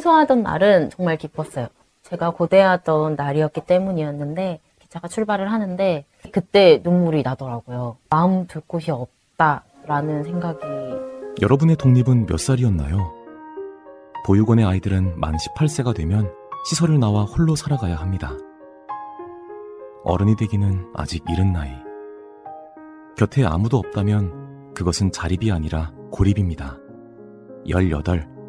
퇴소하던 날은 정말 기뻤어요. 제가 고대하던 날이었기 때문이었는데 기차가 출발을 하는데 그때 눈물이 나더라고요. 마음 둘 곳이 없다라는 생각이 여러분의 독립은 몇 살이었나요? 보육원의 아이들은 만 18세가 되면 시설을 나와 홀로 살아가야 합니다. 어른이 되기는 아직 이른 나이. 곁에 아무도 없다면 그것은 자립이 아니라 고립입니다. 18.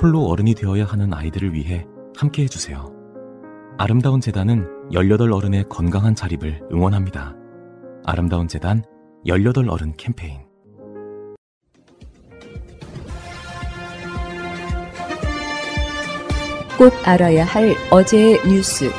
홀로 어른이 되어야 하는 아이들을 위해 함께 해주세요. 아름다운 재단은 18 어른의 건강한 자립을 응원합니다. 아름다운 재단 18 어른 캠페인. 꼭 알아야 할 어제의 뉴스.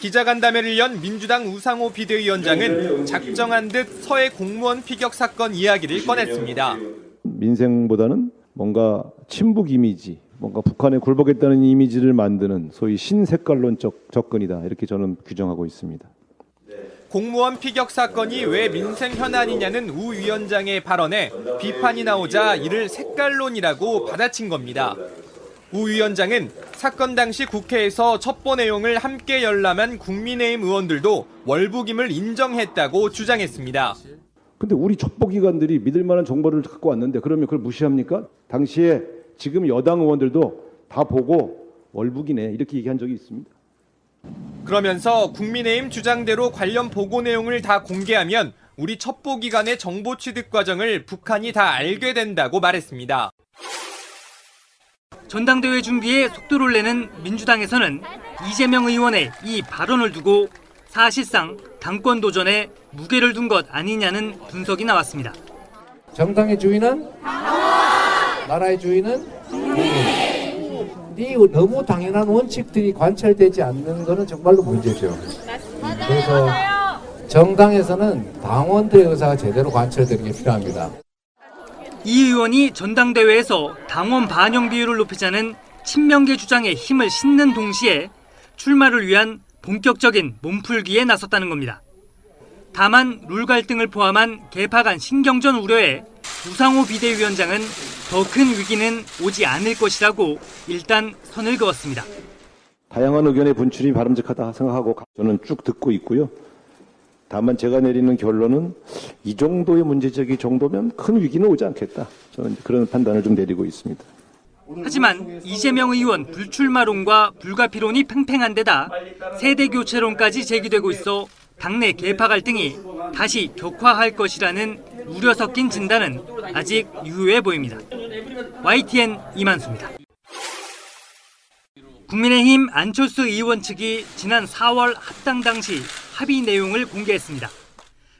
기자간담회를 연 민주당 우상호 비대위원장은 작정한 듯 서해 공무원 피격 사건 이야기를 꺼냈습니다. 민생보다는 뭔가 친북 이미지, 뭔가 북한에 굴복했다는 이미지를 만드는 소위 신색깔론적 접근이다 이렇게 저는 규정하고 있습니다. 공무원 피격 사건이 왜 민생 현안이냐는 우 위원장의 발언에 비판이 나오자 이를 색깔론이라고 받아친 겁니다. 우 위원장은 사건 당시 국회에서 첩보 내용을 함께 열람한 국민의힘 의원들도 월북임을 인정했다고 주장했습니다. 근데 우리 첩보기관들이 믿을 만한 정보를 갖고 왔는데 그러면 그걸 무시합니까? 당시에 지금 여당 의원들도 다 보고 월북이네 이렇게 얘기한 적이 있습니다. 그러면서 국민의힘 주장대로 관련 보고 내용을 다 공개하면 우리 첩보기관의 정보 취득 과정을 북한이 다 알게 된다고 말했습니다. 전당대회 준비에 속도를 내는 민주당에서는 이재명 의원의 이 발언을 두고 사실상 당권 도전에 무게를 둔 것 아니냐는 분석이 나왔습니다. 정당의 주인은 나라의 주인은 이 너무 당연한 원칙들이 관철되지 않는 것은 정말로 문제죠. 그래서 정당에서는 당원들의 의사가 제대로 관철되는 게 필요합니다. 이 의원이 전당대회에서 당원 반영 비율을 높이자는 친명계 주장에 힘을 싣는 동시에 출마를 위한 본격적인 몸풀기에 나섰다는 겁니다. 다만 룰 갈등을 포함한 개파 간 신경전 우려에 우상호 비대위원장은 더 큰 위기는 오지 않을 것이라고 일단 선을 그었습니다. 다양한 의견의 분출이 바람직하다 생각하고 저는 쭉 듣고 있고요. 다만 제가 내리는 결론은 이 정도의 문제적인 정도면 큰 위기는 오지 않겠다. 저는 그런 판단을 좀 내리고 있습니다. 하지만 이재명 의원 불출마론과 불가피론이 팽팽한 데다 세대 교체론까지 제기되고 있어 당내 개파 갈등이 다시 격화할 것이라는 우려 섞인 진단은 아직 유효해 보입니다. YTN 이만수입니다. 국민의힘 안철수 의원 측이 지난 4월 합당 당시 합의 내용을 공개했습니다.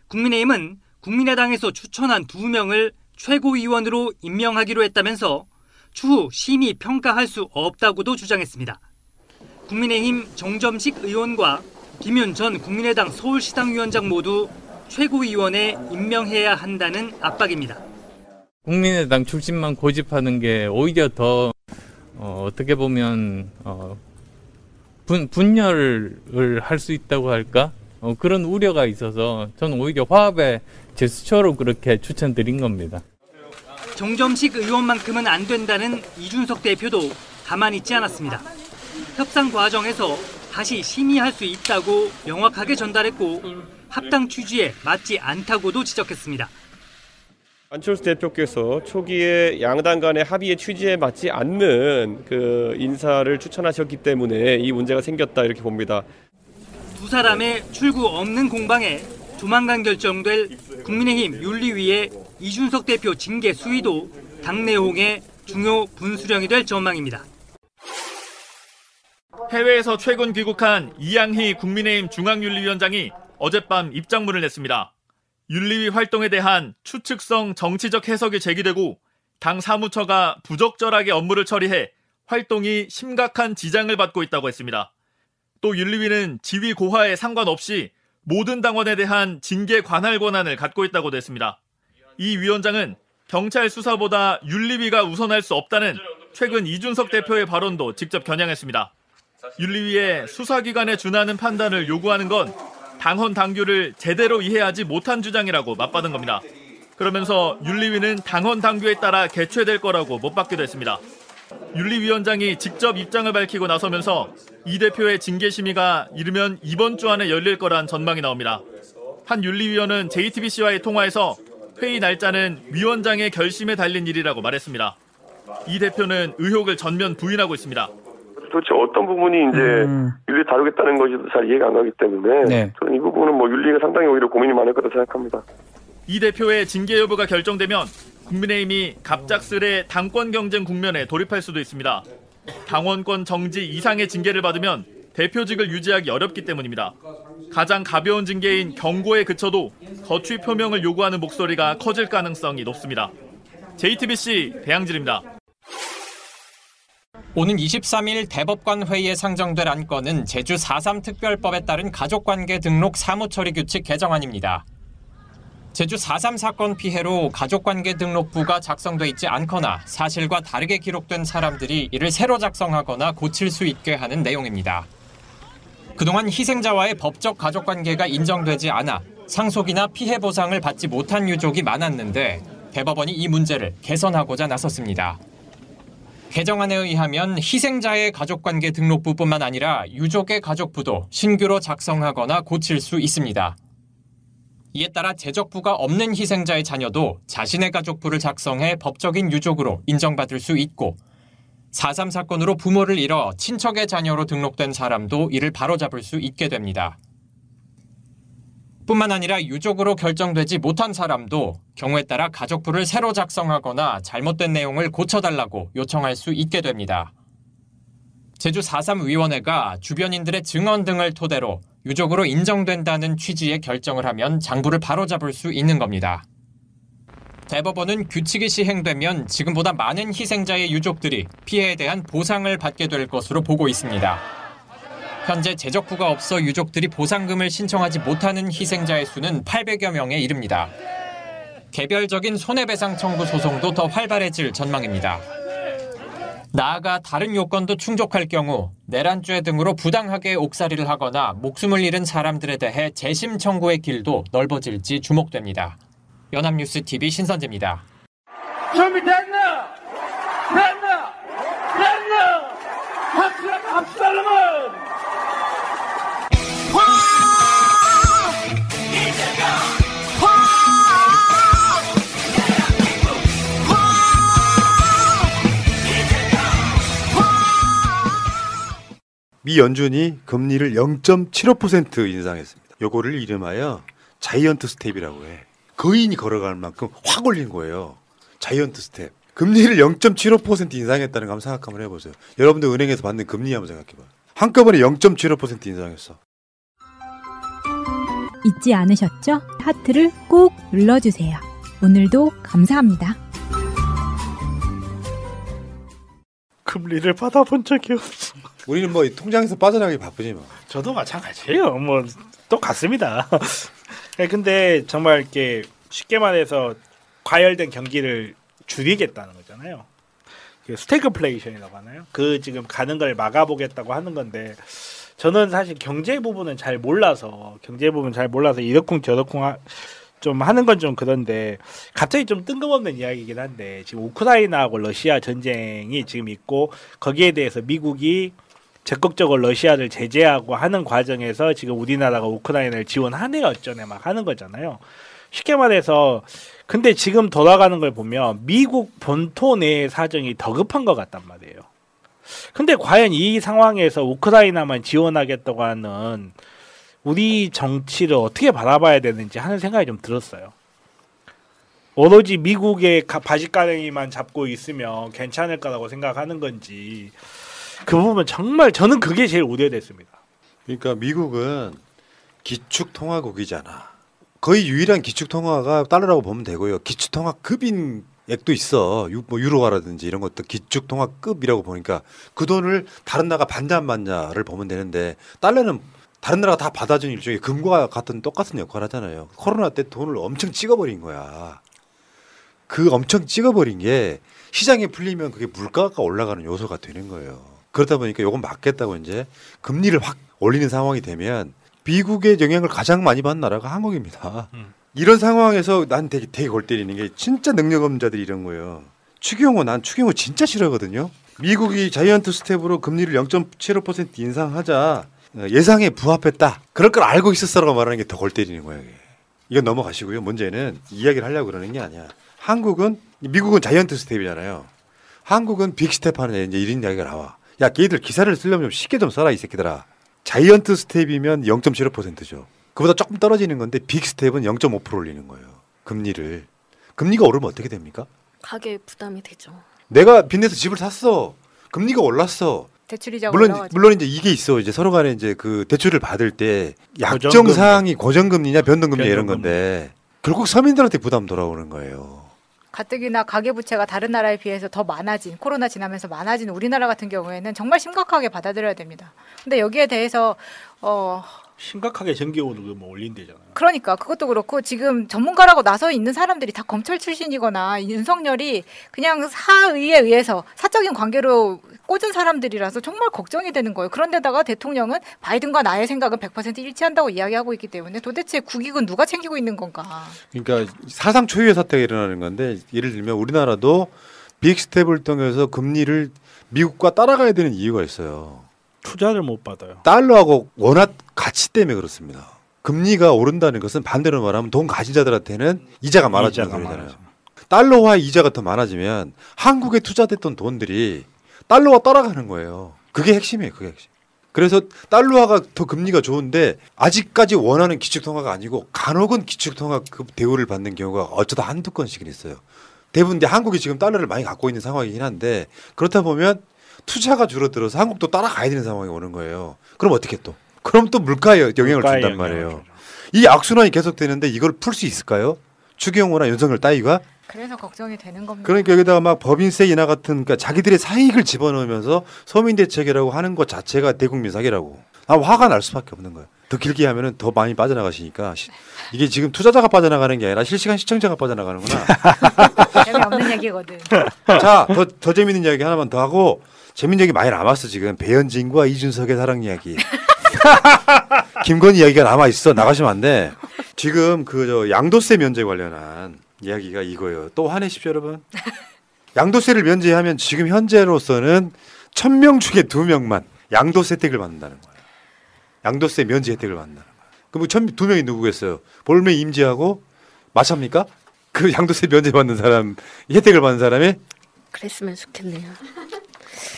국민의힘은 국민의당에서 추천한 두 명을 최고위원으로 임명하기로 했다면서 추후 심의 평가할 수 없다고도 주장했습니다. 국민의힘 정점식 의원과 김윤 전 국민의당 서울시당 위원장 모두 최고위원에 임명해야 한다는 압박입니다. 국민의당 출신만 고집하는 게 오히려 더 어, 떻게 보면 어, 분, 분열을 할 수 있다고 할까 어, 그런 우려가 있어서 저는 오히려 화합의 제스처로 그렇게 추천드린 겁니다. 정점식 의원만큼은 안 된다는 이준석 대표도 가만히 있지 않았습니다. 협상 과정에서 다시 심의할 수 있다고 명확하게 전달했고 합당 취지에 맞지 않다고도 지적했습니다. 안철수 대표께서 초기에 양당 간의 합의의 취지에 맞지 않는 그 인사를 추천하셨기 때문에 이 문제가 생겼다 이렇게 봅니다. 두 사람의 출구 없는 공방에 조만간 결정될 국민의힘 윤리위의 이준석 대표 징계 수위도 당내 홍의 중요 분수령이 될 전망입니다. 해외에서 최근 귀국한 이양희 국민의힘 중앙윤리위원장이 어젯밤 입장문을 냈습니다. 윤리위 활동에 대한 추측성 정치적 해석이 제기되고 당 사무처가 부적절하게 업무를 처리해 활동이 심각한 지장을 받고 있다고 했습니다. 또 윤리위는 지위 고하에 상관없이 모든 당원에 대한 징계 관할 권한을 갖고 있다고도 했습니다. 이 위원장은 경찰 수사보다 윤리위가 우선할 수 없다는 최근 이준석 대표의 발언도 직접 겨냥했습니다. 윤리위의 수사기관에 준하는 판단을 요구하는 건 당헌 당규를 제대로 이해하지 못한 주장이라고 맞받은 겁니다. 그러면서 윤리위는 당헌 당규에 따라 개최될 거라고 못 받기도 했습니다. 윤리위원장이 직접 입장을 밝히고 나서면서 이 대표의 징계 심의가 이르면 이번 주 안에 열릴 거란 전망이 나옵니다. 한 윤리위원은 JTBC와의 통화에서 회의 날짜는 위원장의 결심에 달린 일이라고 말했습니다. 이 대표는 의혹을 전면 부인하고 있습니다. 도대체 어떤 부분이 이제 윤리 다루겠다는 것이 잘 이해가 안 가기 때문에 네. 저는 이 부분은 뭐 윤리가 상당히 오히려 고민이 많을 거다 생각합니다. 이 대표의 징계 여부가 결정되면 국민의힘이 갑작스레 당권 경쟁 국면에 돌입할 수도 있습니다. 당원권 정지 이상의 징계를 받으면 대표직을 유지하기 어렵기 때문입니다. 가장 가벼운 징계인 경고에 그쳐도 거취 표명을 요구하는 목소리가 커질 가능성이 높습니다. JTBC 배양질입니다. 오는 23일 대법관 회의에 상정될 안건은 제주 4.3 특별법에 따른 가족관계 등록 사무처리 규칙 개정안입니다. 제주 4.3 사건 피해로 가족관계 등록부가 작성돼 있지 않거나 사실과 다르게 기록된 사람들이 이를 새로 작성하거나 고칠 수 있게 하는 내용입니다. 그동안 희생자와의 법적 가족 관계가 인정되지 않아 상속이나 피해 보상을 받지 못한 유족이 많았는데 대법원이 이 문제를 개선하고자 나섰습니다. 개정안에 의하면 희생자의 가족관계 등록부뿐만 아니라 유족의 가족부도 신규로 작성하거나 고칠 수 있습니다. 이에 따라 재적부가 없는 희생자의 자녀도 자신의 가족부를 작성해 법적인 유족으로 인정받을 수 있고 4.3 사건으로 부모를 잃어 친척의 자녀로 등록된 사람도 이를 바로잡을 수 있게 됩니다. 뿐만 아니라 유족으로 결정되지 못한 사람도 경우에 따라 가족부를 새로 작성하거나 잘못된 내용을 고쳐달라고 요청할 수 있게 됩니다. 제주 4.3 위원회가 주변인들의 증언 등을 토대로 유족으로 인정된다는 취지의 결정을 하면 장부를 바로잡을 수 있는 겁니다. 대법원은 규칙이 시행되면 지금보다 많은 희생자의 유족들이 피해에 대한 보상을 받게 될 것으로 보고 있습니다. 현재 재적부가 없어 유족들이 보상금을 신청하지 못하는 희생자의 수는 800여 명에 이릅니다. 개별적인 손해배상 청구 소송도 더 활발해질 전망입니다. 나아가 다른 요건도 충족할 경우 내란죄 등으로 부당하게 옥살이를 하거나 목숨을 잃은 사람들에 대해 재심 청구의 길도 넓어질지 주목됩니다. 연합뉴스 TV 신선재입니다. 준비됐나? 됐나? 됐나? 확실한 합살름은 미 연준이 금리를 0.75% 인상했습니다. 요거를 이름하여 giant step이라고 해. 거인이 걸어갈 만큼 확 올린 거예요. giant step. 금리를 0.75% 인상했다는 거 한번 생각 한번 해보세요. 여러분들 은행에서 받는 금리 한번 생각해봐요. 한꺼번에 0.75% 인상했어. 잊지 않으셨죠? 하트를 꼭 눌러주세요. 오늘도 감사합니다. 금리를 받아본 적이 없어. 우리는 뭐 통장에서 빠져나가기 바쁘지 뭐. 저도 마찬가지예요. 뭐 똑같습니다. 네, 근데 정말 이렇게 쉽게 말해서 과열된 경기를 줄이겠다는 거잖아요. 그 스태그플레이션이라고 하나요? 그 지금 가는 걸 막아보겠다고 하는 건데 저는 사실 경제 부분은 잘 몰라서 경제 부분 잘 몰라서 이러쿵 저러쿵 하, 좀 하는 건 좀 그런데 갑자기 좀 뜬금없는 이야기이긴 한데 지금 우크라이나하고 러시아 전쟁이 지금 있고 거기에 대해서 미국이 적극적으로 러시아를 제재하고 하는 과정에서 지금 우리나라가 우크라이나를 지원하네 어쩌네 막 하는 거잖아요. 쉽게 말해서 근데 지금 돌아가는 걸 보면 미국 본토 내의 사정이 더 급한 것 같단 말이에요. 근데 과연 이 상황에서 우크라이나만 지원하겠다고 하는 우리 정치를 어떻게 바라봐야 되는지 하는 생각이 좀 들었어요. 오로지 미국의 바짓가랭이만 잡고 있으면 괜찮을 거라고 생각하는 건지 그 부분 정말 저는 그게 제일 우려됐습니다. 그러니까 미국은 기축 통화국이잖아. 거의 유일한 기축 통화가 달러라고 보면 되고요. 기축 통화 급인 액도 있어. 유, 뭐 유로화라든지 이런 것도 기축 통화급이라고 보니까 그 돈을 다른 나라가 반대 안 받냐를 보면 되는데 달러는 다른 나라가 다 받아준 일종의 금과 같은 똑같은 역할을 하잖아요. 코로나 때 돈을 엄청 찍어버린 거야. 그 엄청 찍어버린 게 시장에 풀리면 그게 물가가 올라가는 요소가 되는 거예요. 그러다 보니까 요걸 막겠다고 이제 금리를 확 올리는 상황이 되면 미국의 영향을 가장 많이 받는 나라가 한국입니다. 음. 이런 상황에서 난 되게 되게 골 때리는 게 진짜 능력업자들이 이런 거예요. 추경호 난 추경호 진짜 싫어하거든요. 미국이 giant step으로 금리를 0.75% 인상하자 어, 예상에 부합했다. 그럴 걸 알고 있었어라고 말하는 게 더 골 때리는 거예요. 이게. 이건 넘어가시고요. 문제는 이야기를 하려고 그러는 게 아니야. 한국은 미국은 giant step이잖아요. 한국은 big step 하는 이제 이런 이야기가 나와. 야, 걔들 기사를 쓰려면 좀 쉽게 좀 써라 이 새끼들아. giant step이면 0.75%죠. 그보다 조금 떨어지는 건데 big step은 0.5% 올리는 거예요. 금리를. 금리가 오르면 어떻게 됩니까? 가계 부담이 되죠. 내가 빚내서 집을 샀어. 금리가 올랐어. 대출이자가 물론 올라가지고. 물론 이제 이게 있어. 이제 서로 간에 이제 그 대출을 받을 때 약정. 사항이 고정금리냐 변동금리냐 이런 변동금리. 건데 결국 서민들한테 부담 돌아오는 거예요. 가뜩이나 가계부채가 다른 나라에 비해서 더 많아진 코로나 지나면서 많아진 우리나라 같은 경우에는 정말 심각하게 받아들여야 됩니다. 근데 여기에 대해서 어 심각하게 전기요금을 뭐 올린대잖아요. 그러니까 그것도 그렇고 지금 전문가라고 나서 있는 사람들이 다 검찰 출신이거나 윤석열이 그냥 사의에 의해서 사적인 관계로 꽂은 사람들이라서 정말 걱정이 되는 거예요. 그런데다가 대통령은 바이든과 나의 생각은 100% 일치한다고 이야기하고 있기 때문에 도대체 국익은 누가 챙기고 있는 건가? 그러니까 사상 초유의 사태가 일어나는 건데 예를 들면 우리나라도 빅 스텝을 통해서 금리를 미국과 따라가야 되는 이유가 있어요. 투자를 못 받아요. 달러하고 원화 가치 때문에 그렇습니다. 금리가 오른다는 것은 반대로 말하면 돈 가진 자들한테는 이자가 많아지는 소리잖아요. 달러화 이자가 더 많아지면 한국에 투자됐던 돈들이 달러와 따라가는 거예요. 그게 핵심이에요. 그게 핵심. 그래서 달러화가 더 금리가 좋은데 아직까지 원하는 기축통화가 아니고 간혹은 기축통화 그 대우를 받는 경우가 어쩌다 한두 건씩은 있어요. 대부분 한국이 지금 달러를 많이 갖고 있는 상황이긴 한데 그렇다 보면 투자가 줄어들어서 한국도 따라가야 되는 상황이 오는 거예요. 그럼 어떻게 또? 그럼 또 물가에 영향을 물가에 준단 영향을 말이에요. 이 악순환이 계속되는데 이걸 풀 수 있을까요? 추경호나 윤석열 따위가 그래서 걱정이 되는 겁니다. 그러니까 여기다가 막 법인세 인하 같은 그러니까 자기들의 사익을 집어넣으면서 서민 대책이라고 하는 것 자체가 대국민 사기라고. 아 화가 날 수밖에 없는 거예요. 더 길게 하면은 더 많이 빠져나가시니까 시- 이게 지금 투자자가 빠져나가는 게 아니라 실시간 시청자가 빠져나가는구나. 재미없는 얘기거든. 자, 더, 더 재밌는 이야기 하나만 더 하고 재밌는 얘기 많이 남았어 지금 배현진과 이준석의 사랑 이야기. 김건희 이야기가 남아 있어 나가시면 안 돼. 지금 그 저 양도세 면제 관련한 이야기가 이거예요. 또 화내십시오 여러분. 양도세를 면제하면 지금 현재로서는 천 명 중에 두 명만 양도세 혜택을 받는다는 거예요. 양도세 면제 혜택을 받는다는 거예요. 그럼 천두 명이 누구겠어요? 볼메 임지하고 마차입니까? 그 양도세 면제 받는 사람 혜택을 받는 사람이 그랬으면 좋겠네요.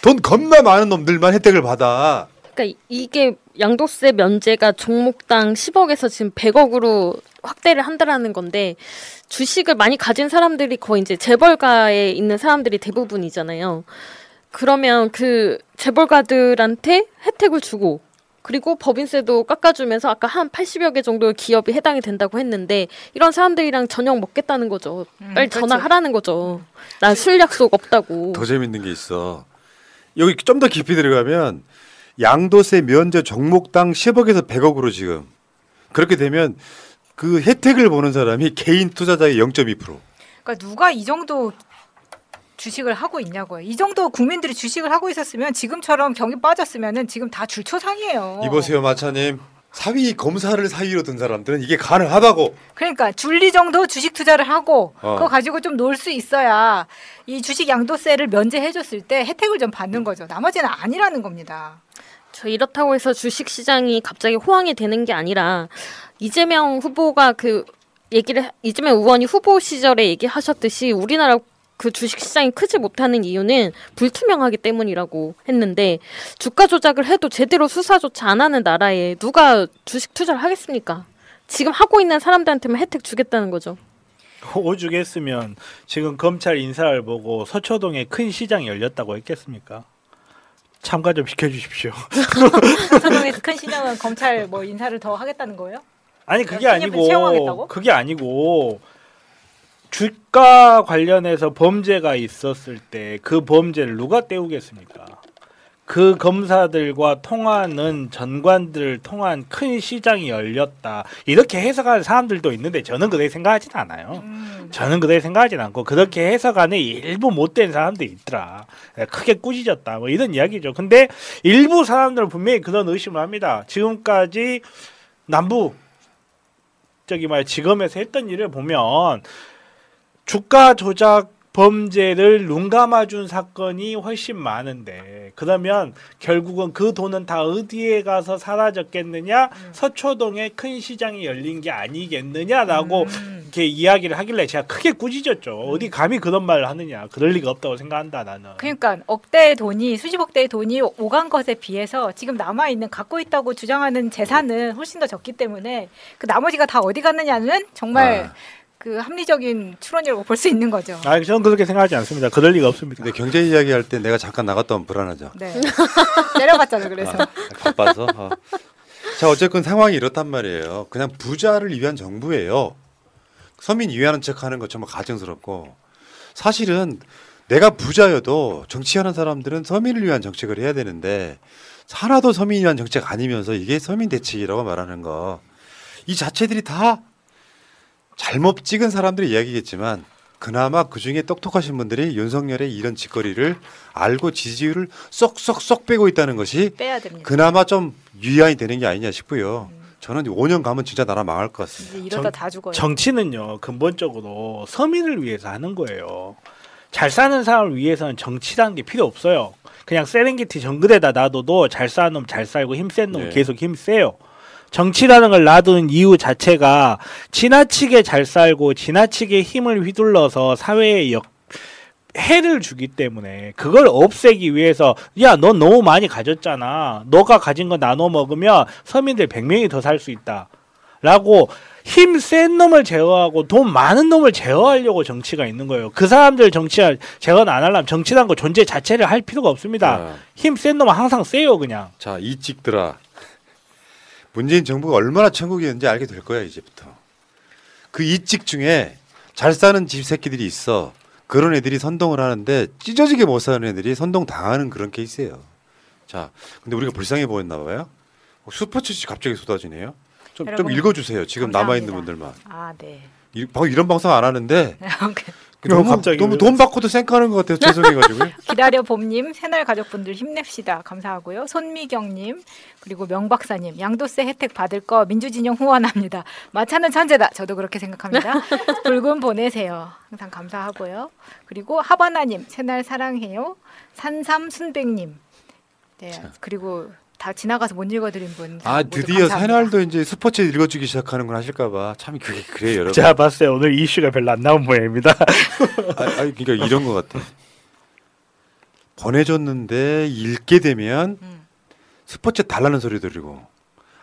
돈 겁나 많은 놈들만 혜택을 받아. 그러니까 이- 이게 양도세 면제가 종목당 10억에서 지금 100억으로 확대를 한다라는 건데 주식을 많이 가진 사람들이 거의 이제 재벌가에 있는 사람들이 대부분이잖아요. 그러면 그 재벌가들한테 혜택을 주고 그리고 법인세도 깎아주면서 아까 한 80여 개 정도의 기업이 해당이 된다고 했는데 이런 사람들이랑 저녁 먹겠다는 거죠. 음, 빨리 그렇죠. 전화하라는 거죠. 난술 약속 없다고. 더 재밌는 게 있어. 여기 좀 더 깊이 들어가면 양도세 면제 종목당 10억에서 100억으로 지금 그렇게 되면 그 혜택을 보는 사람이 개인 투자자의 0.2%. 그러니까 누가 이 정도 주식을 하고 있냐고요. 이 정도 국민들이 주식을 하고 있었으면 지금처럼 경기 빠졌으면은 지금 다 줄초상이에요. 이보세요 마차님. 사위 검사를 사위로 든 사람들은 이게 가능하다고. 그러니까 줄리 정도 주식 투자를 하고 어. 그거 가지고 좀 놀 수 있어야 이 주식 양도세를 면제해줬을 때 혜택을 좀 받는 거죠. 나머지는 아니라는 겁니다. 저 이렇다고 해서 주식 시장이 갑자기 호황이 되는 게 아니라 이재명 후보가 그 얘기를 이재명 의원이 후보 시절에 얘기하셨듯이 우리나라 그 주식 시장이 크지 못하는 이유는 불투명하기 때문이라고 했는데 주가 조작을 해도 제대로 수사조차 안 하는 나라에 누가 주식 투자를 하겠습니까? 지금 하고 있는 사람들한테만 혜택 주겠다는 거죠. 오죽했으면 지금 검찰 인사를 보고 서초동에 큰 시장이 열렸다고 했겠습니까? 참가 좀 시켜주십시오. 서초동에서 큰 시장은 검찰 뭐 인사를 더 하겠다는 거예요? 아니 그게 아니고? 그게 아니고 주가 관련해서 범죄가 있었을 때 그 범죄를 누가 떼우겠습니까? 그 검사들과 통하는 전관들 통한 큰 시장이 열렸다 이렇게 해석하는 사람들도 있는데 저는 그렇게 생각하진 않아요. 저는 그렇게 생각하진 않고 그렇게 해석하는 일부 못된 사람들이 있더라. 크게 꾸짖었다 뭐 이런 이야기죠. 근데 일부 사람들은 분명히 그런 의심을 합니다. 지금까지 남부 저기 말 지검에서 했던 일을 보면 주가 조작 범죄를 눈 감아준 사건이 훨씬 많은데 그러면 결국은 그 돈은 다 어디에 가서 사라졌겠느냐? 서초동에 큰 시장이 열린 게 아니겠느냐라고 이렇게 이야기를 하길래 제가 크게 꾸짖었죠. 어디 감히 그런 말을 하느냐. 그럴 리가 없다고 생각한다 나는. 그러니까 억대의 돈이 수십억대의 돈이 오간 것에 비해서 지금 남아 있는 갖고 있다고 주장하는 재산은 훨씬 더 적기 때문에 그 나머지가 다 어디 갔느냐는 정말 그 합리적인 추론이라고 볼 수 있는 거죠. 아 저는 그렇게 생각하지 않습니다 그럴 리가 없습니다 근데 경제 이야기할 때 내가 잠깐 나갔다 오면 불안하죠. 네. 내려봤잖아요. 그래서 아, 바빠서. 어. 자 어쨌건 상황이 이렇단 말이에요. 그냥 부자를 위한 정부예요. 서민 위하는 척하는 것 정말 가증스럽고 사실은 내가 부자여도 정치하는 사람들은 서민을 위한 정책을 해야 되는데 하나도 서민을 위한 정책 아니면서 이게 서민 대책이라고 말하는 거 이 자체들이 다 잘못 찍은 사람들의 이야기겠지만 그나마 그 중에 똑똑하신 분들이 윤석열의 이런 짓거리를 알고 지지율을 쏙쏙쏙 빼고 있다는 것이 빼야 됩니다. 그나마 좀 유의안이 되는 게 아니냐 싶고요. 저는 5년 가면 진짜 나라 망할 것 같습니다. 이러다 다 죽어요. 정치는요 근본적으로 서민을 위해서 하는 거예요. 잘 사는 사람을 위해서는 정치라는 게 필요 없어요. 그냥 세렝게티 정글에다 놔둬도 잘 사는 놈 잘 살고 힘센 놈 네. 계속 힘 세요. 정치라는 걸 놔둔 이유 자체가 지나치게 잘 살고 지나치게 힘을 휘둘러서 사회에 역 해를 주기 때문에 그걸 없애기 위해서 야 넌 너무 많이 가졌잖아. 너가 가진 거 나눠 먹으면 서민들 100명이 더 살 수 있다. 라고 힘 센 놈을 제어하고 돈 많은 놈을 제어하려고 정치가 있는 거예요. 그 사람들 정치 제어는 안 하려면 정치라는 거 존재 자체를 할 필요가 없습니다. 아. 힘센 놈은 항상 세요 그냥. 자, 이 찍들아. 문재인 정부가 얼마나 천국이었는지 알게 될 거야, 이제부터. 그 이찍 중에 잘 사는 집 새끼들이 있어. 그런 애들이 선동을 하는데 찢어지게 못 사는 애들이 선동 당하는 그런 케이스예요. 자, 근데 우리가 불쌍해 보였나 봐요. 슈퍼챗이 갑자기 쏟아지네요. 좀, 좀 읽어주세요. 지금 남아 있는. 분들만. 아 네. 이, 방- 이런 방송 안 하는데 너무 갑자기 너무 왜- 돈 받고도 쌩까는 것 같아요. 죄송해가지고. 기다려 봄님 새날 가족분들 힘냅시다. 감사하고요. 손미경님 그리고 명박사님 양도세 혜택 받을 거 민주진영 후원합니다. 마차는 천재다. 저도 그렇게 생각합니다. 붉은 보내세요. 항상 감사하고요. 그리고 하바나님 새날 사랑해요. 산삼 순백님. 네 그리고 다 지나가서 못 읽어드린 분 아 드디어. 새날도 이제 스포츠 읽어주기 시작하는 걸 하실까봐 참 그게 그래요 여러분. 제가 봤어요 오늘 이슈가 별로 안 나온 모양입니다 아, 아니, 그러니까 이런 것 같아. 보내줬는데 읽게 되면 음. 스포츠 달라는 소리 들리고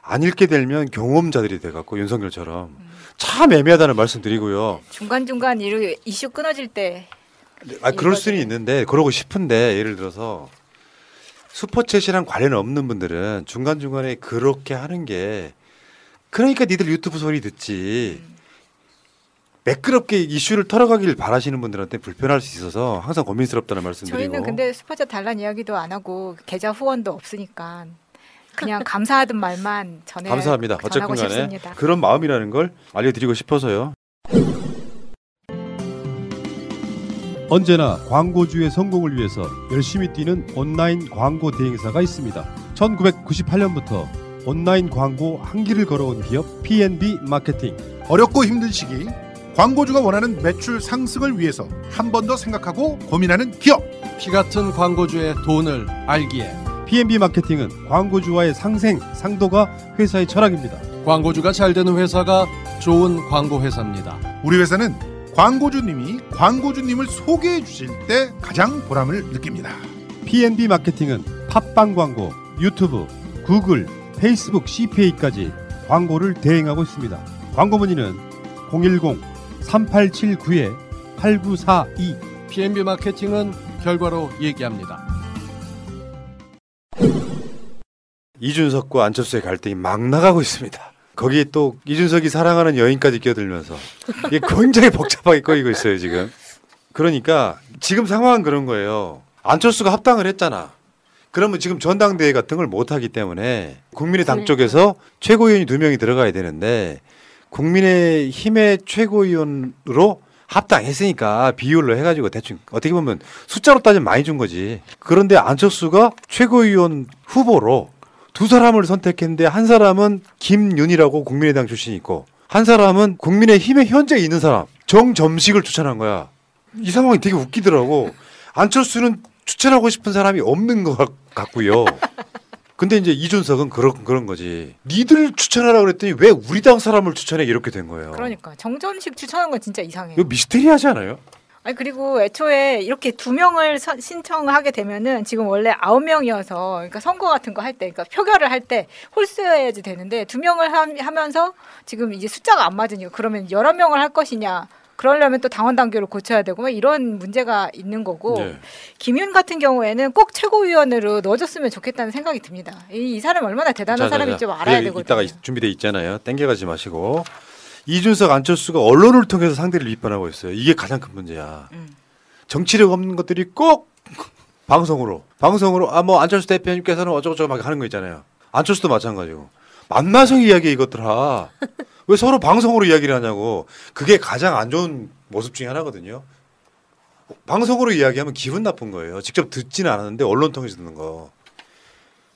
안 읽게 되면 경험자들이 돼갖고 윤석열처럼 음. 참 애매하다는 말씀 드리고요. 중간 중간 이르- 이슈 끊어질 때 아 그럴 수는 있는데 그러고 싶은데 예를 들어서 슈퍼챗이랑 관련 없는 분들은 중간 중간에 그렇게 하는 게 그러니까 니들 유튜브 소리 듣지. 매끄럽게 이슈를 털어가길 바라시는 분들한테 불편할 수 있어서 항상 고민스럽다는 말씀드리고. 저희는 근데 스포츠 달란 이야기도 안 하고 계좌 후원도 없으니까 그냥 감사하던 말만 전해 감사합니다. 어쨌든 간에 싶습니다. 그런 마음이라는 걸 알려드리고 싶어서요. 언제나 광고주의 성공을 위해서 열심히 뛰는 온라인 광고 대행사가 있습니다. 1998년부터 온라인 광고 한 길을 걸어온 기업 P&B 마케팅. 어렵고 힘든 시기 광고주가 원하는 매출 상승을 위해서 한 번 더 생각하고 고민하는 기업 피 같은 광고주의 돈을 알기에 P&B 마케팅은 광고주와의 상생, 상도가 회사의 철학입니다. 광고주가 잘 되는 회사가 좋은 광고 회사입니다. 우리 회사는 광고주님이 광고주님을 소개해 주실 때 가장 보람을 느낍니다. P&B 마케팅은 팟빵 광고, 유튜브, 구글, 페이스북 CPA까지 광고를 대행하고 있습니다. 광고 문의는 010-3879-8942 P&B 마케팅은 결과로 얘기합니다. 이준석과 안철수의 갈등이 막 나가고 있습니다. 거기에 또 이준석이 사랑하는 여인까지 끼어들면서 이게 굉장히 복잡하게 꺼이고 있어요 지금. 그러니까 지금 상황은 그런 거예요. 안철수가 합당을 했잖아. 그러면 지금 전당대회 같은 걸 못 하기 때문에 국민의당 쪽에서 최고위원이 두 명이 들어가야 되는데 국민의 힘의 최고위원으로 합당했으니까 비율로 해가지고 대충 어떻게 보면 숫자로 따지면 많이 준 거지. 그런데 안철수가 최고위원 후보로 두 사람을 선택했는데 한 사람은 김윤이라고 국민의당 출신이 있고 한 사람은 국민의힘에 현재 있는 사람 정점식을 추천한 거야. 이 상황이 되게 웃기더라고. 안철수는 추천하고 싶은 사람이 없는 것 같- 같고요. 근데 이제 이준석은 그런 그런 거지. 니들 추천하라 그랬더니 왜 우리 당 사람을 추천해 이렇게 된 거예요. 그러니까 정점식 추천한 건 진짜 이상해요. 이거 미스테리하지 않아요? 아니 그리고 애초에 이렇게 두 명을 서- 신청하게 되면은 지금 원래 아홉 명이어서 그러니까 선거 같은 거 할 때, 그러니까 표결을 할 때 홀수여야지 되는데 두 명을 하, 하면서 지금 이제 숫자가 안 맞으니까 그러면 여러 명을 할 것이냐? 그러려면 또 당원 단계를 고쳐야 되고 막 이런 문제가 있는 거고 네. 김윤 같은 경우에는 꼭 최고위원으로 넣어줬으면 좋겠다는 생각이 듭니다. 이, 이 사람 얼마나 대단한 사람인지 좀 알아야 그 되거든요. 이따가 준비돼 있잖아요. 땡겨가지 마시고 이준석 안철수가 언론을 통해서 상대를 비판하고 있어요. 이게 가장 큰 문제야. 음. 정치력 없는 것들이 꼭 방송으로 방송으로 아 뭐 안철수 대표님께서는 어쩌고저쩌고 막 하는 거 있잖아요. 안철수도 마찬가지고 만나서 이야기 이것들아 왜 서로 방송으로 이야기를 하냐고 그게 가장 안 좋은 모습 중에 하나거든요. 방송으로 이야기하면 기분 나쁜 거예요. 직접 듣지는 않았는데 언론 통해서 듣는 거.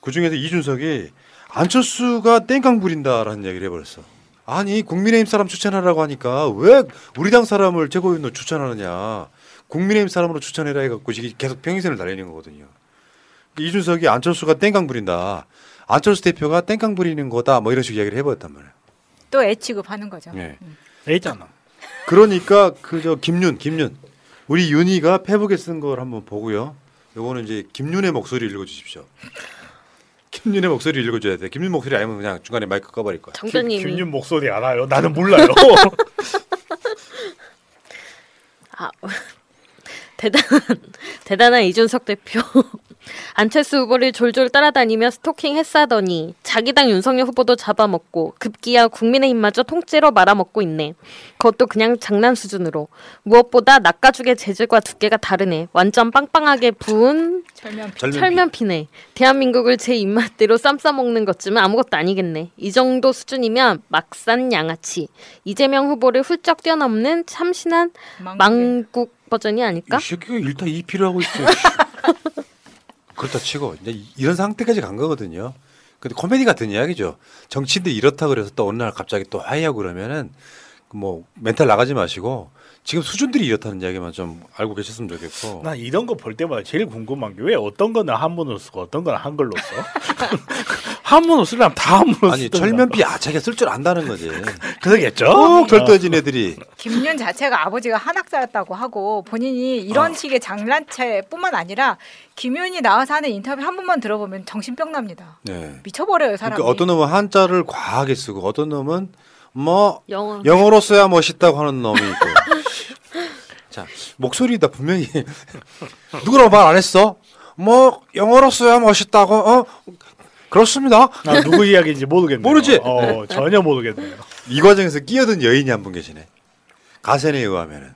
그 중에서 이준석이 안철수가 땡깡 부린다라는 얘기를 해버렸어. 아니 국민의힘 사람 추천하라고 하니까 왜 우리 당 사람을 최고위원으로 추천하느냐. 국민의힘 사람으로 추천해라 해갖고 계속 평행선을 달리는 거거든요. 이준석이 안철수가 땡깡 부린다. 안철수 대표가 땡깡 부리는 거다. 뭐 이런 식으로 이야기를 해버렸단 말이에요. 또애 취급하는 거죠. 예. 있잖아. 그러니까 그 저 김윤, 김윤 우리 윤희가 페북에 쓴 걸 한번 보고요. 요거는 이제 김윤의 목소리 읽어주십시오. 김윤의 목소리 읽어줘야 돼. 김윤 목소리 아니면 그냥 중간에 마이크 꺼버릴 거야. 정전님이 김윤 목소리 알아요? 나는 몰라요. 아, 대단한 대단한 이준석 대표. 안철수 후보를 졸졸 따라다니며 스토킹 했사더니 자기 당 윤석열 후보도 잡아먹고 급기야 국민의힘마저 통째로 말아먹고 있네. 그것도 그냥 장난 수준으로. 무엇보다 낚아죽의 재질과 두께가 다르네. 완전 빵빵하게 부은 철면피. 철면피. 철면피네. 대한민국을 제 입맛대로 쌈 싸먹는 것쯤은 아무것도 아니겠네. 이 정도 수준이면 막산 양아치. 이재명 후보를 훌쩍 뛰어넘는 참신한 망국 버전이 아닐까? 이 새끼가 일타 이피를 하고 있어. 그렇다 치고 이제 이런 상태까지 간 거거든요. 근데 코미디 같은 이야기죠. 정치인들 이렇다 그래서 또 어느 날 갑자기 또 화해하고 그러면은 뭐 멘탈 나가지 마시고 지금 수준들이 이렇다는 이야기만 좀 알고 계셨으면 좋겠고. 난 이런 거 볼 때마다 제일 궁금한 게 왜 어떤 거는 한문으로 쓰고 어떤 거는 한글로 써? 한문으로 쓰려면 다 한문으로 아니 쓰던가. 철면피 야차게 쓸 줄 안다는 거지. 그러겠죠. 꼭 절도진 애들이. 김윤 자체가 아버지가 한학자였다고 하고 본인이 이런 아. 식의 장난체뿐만 아니라 김윤이 나와서 하는 인터뷰 한 번만 들어보면 정신병 납니다. 네. 미쳐버려요 사람이. 그러니까 어떤 놈은 한자를 과하게 쓰고 어떤 놈은 뭐 영어. 영어로 써야 멋있다고 하는 놈이 있고. 자 목소리다 분명히 누구라고 말 안 했어? 뭐 영어로 써야 멋있다고? 어 그렇습니다. 아, 누구 이야기인지 모르겠네요. 모르지? 어, 전혀 모르겠네요. 이 과정에서 끼어든 여인이 한 분 계시네. 가센에 의하면은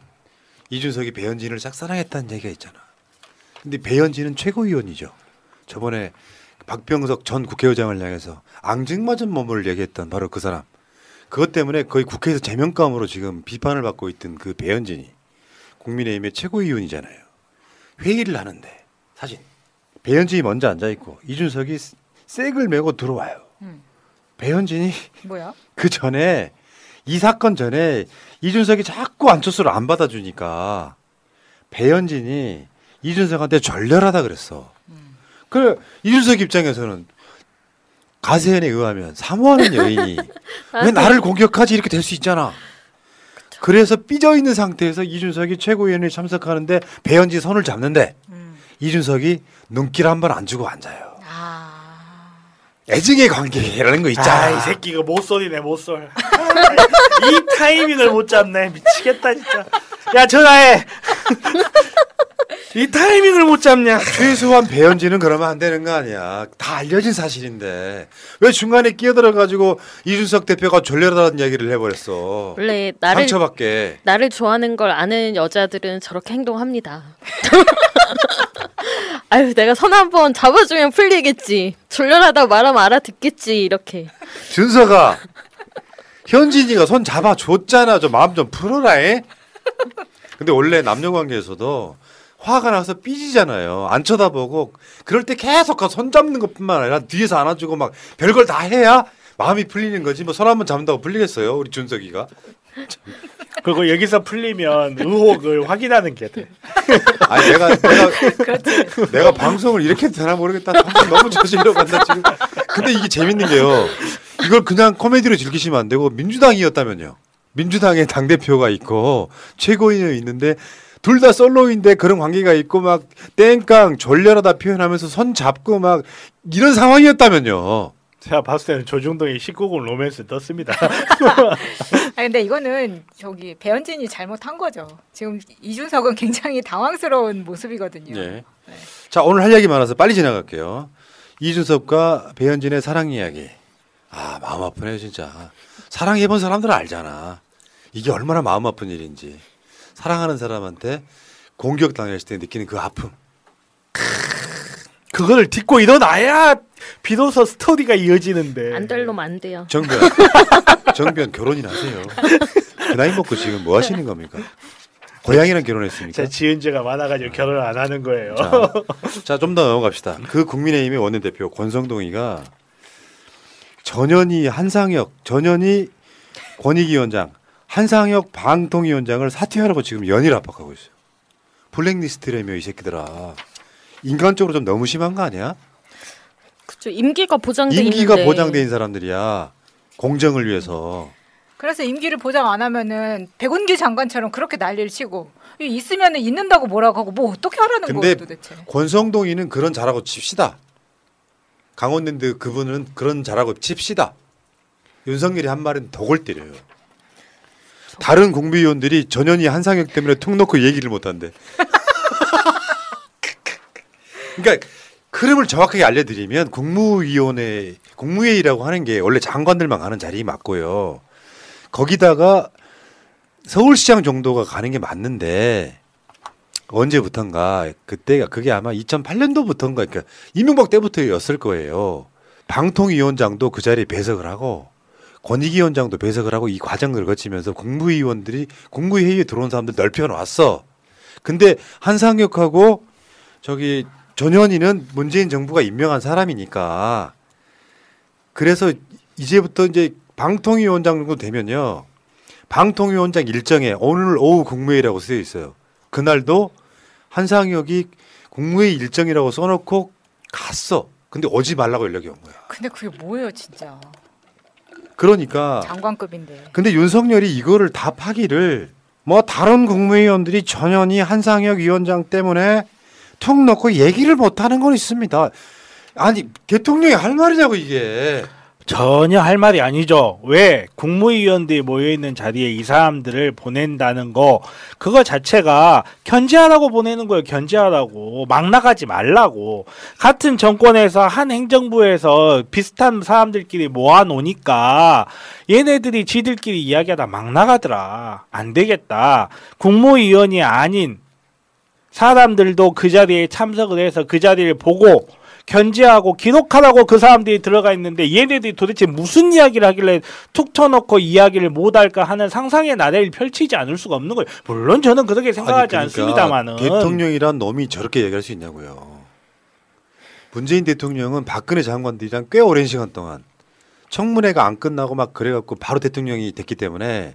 이준석이 배현진을 짝사랑했다는 얘기가 있잖아. 근데 배현진은 최고위원이죠. 저번에 박병석 전 국회의장을 향해서 앙증맞은 몸을 얘기했던 바로 그 사람. 그것 때문에 거의 국회에서 제명감으로 지금 비판을 받고 있던 그 배현진이 국민의힘의 최고위원이잖아요. 회의를 하는데 사진 배현진이 먼저 앉아 있고 이준석이 색을 메고 들어와요. 음. 배현진이 뭐야? 그 전에 이 사건 전에 이준석이 자꾸 안철수를 안 받아주니까 배현진이 이준석한테 절렬하다 그랬어. 그 이준석 입장에서는 가세현에 의하면 사모하는 여인이 왜 나를 공격하지 이렇게 될 수 있잖아. 그래서 삐져 있는 상태에서 이준석이 최고위원회 참석하는데 배현진 손을 잡는데 이준석이 눈길 한 번 안 주고 앉아요. 애증의 관계라는 거 있잖아. 아, 이 새끼 이거 못소리네 못쏠. 이 타이밍을 못 잡네 미치겠다 진짜. 야 전화해. 이 타이밍을 못 잡냐? 최소한 배현진은 그러면 안 되는 거 아니야. 다 알려진 사실인데 왜 중간에 끼어들어 가지고 이준석 대표가 졸렬하다는 얘기를 해버렸어. 원래 나를 상처받게. 나를 좋아하는 걸 아는 여자들은 저렇게 행동합니다. 아유, 내가 손한번 잡아주면 풀리겠지. 졸렬하다고 말하면 알아듣겠지. 이렇게. 준서가 현진이가 손 잡아줬잖아. 좀 마음 좀 풀어라. 에? 근데 원래 남녀 관계에서도 화가 나서 삐지잖아요. 안 쳐다보고 그럴 때 계속 가서 손 잡는 것뿐만 아니라 뒤에서 안아주고 막 별걸 다 해야 마음이 풀리는 거지. 뭐 손 한번 잡는다고 풀리겠어요 우리 준석이가? 그리고 여기서 풀리면 의혹을 확인하는 게 돼. 아니 내가 내가 내가 방송을 이렇게 되나 모르겠다. 방송 너무 저질러 간다 지금. 근데 이게 재밌는 게요. 이걸 그냥 코미디로 즐기시면 안 되고 민주당이었다면요. 민주당의 당 대표가 있고 최고위원이 있는데 둘 다 솔로인데 그런 관계가 있고 막 땡깡 졸려라다 표현하면서 손 잡고 막 이런 상황이었다면요 제가 봤을 때는 조중동이 19금 로맨스 떴습니다. 아 근데 이거는 저기 배현진이 잘못한 거죠. 지금 이준석은 굉장히 당황스러운 모습이거든요. 네. 자 오늘 할 얘기 많아서 빨리 지나갈게요. 이준석과 배현진의 사랑 이야기. 아 마음 아프네요 진짜. 사랑해본 사람들은 알잖아. 이게 얼마나 마음 아픈 일인지. 사랑하는 사람한테 공격 당했을 때 느끼는 그 아픔. 그거를 딛고 일어나야 비로소 스토리가 이어지는데. 안될 놈 안 돼요. 정변. 정변 결혼이나 하세요. 그 나이 먹고 지금 뭐 하시는 겁니까? 고양이랑 결혼했습니까? 제 지은 죄가 많아가지고 결혼을 안 하는 거예요. 자, 좀 더 넘어갑시다. 그 국민의힘의 원내대표 권성동이가 전현희 한상혁, 전현희 권익위원장, 한상혁 방통위원장을 사퇴하라고 지금 연일 압박하고 있어요. 블랙리스트라며 이 새끼들아. 인간적으로 좀 너무 심한 거 아니야? 그쵸 임기가 보장돼 임기가 있는데 보장돼 있는 사람들이야. 공정을 위해서. 그래서 임기를 보장 안 하면은 백운규 장관처럼 그렇게 난리를 치고 있으면은 있는다고 뭐라고 하고 뭐 어떻게 하라는 거예요 도대체. 권성동이는 그런 자라고 칩시다. 강원랜드 그분은 그런 자라고 칩시다. 윤석열이 한 말은 덕을 때려요. 다른 공비위원들이 전현희 한상혁 때문에 툭 놓고 얘기를 못 한대. 그러니까 흐름을 정확하게 알려드리면 국무위원회 국무회의라고 하는 게 원래 장관들만 가는 자리 맞고요. 거기다가 서울시장 정도가 가는 게 맞는데 언제부턴가 그때가 그게 아마 2008년도부터인가 그러니까 이명박 때부터였을 거예요. 방통위원장도 그 자리에 배석을 하고 권익위 원장도 배석을 하고 이 과정을 거치면서 국무위원들이 국무회의에 들어온 사람들 넓혀 놨어. 근데 한상혁하고 저기 전현희는 문재인 정부가 임명한 사람이니까 그래서 이제부터 이제 방통위원장 정도 되면요. 방통위원장 일정에 오늘 오후 국무회의라고 쓰여 있어요. 그날도 한상혁이 국무회의 일정이라고 써놓고 갔어. 근데 오지 말라고 연락이 온 거야. 근데 그게 뭐예요 진짜. 그러니까 장관급인데. 근데 윤석열이 이거를 답하기를 뭐 다른 국무위원들이 전현희 한상혁 위원장 때문에 툭 놓고 얘기를 못 하는 건 있습니다. 아니 대통령이 할 말이냐고 이게. 전혀 할 말이 아니죠. 왜 국무위원들이 모여 있는 자리에 이 사람들을 보낸다는 거 그거 자체가 견제하라고 보내는 거예요. 견제하라고 막 나가지 말라고 같은 정권에서 한 행정부에서 비슷한 사람들끼리 모아 놓으니까 얘네들이 지들끼리 이야기하다 막 나가더라. 안 되겠다. 국무위원이 아닌 사람들도 그 자리에 참석을 해서 그 자리를 보고 견제하고 기록하라고 그 사람들이 들어가 있는데 얘네들이 도대체 무슨 이야기를 하길래 툭 쳐놓고 이야기를 못할까 하는 상상의 나래를 펼치지 않을 수가 없는 거예요. 물론 저는 그렇게 생각하지 아니, 그러니까 않습니다만은 대통령이란 놈이 저렇게 얘기할 수 있냐고요. 문재인 대통령은 박근혜 장관들이랑 꽤 오랜 시간 동안 청문회가 안 끝나고 막 그래갖고 바로 대통령이 됐기 때문에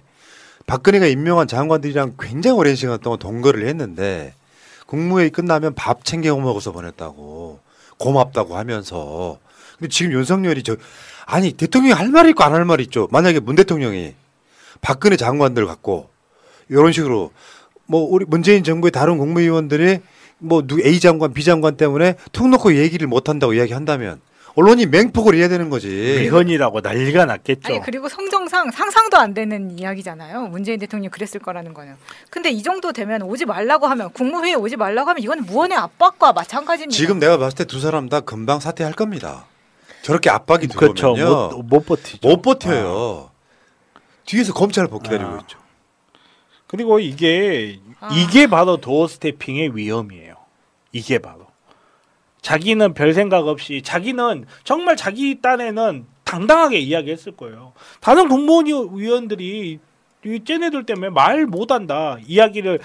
박근혜가 임명한 장관들이랑 굉장히 오랜 시간 동안 동거를 했는데 국무회의 끝나면 밥 챙겨 먹어서 보냈다고 고맙다고 하면서 근데 지금 윤석열이 저 아니 대통령이 할 말이 있고 안 할 말이 있죠. 만약에 문 대통령이 박근혜 장관들 갖고 이런 식으로 뭐 우리 문재인 정부의 다른 국무위원들이 뭐 누 A 장관 B 장관 때문에 툭 놓고 얘기를 못 한다고 이야기한다면 언론이 맹폭을 해야 되는 거지. 위헌이라고 난리가 났겠죠. 아니 그리고 성정상 상상도 안 되는 이야기잖아요. 문재인 대통령이 그랬을 거라는 거는. 근데 이 정도 되면 오지 말라고 하면 국무회의 오지 말라고 하면 이건 무언의 압박과 마찬가지입니다. 지금 내가 봤을 때 두 사람 다 금방 사퇴할 겁니다. 저렇게 압박이 그렇죠. 들어오면요. 못, 못 버티죠. 못 버텨요. 뒤에서 검찰 법 기다리고 아. 있죠. 그리고 이게 아. 이게 바로 도어 스태핑의 위험이에요. 이게 바로 자기는 별 생각 없이 자기는 정말 자기 딴에는 당당하게 이야기했을 거예요. 다른 국무위원들이 이 쟤네들 때문에 말 못한다 이야기를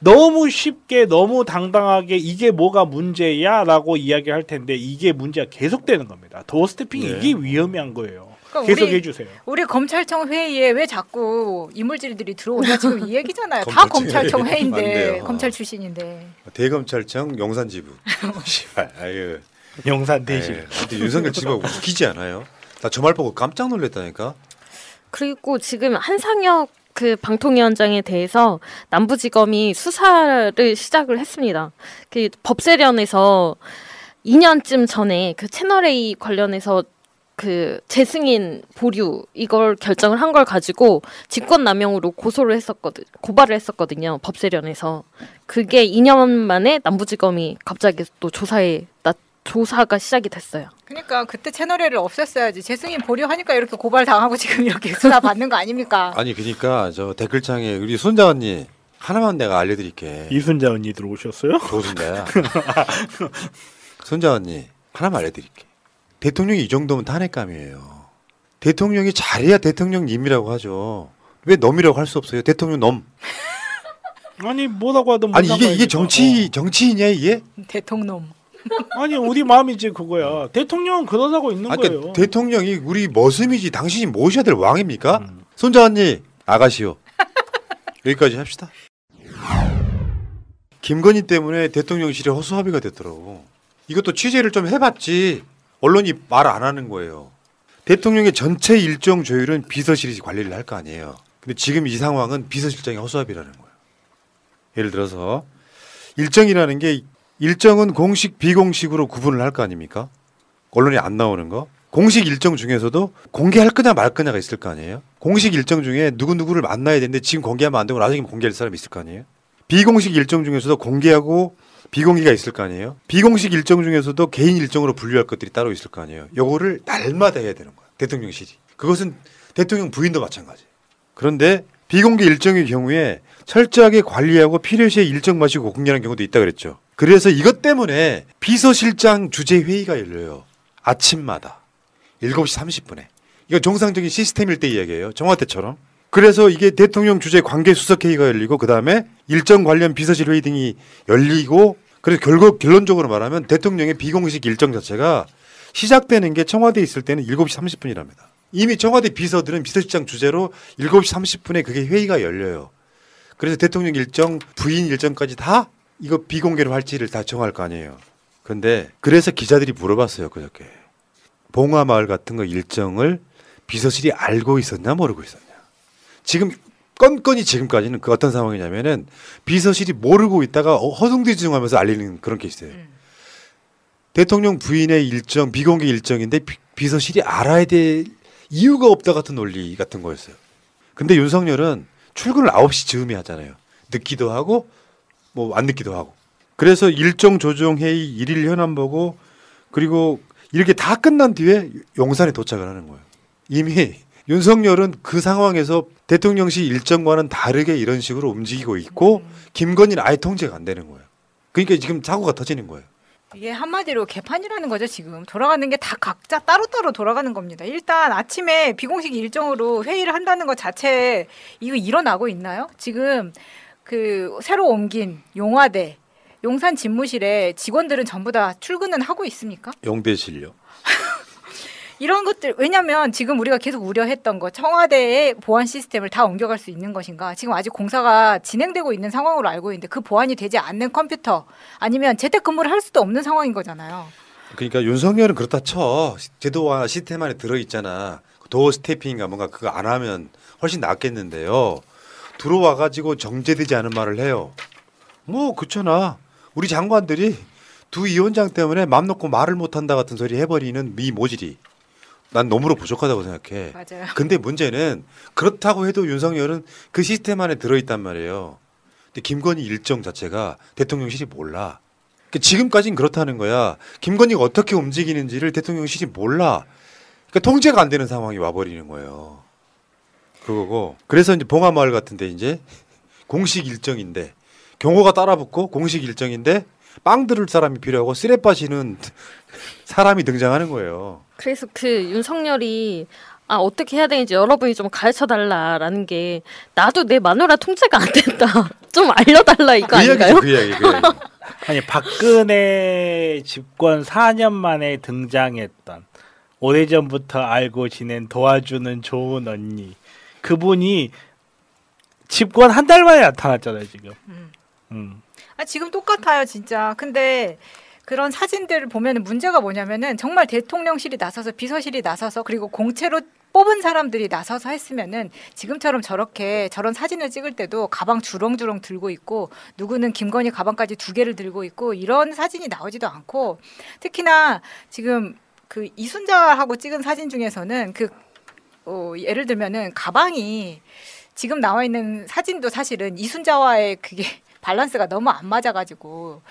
너무 쉽게 너무 당당하게 이게 뭐가 문제야라고 이야기할 텐데 이게 문제가 계속되는 겁니다. 도어 스태핑이 네. 이게 위험한 거예요. 그러니까 계속 우리- 해주세요. 우리 검찰청 회의에 왜 자꾸 이물질들이 들어오냐 지금 이 얘기잖아요. 다 검찰청 회의. 맞네요. 검찰 출신인데. 대검찰청 용산 지부. 씨발. 아유. 용산 대신. 예. 근데 윤석열 지부가 웃기지 않아요? 나 저 말 보고 깜짝 놀랐다니까. 그리고 지금 한상혁 그 방통위원장에 대해서 남부지검이 수사를 시작을 했습니다. 그 법세련에서 2년쯤 전에 그 채널 A 관련해서 그 재승인 보류 이걸 결정을 한 걸 가지고 직권남용으로 고소를 했었거든 고발을 했었거든요 법세련에서 그게 2년 만에 남부지검이 갑자기 또 조사에 나 조사가 시작이 됐어요. 그러니까 그때 채널회를 없앴어야지. 재승인 보류하니까 이렇게 고발 당하고 지금 이렇게 수사 받는 거 아닙니까? 아니 그러니까 저 댓글창에 우리 손자 언니 하나만 내가 알려드릴게. 이순자 언니 들어오셨어요? 조순자야. 손자 언니 하나만 알려드릴게. 대통령이 이 정도면 탄핵감이에요. 대통령이 잘해야 대통령님이라고 하죠. 왜 넘이라고 할 수 없어요? 대통령 넘. 아니 뭐라고 하든 아니 이게 이게. 정치 정치이냐 이게? 대통령. 아니 우리 마음이지 그거야. 대통령은 그러자고 있는 아까 거예요. 대통령이 우리 머슴이지 당신이 모셔야 될 왕입니까? 음. 손자 언니 아가시오. 여기까지 합시다. 김건희 때문에 대통령실에 허수아비가 됐더라고. 이것도 취재를 좀 해봤지. 언론이 말 안 하는 거예요. 대통령의 전체 일정 조율은 비서실이 관리를 할 거 아니에요. 근데 지금 이 상황은 비서실장이 허수아비라는 거예요. 예를 들어서 일정이라는 게 일정은 공식 비공식으로 구분을 할 거 아닙니까? 언론에 안 나오는 거. 공식 일정 중에서도 공개할 거냐 말 거냐가 있을 거 아니에요? 공식 일정 중에 누구누구를 만나야 되는데 지금 공개하면 안 되고 나중에 공개할 사람이 있을 거 아니에요? 비공식 일정 중에서도 공개하고 비공개가 있을 거 아니에요? 비공식 일정 중에서도 개인 일정으로 분류할 것들이 따로 있을 거 아니에요? 요거를 날마다 해야 되는 거야. 대통령실이. 그것은 대통령 부인도 마찬가지. 그런데 비공개 일정의 경우에 철저하게 관리하고 필요시에 일정 마시고 공개하는 경우도 있다 그랬죠. 그래서 이것 때문에 비서실장 주재 회의가 열려요. 아침마다 7시 30분에. 이거 정상적인 시스템일 때 이야기예요. 정화 때처럼. 그래서 이게 대통령 주재 관계 수석 회의가 열리고 그다음에 일정 관련 비서실 회의 등이 열리고 그래서 결국 결론적으로 말하면 대통령의 비공식 일정 자체가 시작되는 게 청와대에 있을 때는 7시 30분이랍니다. 이미 청와대 비서들은 비서실장 주재로 7시 30분에 그게 회의가 열려요. 그래서 대통령 일정, 부인 일정까지 다 이거 비공개로 할지를 다 정할 거 아니에요. 근데 그래서 기자들이 물어봤어요, 그저께. 봉화마을 같은 거 일정을 비서실이 알고 있었냐 모르고 있었냐. 지금 건건이 지금까지는 그 어떤 상황이냐면은 비서실이 모르고 있다가 어, 허둥지둥하면서 알리는 그런 케이스예요. 대통령 부인의 일정 비공개 일정인데 비, 비서실이 알아야 될 이유가 없다 같은 논리 같은 거였어요. 근데 윤석열은 출근을 9시 즈음에 하잖아요. 늦기도 하고 뭐 안 늦기도 하고. 그래서 일정 조정 회의 일일 현안 보고 그리고 이렇게 다 끝난 뒤에 용산에 도착을 하는 거예요. 이미 윤석열은 그 상황에서 대통령실 일정과는 다르게 이런 식으로 움직이고 있고 김건희는 아예 통제가 안 되는 거예요. 그러니까 지금 사고가 터지는 거예요. 이게 한마디로 개판이라는 거죠 지금 돌아가는 게 다 각자 따로따로 돌아가는 겁니다. 일단 아침에 비공식 일정으로 회의를 한다는 것 자체에 이거 일어나고 있나요? 지금 그 새로 옮긴 용화대 용산 집무실에 직원들은 전부 다 출근은 하고 있습니까? 용대실요. 이런 것들 왜냐하면 지금 우리가 계속 우려했던 거 청와대의 보안 시스템을 다 옮겨갈 수 있는 것인가 지금 아직 공사가 진행되고 있는 상황으로 알고 있는데 그 보안이 되지 않는 컴퓨터 아니면 재택근무를 할 수도 없는 상황인 거잖아요. 그러니까 윤석열은 그렇다 쳐. 제도와 시스템 안에 들어 있잖아. 도어 스태핑인가 뭔가 그거 안 하면 훨씬 낫겠는데요. 들어와 가지고 정제되지 않은 말을 해요. 뭐 그렇잖아. 우리 장관들이 두 위원장 때문에 맘 놓고 말을 못 한다 같은 소리 해버리는 미 모질이. 난 너무로 부족하다고 생각해. 맞아요. 근데 문제는 그렇다고 해도 윤석열은 그 시스템 안에 들어있단 말이에요. 근데 김건희 일정 자체가 대통령실이 몰라. 그러니까 지금까지는 그렇다는 거야. 김건희가 어떻게 움직이는지를 대통령실이 몰라. 그러니까 통제가 안 되는 상황이 와버리는 거예요. 그거고. 그래서 이제 봉화마을 같은데 이제 공식 일정인데 경호가 따라붙고 공식 일정인데 빵 들을 사람이 필요하고 쓰레 빠지는 사람이 등장하는 거예요. 그래서 그 윤석열이 아 어떻게 해야 되는지 여러분이 좀 가르쳐 달라라는 게 나도 내 마누라 통제가 안 된다. 좀 알려달라 이거 그 아닌가요? 그 이야기, 그 이야기. 아니 박근혜 집권 4년 만에 등장했던 오래전부터 알고 지낸 도와주는 좋은 언니. 그분이 집권 한 달 만에 나타났잖아요, 지금. 음. 음. 아, 지금 똑같아요, 진짜. 근데 그런 사진들을 보면 문제가 뭐냐면은 정말 대통령실이 나서서 비서실이 나서서 그리고 공채로 뽑은 사람들이 나서서 했으면은 지금처럼 저렇게 저런 사진을 찍을 때도 가방 주렁주렁 들고 있고 누구는 김건희 가방까지 두 개를 들고 있고 이런 사진이 나오지도 않고 특히나 지금 그 이순자하고 찍은 사진 중에서는 그 어, 예를 들면은 가방이 지금 나와 있는 사진도 사실은 이순자와의 그게 밸런스가 너무 안 맞아가지고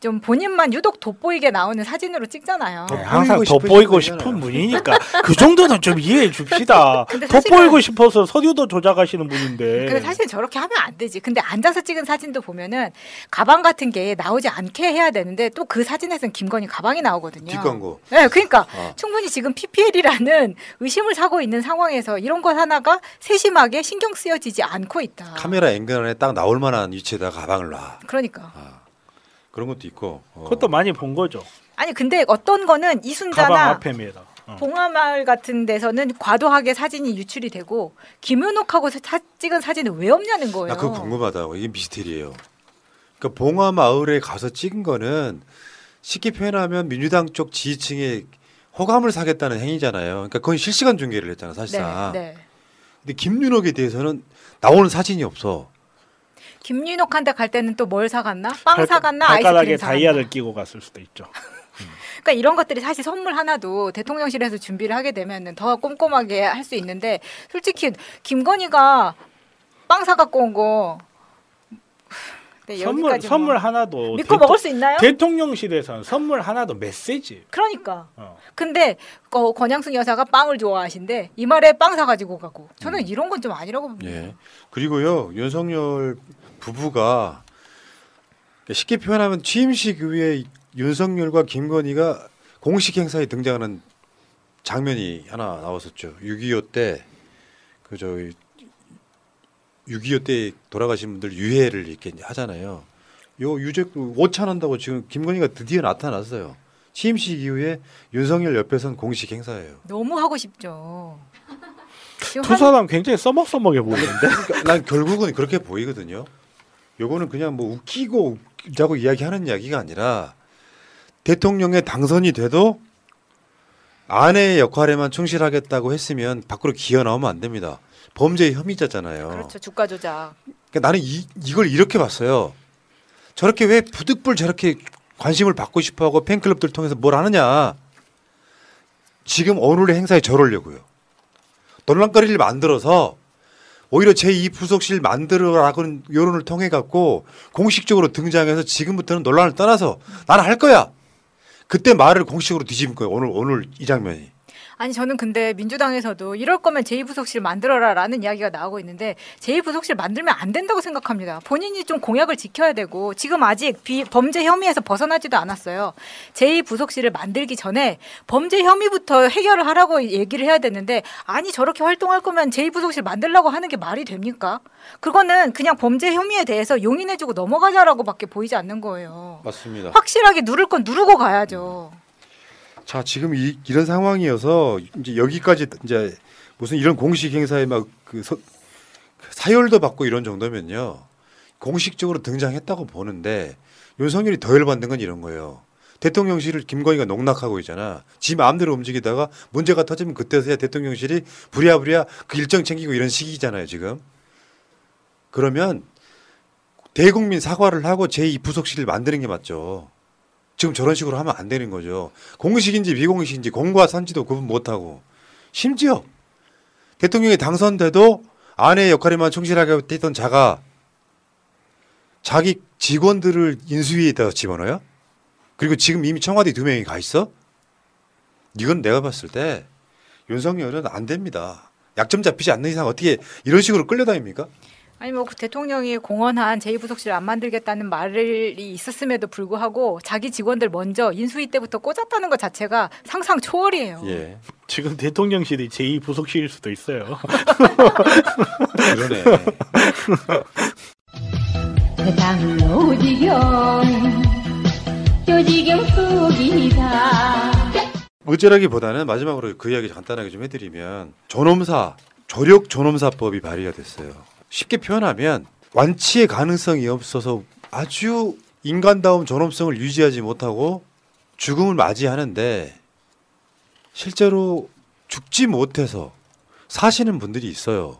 좀 본인만 유독 돋보이게 나오는 사진으로 찍잖아요. 네, 항상 돋보이고 싶은 분이니까 그 정도는 좀 이해해 줍시다. 돋보이고 싶어서 서류도 조작하시는 분인데. 근데 사실 저렇게 하면 안 되지. 근데 앉아서 찍은 사진도 보면은 가방 같은 게 나오지 않게 해야 되는데 또 그 사진에서는 김건희 가방이 나오거든요. 뒷광고. 네, 그러니까 어. 충분히 지금 PPL이라는 의심을 사고 있는 상황에서 이런 것 하나가 세심하게 신경 쓰여지지 않고 있다. 카메라 앵글 안에 딱 나올 만한 위치에다 가방을 놔. 그러니까. 그런 것도 있고. 어. 그것도 많이 본 거죠. 아니 근데 어떤 거는 이순자나 매다. 봉화마을 같은 데서는 과도하게 사진이 유출이 되고 김윤옥하고 사, 찍은 사진은 왜 없냐는 거예요. 나 그거 궁금하다. 이게 미스테리예요. 그러니까 봉화 마을에 가서 찍은 거는 쉽게 표현하면 민주당 쪽 지지층의 호감을 사겠다는 행위잖아요. 그러니까 그건 실시간 중계를 했잖아, 사실상. 네, 네. 근데 김윤옥에 대해서는 나오는 사진이 없어. 김윤옥한테 갈 때는 또 뭘 사갔나? 빵 발- 사갔나? 발가락에 아이스크림 사갔나? 다이아를 끼고 갔을 수도 있죠. 그러니까 이런 것들이 사실 선물 하나도 대통령실에서 준비를 하게 되면은 더 꼼꼼하게 할 수 있는데 솔직히 김건희가 빵 사갖고 온 거. 네, 선물 뭐. 선물 하나도 믿고 먹을 수 있나요? 대통령실에서는 선물 하나도 메시지. 그러니까. 어. 근데 어, 권양승 여사가 빵을 좋아하신데 이 말에 빵 사가지고 가고 저는 이런 건 좀 아니라고 봅니다. 예. 그리고요 윤석열 부부가 쉽게 표현하면 취임식 이후에 윤석열과 김건희가 공식 행사에 등장하는 장면이 하나 나왔었죠. 6.25 때 그 저기 6.25 때 돌아가신 분들 유해를 이렇게 이제 하잖아요. 요 유죄 그 오찬한다고 지금 김건희가 드디어 나타났어요. 취임식 이후에 윤석열 옆에선 공식 행사예요. 너무 하고 싶죠. 두 한- 사람 굉장히 써먹써먹해 보이는데. 그러니까 난 결국은 그렇게 보이거든요. 요거는 그냥 뭐 웃기고 웃자고 이야기하는 이야기가 아니라 대통령에 당선이 돼도 아내의 역할에만 충실하겠다고 했으면 밖으로 기어 나오면 안 됩니다. 범죄 혐의자잖아요. 그렇죠 주가 조작. 그러니까 나는 이, 이걸 이렇게 봤어요. 저렇게 왜 부득불 저렇게 관심을 받고 싶어하고 팬클럽들 통해서 뭘 하느냐. 지금 오늘의 행사에 저러려고요. 논란거리를 만들어서 오히려 제2 부속실 만들어라고는 여론을 통해 갖고 공식적으로 등장해서 지금부터는 논란을 떠나서 나는 할 거야. 그때 말을 공식으로 뒤집은 거예요. 오늘 오늘 이 장면이. 아니 저는 근데 민주당에서도 이럴 거면 제2부속실 만들어라라는 이야기가 나오고 있는데 제2부속실 만들면 안 된다고 생각합니다. 본인이 좀 공약을 지켜야 되고 지금 아직 비, 범죄 혐의에서 벗어나지도 않았어요. 제2부속실을 만들기 전에 범죄 혐의부터 해결을 하라고 얘기를 해야 되는데 아니 저렇게 활동할 거면 제2부속실 만들라고 하는 게 말이 됩니까? 그거는 그냥 범죄 혐의에 대해서 용인해주고 넘어가자라고밖에 보이지 않는 거예요. 맞습니다. 확실하게 누를 건 누르고 가야죠. 자 지금 이, 이런 상황이어서 이제 여기까지 이제 무슨 이런 공식 행사에 막그 사열도 받고 이런 정도면요 공식적으로 등장했다고 보는데 윤석열이 더 열받는 건 이런 거예요. 대통령실을 김건희가 농락하고 있잖아. 지 마음대로 움직이다가 문제가 터지면 그때서야 대통령실이 부랴부랴 그 일정 챙기고 이런 시기잖아요 지금. 그러면 대국민 사과를 하고 제2 부속실을 만드는 게 맞죠. 지금 저런 식으로 하면 안 되는 거죠. 공식인지 비공식인지 공과 산지도 구분 못하고 심지어 대통령이 당선돼도 아내의 역할에만 충실하게 했던 자가 자기 직원들을 인수위에다 집어넣어요? 그리고 지금 이미 청와대 두 명이 가 있어? 이건 내가 봤을 때 윤석열은 안 됩니다. 약점 잡히지 않는 이상 어떻게 이런 식으로 끌려다닙니까? 아니 뭐 그 대통령이 공언한 제2부속실 안 만들겠다는 말이 있었음에도 불구하고 자기 직원들 먼저 인수위 때부터 꽂았다는 것 자체가 상상 초월이에요. 예. 지금 대통령실이 제2 부속실일 수도 있어요. 그러네. 세상은 오지경 요지경 속이다 어쩌라기보다는 마지막으로 그 이야기 간단하게 좀 해드리면 존엄사 조력 존엄사법이 발의가 됐어요. 쉽게 표현하면 완치의 가능성이 없어서 아주 인간다움 존엄성을 유지하지 못하고 죽음을 맞이하는데 실제로 죽지 못해서 사시는 분들이 있어요.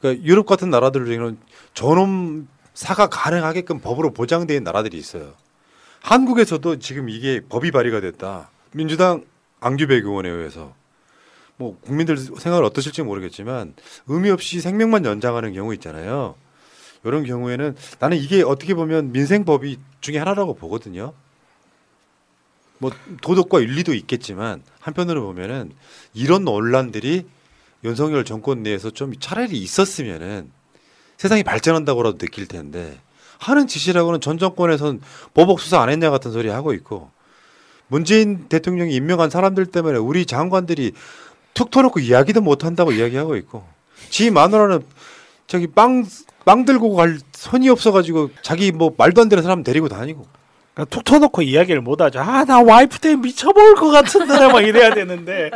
그러니까 유럽 같은 나라들 중에는 존엄 사가 가능하게끔 법으로 보장된 나라들이 있어요. 한국에서도 지금 이게 법이 발의가 됐다. 민주당 앙규배교원에 의해서 뭐 국민들 생각을 어떠실지 모르겠지만 의미 없이 생명만 연장하는 경우 있잖아요. 이런 경우에는 나는 이게 어떻게 보면 민생법이 중에 하나라고 보거든요. 뭐 도덕과 윤리도 있겠지만 한편으로 보면은 이런 논란들이 윤석열 정권 내에서 좀 차라리 있었으면은 세상이 발전한다고라도 느낄 텐데 하는 짓이라고는 전 정권에선 보복 수사 안 했냐 같은 소리 하고 있고 문재인 대통령이 임명한 사람들 때문에 우리 장관들이 툭 터놓고 이야기도 못 한다고 이야기하고 있고. 지 마누라는 저기 빵, 빵 들고 갈 손이 없어가지고 자기 뭐 말도 안 되는 사람 데리고 다니고. 그러니까 툭 터놓고 이야기를 못하죠. 아 나 와이프 때문에 미쳐버릴 것 같은데. 막 이래야 되는데.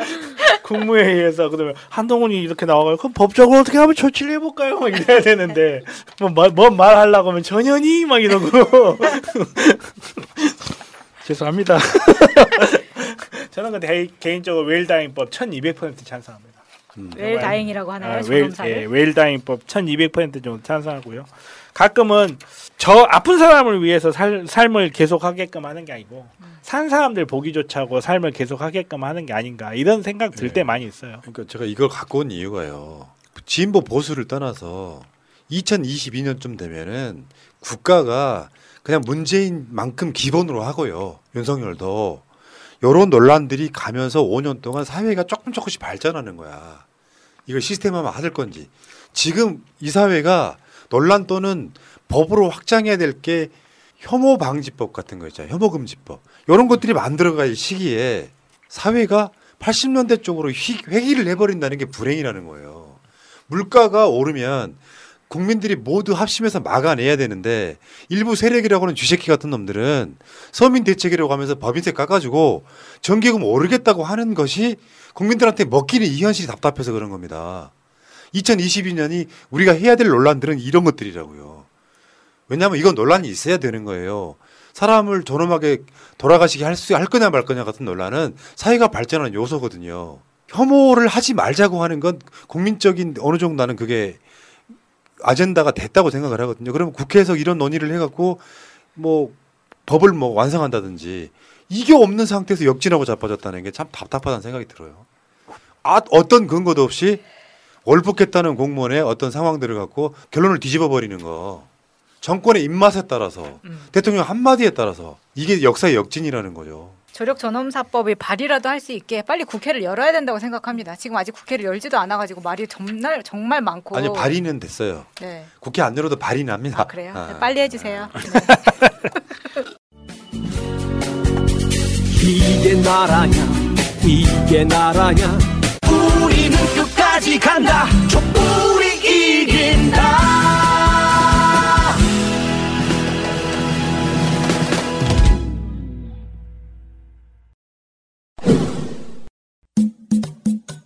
국무회의에서 그러면 한동훈이 이렇게 나와가지고 그럼 법적으로 어떻게 하면 조치를 해볼까요? 막 이래야 되는데. 뭐뭔 말하려고 하면 전현이? 막 이러고. 죄송합니다. 저는 근데 개인적으로 웨일다잉법 1200% 찬성합니다. 웰 다행이라고 하나요? 아, 웨일, 존엄사를? 예, 웨일다잉법 1200% 정도 찬성하고요. 가끔은 저 아픈 사람을 위해서 살, 삶을 계속 하게끔 하는 게 아니고 산 사람들 보기 좋자고 삶을 계속 하게끔 하는 게 아닌가 이런 생각 들때 많이 있어요. 그러니까 제가 이걸 갖고 온 이유가요. 진보 보수를 떠나서 2022년쯤 되면은 국가가 그냥 문재인만큼 기본으로 하고요. 윤석열도 이런 논란들이 가면서 5년 동안 사회가 조금 조금씩 발전하는 거야. 이걸 시스템화만 하될 건지. 지금 이 사회가 논란 또는 법으로 확장해야 될 게 혐오 방지법 같은 거 있잖아요. 혐오 금지법. 이런 것들이 만들어갈 시기에 사회가 80년대 쪽으로 휘, 회귀를 해버린다는 게 불행이라는 거예요. 물가가 오르면 국민들이 모두 합심해서 막아내야 되는데 일부 세력이라고는 쥐새끼 같은 놈들은 서민 대책이라고 하면서 법인세 깎아주고 전기금 오르겠다고 하는 것이 국민들한테 먹기는 이 현실이 답답해서 그런 겁니다. 2022년이 우리가 해야 될 논란들은 이런 것들이라고요. 왜냐하면 이건 논란이 있어야 되는 거예요. 사람을 존엄하게 돌아가시게 할 수 할 거냐 말 거냐 같은 논란은 사회가 발전하는 요소거든요. 혐오를 하지 말자고 하는 건 국민적인 어느 정도 나는 그게 아젠다가 됐다고 생각을 하거든요. 그러면 국회에서 이런 논의를 해갖고 뭐 법을 뭐 완성한다든지 이게 없는 상태에서 역진하고 자빠졌다는 게 참 답답하다는 생각이 들어요. 아, 어떤 근거도 없이 월북했다는 공무원의 어떤 상황들을 갖고 결론을 뒤집어 버리는 거. 정권의 입맛에 따라서 대통령 한마디에 따라서 이게 역사의 역진이라는 거죠. 조력 전엄사법이 발의라도 할 수 있게 빨리 국회를 열어야 된다고 생각합니다. 지금 아직 국회를 열지도 않아가지고 말이 정말 정말 많고. 아니 발의는 됐어요. 네. 국회 안 열어도 발의는 합니다. 아 그래요? 네, 빨리 해주세요. 이게 나라냐 이게 나라냐 우리는 끝까지 간다 촛불이 이긴다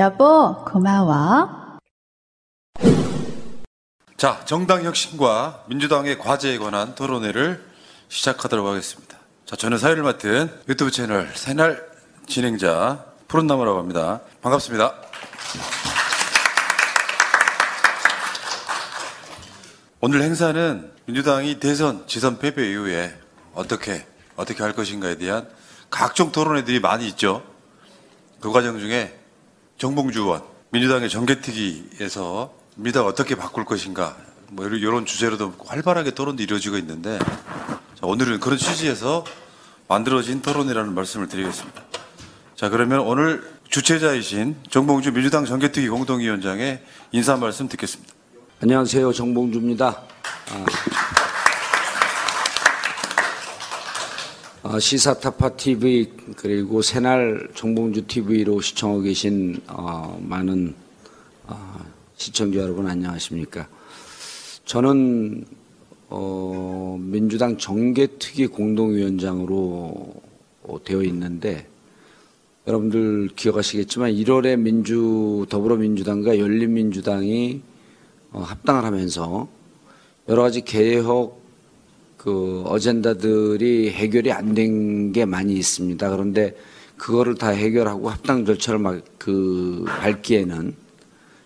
여보, 고마워. 자, 정당 혁신과 민주당의 과제에 관한 토론회를 시작하도록 하겠습니다. 자, 저는 사회를 맡은 유튜브 채널 새날 진행자 푸른나무라고 합니다. 반갑습니다. 오늘 행사는 민주당이 대선, 지선 패배 이후에 어떻게, 어떻게 할 것인가에 대한 각종 토론회들이 많이 있죠. 그 과정 중에 정봉주 의원, 민주당의 정개특위에서 민주당 어떻게 바꿀 것인가, 뭐 이런, 주제로도 활발하게 토론도 이루어지고 있는데, 자, 오늘은 그런 취지에서 만들어진 토론이라는 말씀을 드리겠습니다. 자 그러면 오늘 주최자이신 정봉주 민주당 정개특위 공동위원장의 인사 말씀 듣겠습니다. 안녕하세요. 정봉주입니다. 아, 시사타파 TV 그리고 새날 정봉주 TV로 시청하고 계신 어, 많은 어, 시청자 여러분 안녕하십니까? 저는 어, 민주당 정개특위 공동위원장으로 어, 되어 있는데 여러분들 기억하시겠지만 1월에 민주 더불어민주당과 열린민주당이 어, 합당을 하면서 여러 가지 개혁 그 어젠다들이 해결이 안 된 게 많이 있습니다. 그런데 그거를 다 해결하고 합당 절차를 막 그 밟기에는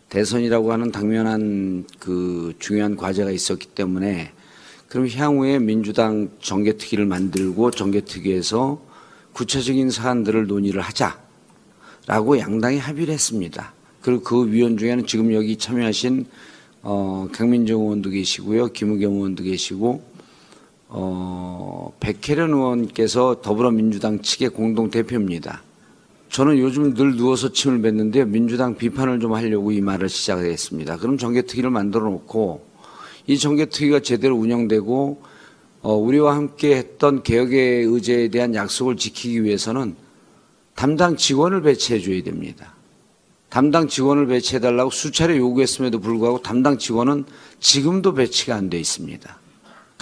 대선이라고 하는 당면한 그 중요한 과제가 있었기 때문에 그럼 향후에 민주당 정개특위를 만들고 정개특위에서 구체적인 사안들을 논의를 하자라고 양당이 합의를 했습니다. 그리고 그 위원 중에는 지금 여기 참여하신 어, 강민정 의원도 계시고요, 김우겸 의원도 계시고 어, 백혜련 의원께서 더불어민주당 측의 공동 대표입니다. 저는 요즘 늘 누워서 침을 뱉는데요. 민주당 비판을 좀 하려고 이 말을 시작했습니다. 그럼 정개특위를 만들어 놓고 이 정개특위가 제대로 운영되고 어, 우리와 함께 했던 개혁의 의제에 대한 약속을 지키기 위해서는 담당 직원을 배치해 줘야 됩니다. 담당 직원을 배치해 달라고 수차례 요구했음에도 불구하고 담당 직원은 지금도 배치가 안 돼 있습니다.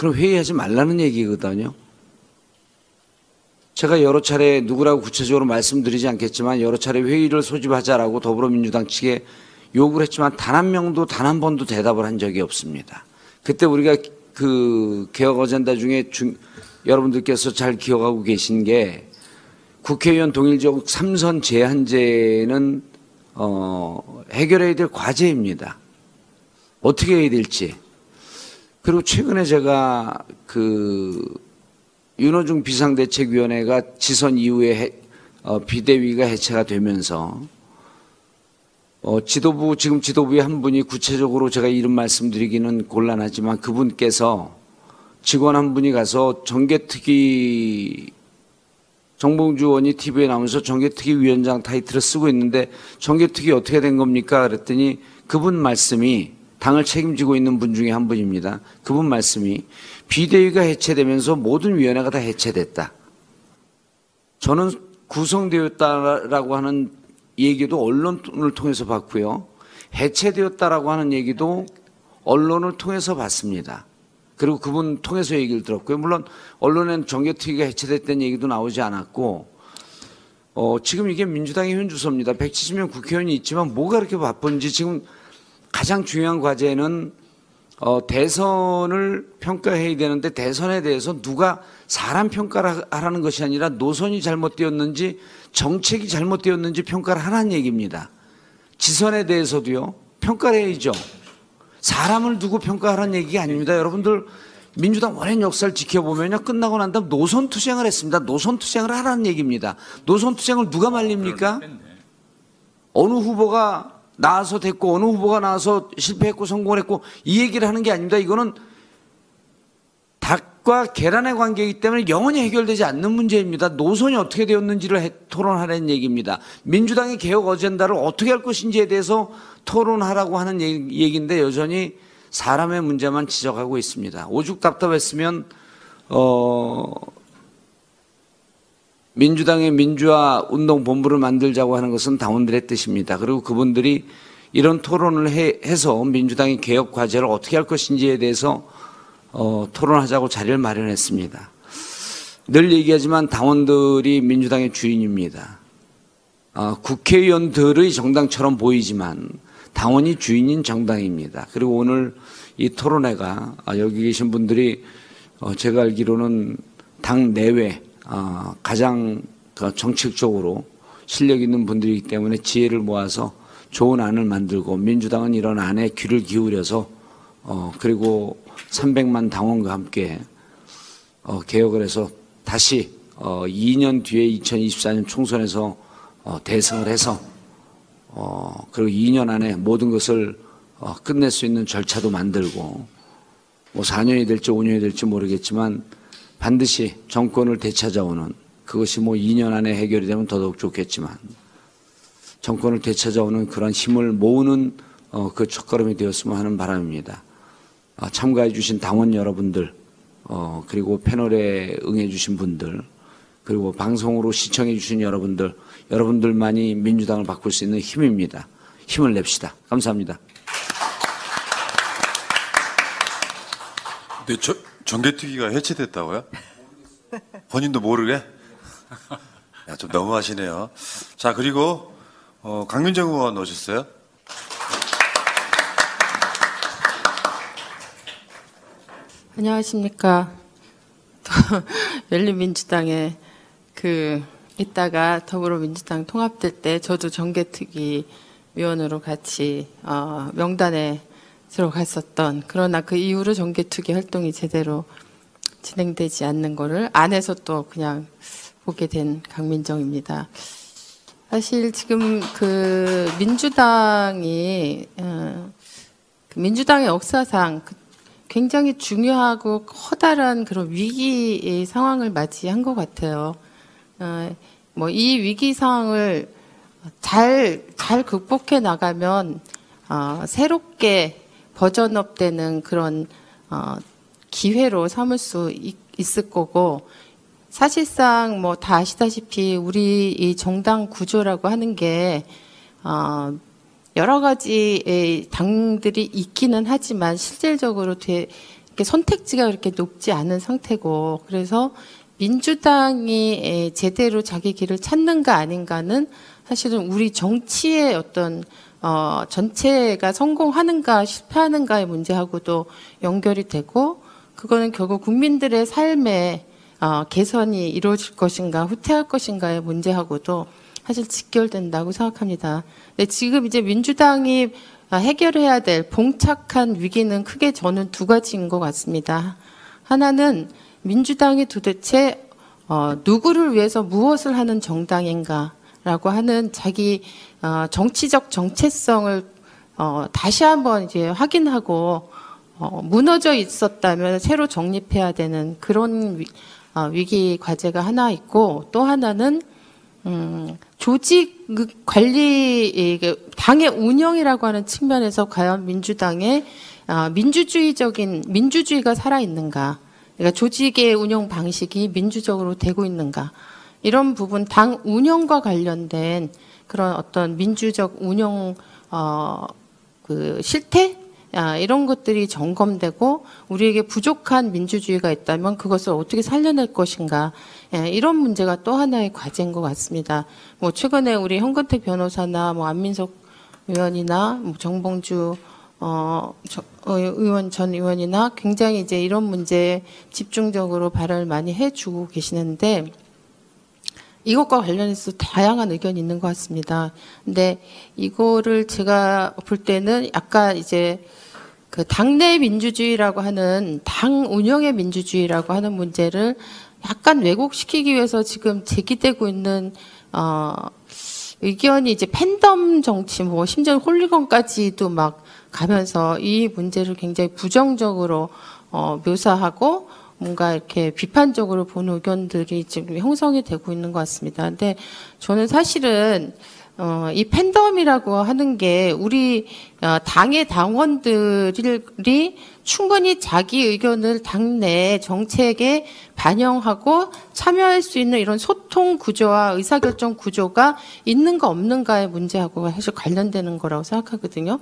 그럼 회의하지 말라는 얘기거든요. 제가 여러 차례 누구라고 구체적으로 말씀드리지 않겠지만 여러 차례 회의를 소집하자라고 더불어민주당 측에 요구를 했지만 단 한 명도 단 한 번도 대답을 한 적이 없습니다. 그때 우리가 그 개혁 어젠다 중에 중, 여러분들께서 잘 기억하고 계신 게 국회의원 동일적 삼선 제한제는 어, 해결해야 될 과제입니다. 어떻게 해야 될지. 그리고 최근에 제가 그 윤호중 비상대책위원회가 지선 이후에 해, 어, 비대위가 해체가 되면서 어, 지도부 지금 지도부의 한 분이 구체적으로 제가 이름 말씀드리기는 곤란하지만 그분께서 직원 한 분이 가서 정개특위 정봉주 의원이 TV에 나오면서 정개특위 위원장 타이틀을 쓰고 있는데 정개특위 어떻게 된 겁니까? 그랬더니 그분 말씀이 당을 책임지고 있는 분 중에 한 분입니다. 그분 말씀이 비대위가 해체되면서 모든 위원회가 다 해체됐다. 저는 구성되었다라고 하는 얘기도 언론을 통해서 봤고요. 해체되었다라고 하는 얘기도 언론을 통해서 봤습니다. 그리고 그분 통해서 얘기를 들었고요. 물론 언론엔 정개특위가 해체됐다는 얘기도 나오지 않았고 어, 지금 이게 민주당의 현주소입니다. 170명 국회의원이 있지만 뭐가 그렇게 바쁜지 지금 가장 중요한 과제는 어, 대선을 평가해야 되는데 대선에 대해서 누가 사람 평가를 하라는 것이 아니라 노선이 잘못되었는지 정책이 잘못되었는지 평가를 하라는 얘기입니다. 지선에 대해서도요, 평가를 해야죠. 사람을 두고 평가하라는 얘기가 아닙니다. 여러분들 민주당 오랜 역사를 지켜보면요. 끝나고 난 다음 노선 투쟁을 했습니다. 노선 투쟁을 하라는 얘기입니다. 노선 투쟁을 누가 말립니까? 어느 후보가 나와서 됐고 어느 후보가 나와서 실패했고 성공을 했고 이 얘기를 하는 게 아닙니다. 이거는 닭과 계란의 관계이기 때문에 영원히 해결되지 않는 문제입니다. 노선이 어떻게 되었는지를 해- 토론하라는 얘기입니다. 민주당의 개혁 어젠다를 어떻게 할 것인지에 대해서 토론하라고 하는 얘기- 얘기인데 여전히 사람의 문제만 지적하고 있습니다. 오죽 답답했으면 어 민주당의 민주화 운동 본부를 만들자고 하는 것은 당원들의 뜻입니다. 그리고 그분들이 이런 토론을 해, 해서 민주당의 개혁 과제를 어떻게 할 것인지에 대해서 어, 토론하자고 자리를 마련했습니다. 늘 얘기하지만 당원들이 민주당의 주인입니다. 아, 국회의원들의 정당처럼 보이지만 당원이 주인인 정당입니다. 그리고 오늘 이 토론회가 아, 여기 계신 분들이 어, 제가 알기로는 당 내외 아, 가장 그 정책적으로 실력 있는 분들이기 때문에 지혜를 모아서 좋은 안을 만들고 민주당은 이런 안에 귀를 기울여서 어, 그리고 300만 당원과 함께 어, 개혁을 해서 다시 어, 2년 뒤에 2024년 총선에서 어, 대승을 해서 어, 그리고 2년 안에 모든 것을 어, 끝낼 수 있는 절차도 만들고 뭐 4년이 될지 5년이 될지 모르겠지만 반드시 정권을 되찾아오는 그것이 뭐 2년 안에 해결이 되면 더더욱 좋겠지만 정권을 되찾아오는 그런 힘을 모으는 어, 그 첫걸음이 되었으면 하는 바람입니다. 아, 참가해 주신 당원 여러분들 어, 그리고 패널에 응해 주신 분들 그리고 방송으로 시청해 주신 여러분들 여러분들만이 민주당을 바꿀 수 있는 힘입니다. 힘을 냅시다. 감사합니다. 근데 저, 정개특위가 해체됐다고요? 본인도 모르게? 야, 좀 너무하시네요. 자, 그리고 어, 강민정 의원 오셨어요? 안녕하십니까. 열린민주당에 그 이따가 더불어민주당 통합될 때 저도 정개특위 위원으로 같이 어, 명단에 들어갔었던 그러나 그 이후로 정개특위 활동이 제대로 진행되지 않는 거를 안에서 또 그냥 보게 된 강민정입니다. 사실 지금 그 민주당이 어, 그 민주당의 역사상 그 굉장히 중요하고 커다란 그런 위기 상황을 맞이한 것 같아요. 어, 뭐이 위기 상황을 잘, 잘 극복해 나가면, 어, 새롭게 버전업 되는 그런, 어, 기회로 삼을 수 있, 있을 거고, 사실상 뭐 다 아시다시피 우리 이 정당 구조라고 하는 게, 어, 여러 가지의 당들이 있기는 하지만 실질적으로 되, 이렇게 선택지가 그렇게 높지 않은 상태고 그래서 민주당이 제대로 자기 길을 찾는가 아닌가는 사실은 우리 정치의 어떤 어, 전체가 성공하는가 실패하는가의 문제하고도 연결이 되고 그거는 결국 국민들의 삶에 어, 개선이 이루어질 것인가 후퇴할 것인가의 문제하고도 사실 직결된다고 생각합니다. 근데 지금 이제 민주당이 해결해야 될 봉착한 위기는 크게 저는 두 가지인 것 같습니다. 하나는 민주당이 도대체 어, 누구를 위해서 무엇을 하는 정당인가 라고 하는 자기 어, 정치적 정체성을 어, 다시 한번 이제 확인하고 어, 무너져 있었다면 새로 정립해야 되는 그런 위, 어, 위기 과제가 하나 있고 또 하나는 음, 조직 관리 당의 운영이라고 하는 측면에서 과연 민주당의 어, 민주주의적인 민주주의가 살아 있는가? 그러니까 조직의 운영 방식이 민주적으로 되고 있는가? 이런 부분 당 운영과 관련된 그런 어떤 민주적 운영 어, 그 실태 아, 이런 것들이 점검되고 우리에게 부족한 민주주의가 있다면 그것을 어떻게 살려낼 것인가 예, 이런 문제가 또 하나의 과제인 것 같습니다. 뭐 최근에 우리 현근택 변호사나 뭐 안민석 의원이나 뭐 정봉주 어, 저, 어, 의원 전 의원이나 굉장히 이제 이런 문제에 집중적으로 발언을 많이 해주고 계시는데 이것과 관련해서 다양한 의견이 있는 것 같습니다. 근데 이거를 제가 볼 때는 약간 이제 그 당내 민주주의라고 하는 당 운영의 민주주의라고 하는 문제를 약간 왜곡시키기 위해서 지금 제기되고 있는 어 의견이 이제 팬덤 정치 뭐 심지어 홀리건까지도 막 가면서 이 문제를 굉장히 부정적으로 어 묘사하고 뭔가 이렇게 비판적으로 보는 의견들이 지금 형성이 되고 있는 것 같습니다. 근데 저는 사실은 어, 이 팬덤이라고 하는 게 우리 어, 당의 당원들이 충분히 자기 의견을 당내 정책에 반영하고 참여할 수 있는 이런 소통 구조와 의사결정 구조가 있는가 없는가의 문제하고 사실 관련되는 거라고 생각하거든요.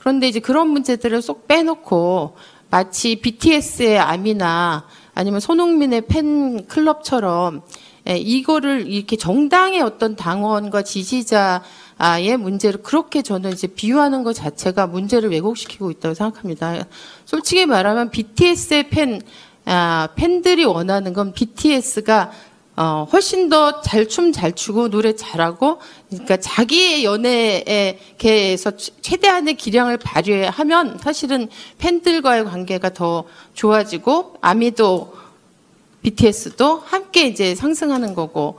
그런데 이제 그런 문제들을 쏙 빼놓고 마치 BTS의 아미나 아니면 손흥민의 팬클럽처럼 예, 이거를 이렇게 정당의 어떤 당원과 지지자의 문제를 그렇게 저는 이제 비유하는 것 자체가 문제를 왜곡시키고 있다고 생각합니다. 솔직히 말하면 BTS의 팬, 아, 팬들이 원하는 건 BTS가 어, 훨씬 더 잘 춤 잘 추고 노래 잘하고 그러니까 자기의 연애에 개에서 최대한의 기량을 발휘하면 사실은 팬들과의 관계가 더 좋아지고 아미도 BTS도 함께 이제 상승하는 거고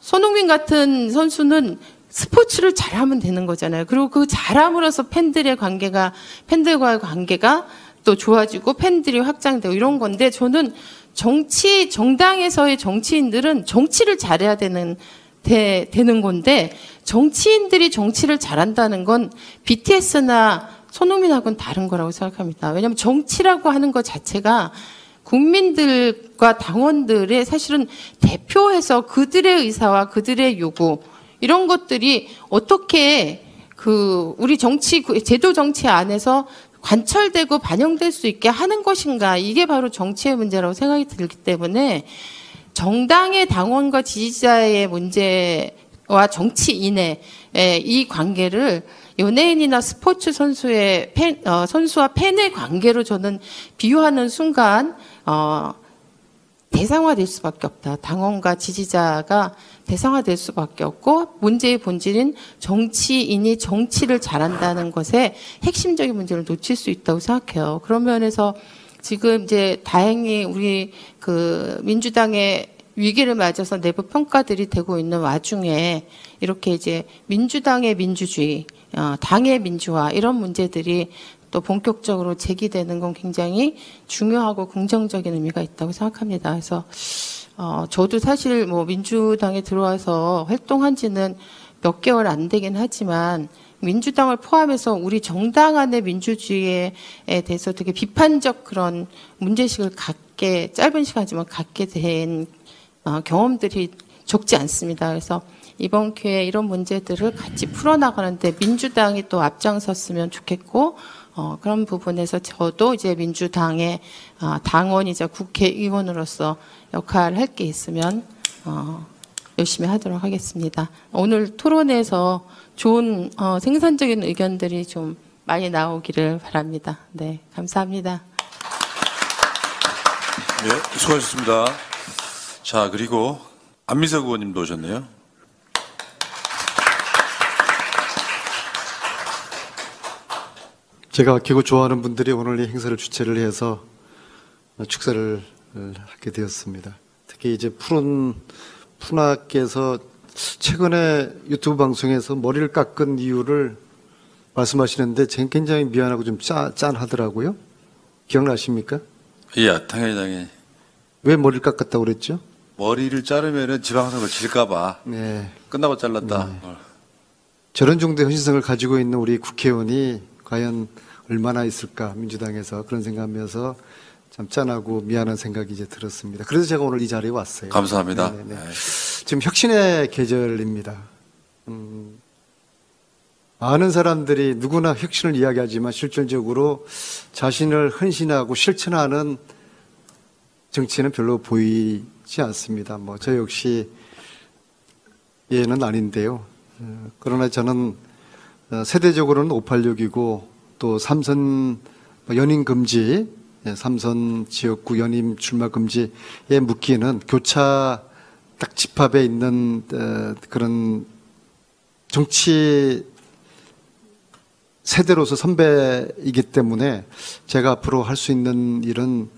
손흥민 같은 선수는 스포츠를 잘하면 되는 거잖아요. 그리고 그 잘함으로써 팬들의 관계가 팬들과의 관계가 또 좋아지고 팬들이 확장되고 이런 건데 저는 정치 정당에서의 정치인들은 정치를 잘해야 되는 되, 되는 건데 정치인들이 정치를 잘한다는 건 BTS나 손흥민하고는 다른 거라고 생각합니다. 왜냐하면 정치라고 하는 것 자체가 국민들과 당원들의 사실은 대표해서 그들의 의사와 그들의 요구 이런 것들이 어떻게 그 우리 정치 제도 정치 안에서 관철되고 반영될 수 있게 하는 것인가? 이게 바로 정치의 문제라고 생각이 들기 때문에 정당의 당원과 지지자의 문제와 정치인의 이 관계를 연예인이나 스포츠 선수의 팬, 어, 선수와 팬의 관계로 저는 비유하는 순간 어, 대상화될 수밖에 없다. 당원과 지지자가 대상화될 수밖에 없고 문제의 본질인 정치인이 정치를 잘한다는 것에 핵심적인 문제를 놓칠 수 있다고 생각해요. 그런 면에서 지금 이제 다행히 우리 그 민주당의 위기를 맞아서 내부 평가들이 되고 있는 와중에 이렇게 이제 민주당의 민주주의, 어, 당의 민주화 이런 문제들이 또 본격적으로 제기되는 건 굉장히 중요하고 긍정적인 의미가 있다고 생각합니다. 그래서 어, 저도 사실 뭐 민주당에 들어와서 활동한 지는 몇 개월 안 되긴 하지만 민주당을 포함해서 우리 정당 안의 민주주의에 대해서 되게 비판적 그런 문제식을 갖게 짧은 시간이지만 갖게 된 어, 경험들이 적지 않습니다. 그래서 이번 기회에 이런 문제들을 같이 풀어나가는데 민주당이 또 앞장섰으면 좋겠고 어, 그런 부분에서 저도 이제 민주당의 어, 당원이자 국회의원으로서 역할을 할 게 있으면 어, 열심히 하도록 하겠습니다. 오늘 토론에서 좋은 어, 생산적인 의견들이 좀 많이 나오기를 바랍니다. 네, 감사합니다. 네, 수고하셨습니다. 자, 그리고 안미석 의원님도 오셨네요. 제가 아끼고 좋아하는 분들이 오늘 이 행사를 주최를 해서 축사를 하게 되었습니다. 특히 이제 푸른 푸나께서 최근에 유튜브 방송에서 머리를 깎은 이유를 말씀하시는데 굉장히 미안하고 좀 짠, 짠하더라고요. 기억나십니까? 예, 당연히 당연히. 왜 머리를 깎았다고 그랬죠? 머리를 자르면은 지방선을 질까봐. 네. 끝나고 잘랐다. 어. 저런 정도의 헌신성을 가지고 있는 우리 국회의원이 과연 얼마나 있을까 민주당에서 그런 생각하면서 참 짠하고 미안한 생각이 이제 들었습니다. 그래서 제가 오늘 이 자리에 왔어요. 감사합니다. 네네네. 지금 혁신의 계절입니다. 음, 많은 사람들이 누구나 혁신을 이야기하지만 실질적으로 자신을 헌신하고 실천하는 정치는 별로 보이지 않습니다. 뭐 저 역시 예는 아닌데요. 어, 그러나 저는 어, 세대적으로는 586이고 또 삼선 연임 금지, 예, 삼선 지역구 연임 출마 금지에 묶이는 교차 딱 집합에 있는 어, 그런 정치 세대로서 선배이기 때문에 제가 앞으로 할 수 있는 일은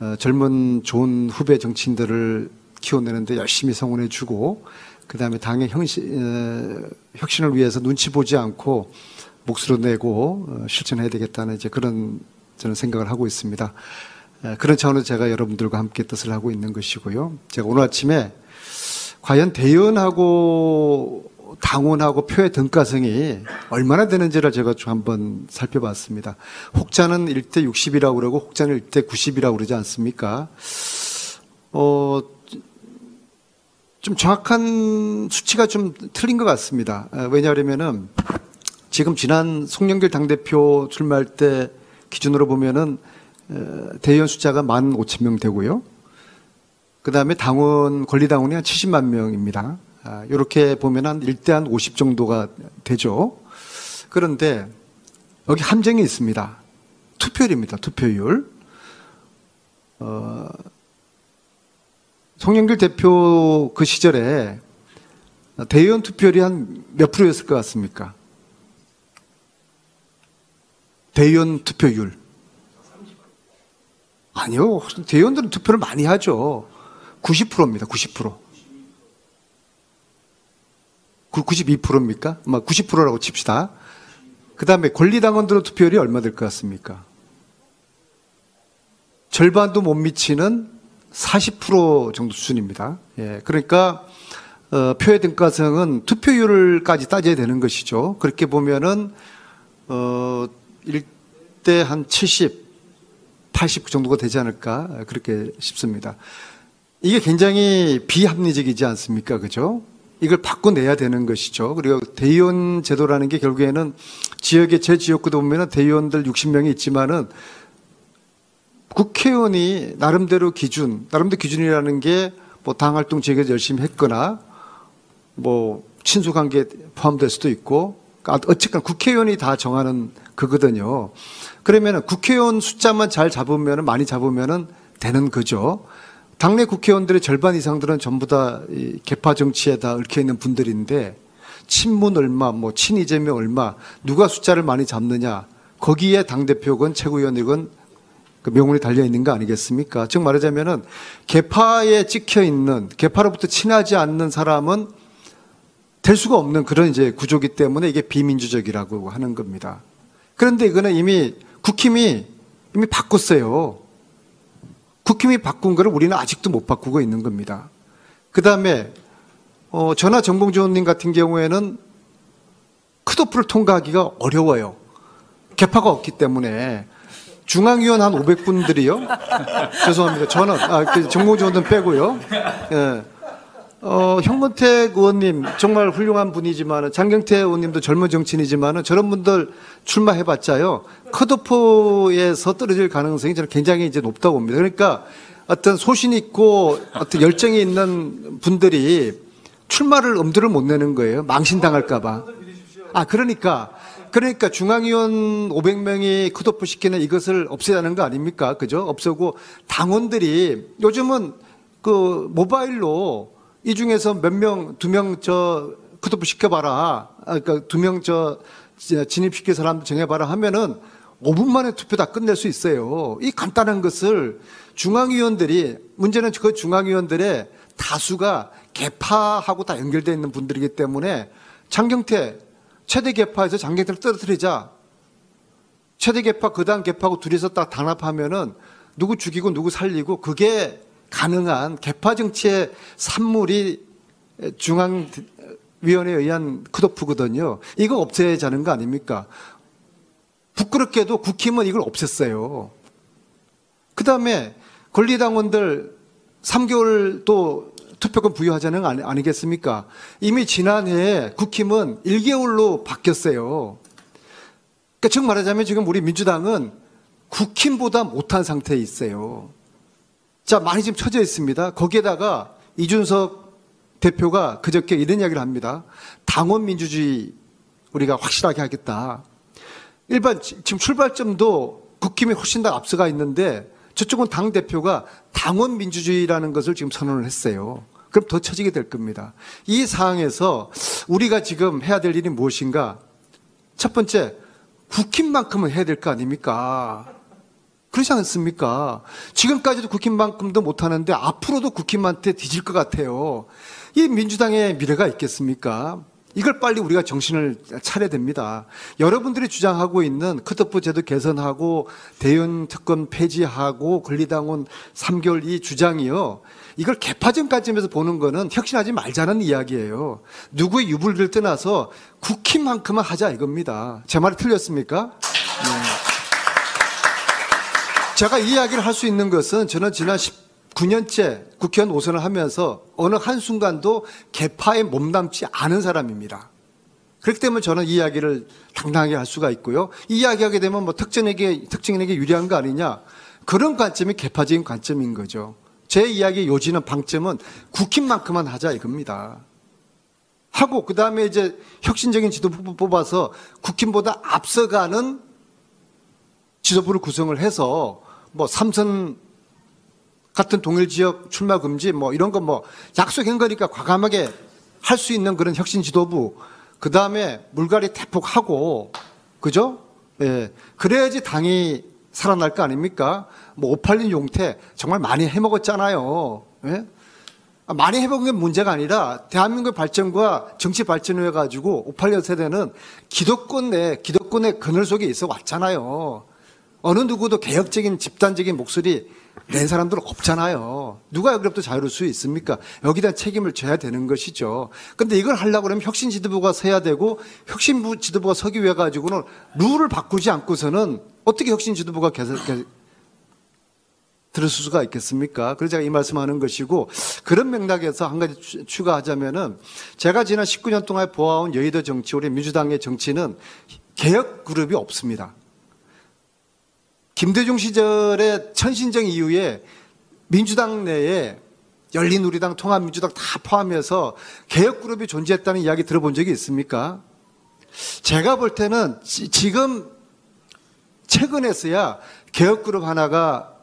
어, 젊은 좋은 후배 정치인들을 키워내는데 열심히 성원해 주고 그 다음에 당의 혁신을 위해서 눈치 보지 않고 몫으로 내고 어, 실천해야 되겠다는 이제 그런 저는 생각을 하고 있습니다. 그런 차원에서 제가 여러분들과 함께 뜻을 하고 있는 것이고요. 제가 오늘 아침에 과연 대의원하고 당원하고 표의 등가성이 얼마나 되는지를 제가 좀 한번 살펴봤습니다. 혹자는 1대 60이라고 그러고 혹자는 1대 90이라고 그러지 않습니까? 어, 좀 정확한 수치가 좀 틀린 것 같습니다. 왜냐하면은 지금 지난 송영길 당대표 출마할 때 기준으로 보면은 대의원 숫자가 1만 5천 명 되고요. 그 다음에 당원, 권리당원이 한 70만 명입니다. 아, 이렇게 보면 한 1대 한 50 정도가 되죠. 그런데 여기 함정이 있습니다. 투표율입니다. 투표율. 어, 송영길 대표 그 시절에 대의원 투표율이 한 몇 프로였을 것 같습니까? 대의원 투표율. 아니요. 대의원들은 투표를 많이 하죠. 90%입니다. 90%. 92%입니까? 90%라고 칩시다. 그 다음에 권리당원들의 투표율이 얼마 될 것 같습니까? 절반도 못 미치는 40% 정도 수준입니다. 예, 그러니까 어, 표의 등가성은 투표율까지 따져야 되는 것이죠. 그렇게 보면은 어, 1대 한 70, 80 정도가 되지 않을까 그렇게 싶습니다. 이게 굉장히 비합리적이지 않습니까? 그죠? 이걸 바꿔내야 되는 것이죠. 그리고 대의원 제도라는 게 결국에는 지역의 제 지역구도 보면은 대의원들 60명이 있지만은 국회의원이 나름대로 기준, 나름대로 기준이라는 게 뭐 당 활동 지역에서 열심히 했거나 뭐 친수 관계 포함될 수도 있고 아, 어쨌건 국회의원이 다 정하는 그거든요. 그러면은 국회의원 숫자만 잘 잡으면은 많이 잡으면은 되는 거죠. 당내 국회의원들의 절반 이상들은 전부 다이 개파 정치에 다 얽혀 있는 분들인데 친문 얼마, 뭐 친이재명 얼마, 누가 숫자를 많이 잡느냐 거기에 당 대표건 최고위원이건 그 명운이 달려 있는 거 아니겠습니까? 즉 말하자면은 개파에 찍혀 있는 개파로부터 친하지 않는 사람은 될 수가 없는 그런 이제 구조기 때문에 이게 비민주적이라고 하는 겁니다. 그런데 이거는 이미 국힘이 이미 바꿨어요. 국힘이 바꾼 거를 우리는 아직도 못 바꾸고 있는 겁니다. 그 다음에 어, 전하 정봉주원님 같은 경우에는 컷오프를 통과하기가 어려워요. 개파가 없기 때문에 중앙위원 한 500분들이요. 죄송합니다. 저는 아, 그 정봉주원은 빼고요. 예. 어, 형건택 의원님 정말 훌륭한 분이지만 장경태 의원님도 젊은 정치인이지만 저런 분들 출마해봤자요 컷오프에서 떨어질 가능성이 저는 굉장히 이제 높다고 봅니다. 그러니까 어떤 소신 있고 어떤 열정이 있는 분들이 출마를 엄두를 못 내는 거예요. 망신당할까봐. 아 그러니까 그러니까 중앙위원 500명이 컷오프 시키는 이것을 없애자는 거 아닙니까? 그죠? 없애고 당원들이 요즘은 그 모바일로 이 중에서 몇 명, 두 명 저 컷오프 시켜봐라. 아, 그러니까 두 명 저 진입시킬 사람 정해봐라 하면은 5분 만에 투표 다 끝낼 수 있어요. 이 간단한 것을 중앙위원들이 문제는 그 중앙위원들의 다수가 개파하고 다 연결되어 있는 분들이기 때문에 장경태 최대 개파에서 장경태를 떨어뜨리자 최대 개파 그다음 개파하고 둘이서 딱 단합하면은 누구 죽이고 누구 살리고 그게 가능한 개파 정치의 산물이 중앙위원회에 의한 컷오프거든요. 이거 없애자는 거 아닙니까? 부끄럽게도 국힘은 이걸 없앴어요. 그 다음에 권리당원들 3개월 또 투표권 부여하자는 거 아니, 아니겠습니까? 이미 지난해에 국힘은 1개월로 바뀌었어요. 그러니까 즉 말하자면 지금 우리 민주당은 국힘보다 못한 상태에 있어요. 자, 많이 지금 처져 있습니다. 거기에다가 이준석 대표가 그저께 이런 이야기를 합니다. 당원 민주주의 우리가 확실하게 하겠다. 일반 지금 출발점도 국힘이 훨씬 더 앞서가 있는데 저쪽은 당 대표가 당원 민주주의라는 것을 지금 선언을 했어요. 그럼 더 처지게 될 겁니다. 이 상황에서 우리가 지금 해야 될 일이 무엇인가? 첫 번째, 국힘만큼은 해야 될 거 아닙니까? 그렇지 않습니까? 지금까지도 국힘만큼도 못하는데 앞으로도 국힘한테 뒤질 것 같아요. 이 민주당의 미래가 있겠습니까? 이걸 빨리 우리가 정신을 차려야 됩니다. 여러분들이 주장하고 있는 컷오프 제도 개선하고 대연 특권 폐지하고 권리당원 3개월 이 주장이요. 이걸 개파적 관점에서 보는 거는 혁신하지 말자는 이야기예요. 누구의 유불을 떠나서 국힘만큼은 하자 이겁니다. 제 말이 틀렸습니까? 네. 제가 이 이야기를 할 수 있는 것은 저는 지난 19년째 국회의원 오선을 하면서 어느 한순간도 개파에 몸담지 않은 사람입니다. 그렇기 때문에 저는 이 이야기를 당당하게 할 수가 있고요. 이 이야기하게 되면 뭐 특정에게, 특정인에게 유리한 거 아니냐. 그런 관점이 개파적인 관점인 거죠. 제 이야기의 요지는 방점은 국힘만큼만 하자 이겁니다. 하고 그 다음에 이제 혁신적인 지도부 뽑아서 국힘보다 앞서가는 지도부를 구성을 해서 뭐 삼선 같은 동일 지역 출마 금지 뭐 이런 거 뭐 약속한 거니까 과감하게 할 수 있는 그런 혁신 지도부 그 다음에 물갈이 대폭 하고 그죠? 예 그래야지 당이 살아날 거 아닙니까? 뭐586 용태 정말 많이 해먹었잖아요. 예? 많이 해먹은 게 문제가 아니라 대한민국 발전과 정치 발전을 해가지고 586 세대는 기득권 내 기득권의 그늘 속에 있어 왔잖아요. 어느 누구도 개혁적인 집단적인 목소리 낸 사람들은 없잖아요. 누가 여기로부터 자유로울 수 있습니까? 대한 책임을 져야 되는 것이죠. 근데 이걸 하려고 그러면 혁신 지도부가 서야 되고 혁신 부- 지도부가 서기 위해 가지고는 룰을 바꾸지 않고서는 어떻게 혁신 지도부가 계속 계- 들었을 수가 있겠습니까? 그래서 제가 이 말씀하는 것이고 그런 맥락에서 한 가지 추- 추가하자면은 제가 지난 19년 동안 보아온 여의도 정치, 우리 민주당의 정치는 개혁 그룹이 없습니다. 김대중 시절의 천신정 이후에 민주당 내에 열린우리당, 통합민주당 다 포함해서 개혁 그룹이 존재했다는 이야기 들어본 적이 있습니까? 제가 볼 때는 지- 지금 최근에서야 개혁 그룹 하나가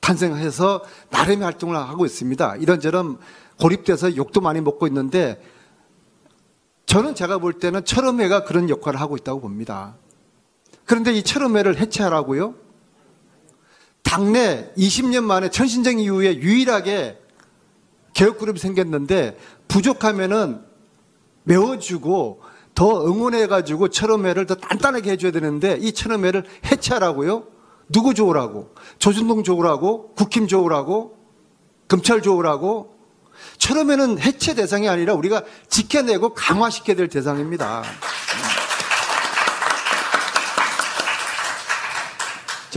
탄생해서 나름의 활동을 하고 있습니다. 이런저런 고립돼서 욕도 많이 먹고 있는데 저는 제가 볼 때는 철험회가 그런 역할을 하고 있다고 봅니다. 그런데 이 철험회를 해체하라고요? 당내 20년 만에 천신정 이후에 유일하게 개혁그룹이 생겼는데 부족하면은 메워주고 더 응원해가지고 철험회를 더 단단하게 해줘야 되는데 이 철험회를 해체하라고요? 누구 좋으라고? 조준동 좋으라고? 국힘 좋으라고? 검찰 좋으라고? 철험회는 해체 대상이 아니라 우리가 지켜내고 강화시켜야 될 대상입니다.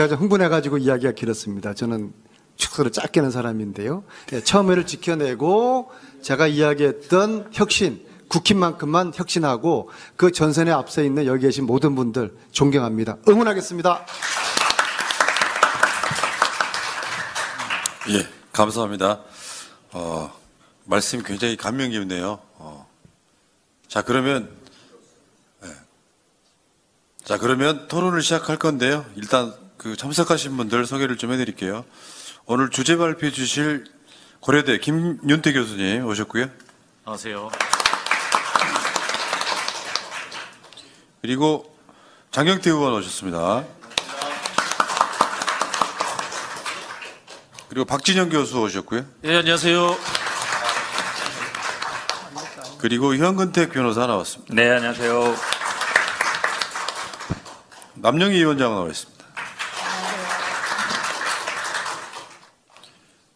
제가 좀 흥분해가지고 이야기가 길었습니다. 저는 축소를 짧게 하는 사람인데요. 예, 처음에를 지켜내고 제가 이야기했던 혁신, 국힘만큼만 혁신하고 그 전선에 앞서 있는 여기 계신 모든 분들 존경합니다. 응원하겠습니다. 예, 감사합니다. 어, 말씀이 굉장히 감명 깊네요. 어. 자, 그러면, 예. 자, 그러면 토론을 시작할 건데요. 일단 그 참석하신 분들 소개를 좀 해드릴게요. 오늘 주제 발표해 주실 고려대 김윤태 교수님 오셨고요. 안녕하세요. 그리고 장경태 의원 오셨습니다. 그리고 박진영 교수 오셨고요. 예, 안녕하세요. 그리고 현근택 변호사 나왔습니다. 네, 안녕하세요. 남영희 위원장 나와 있습니다.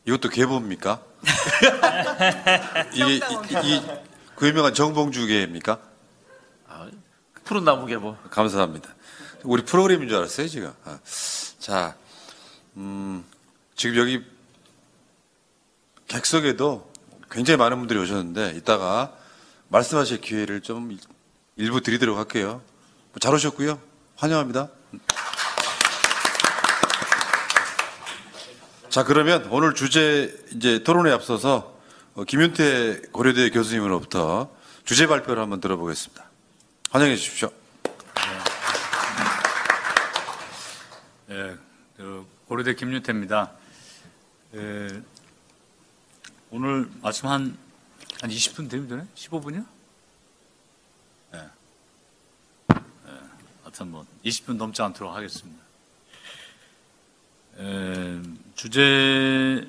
이것도 계보입니까? 이게 이, 이, 그 유명한 정봉주계입니까? 푸른 나무 계보. 감사합니다. 우리 프로그램인 줄 알았어요, 지금. 아, 자, 음, 지금 여기 객석에도 굉장히 많은 분들이 오셨는데, 이따가 말씀하실 기회를 좀 일- 일부 드리도록 할게요. 잘 오셨고요. 환영합니다. 자, 그러면 오늘 주제 이제 토론에 앞서서 어, 김윤태 고려대 교수님으로부터 주제 발표를 한번 들어보겠습니다. 환영해 주십시오. 예, 그 고려대 김윤태입니다. 예, 오늘 말씀 한, 한 20분 되면 되네? 15분이요? 예. 예, 하여튼 뭐, 20분 넘지 않도록 하겠습니다. 예, 주제가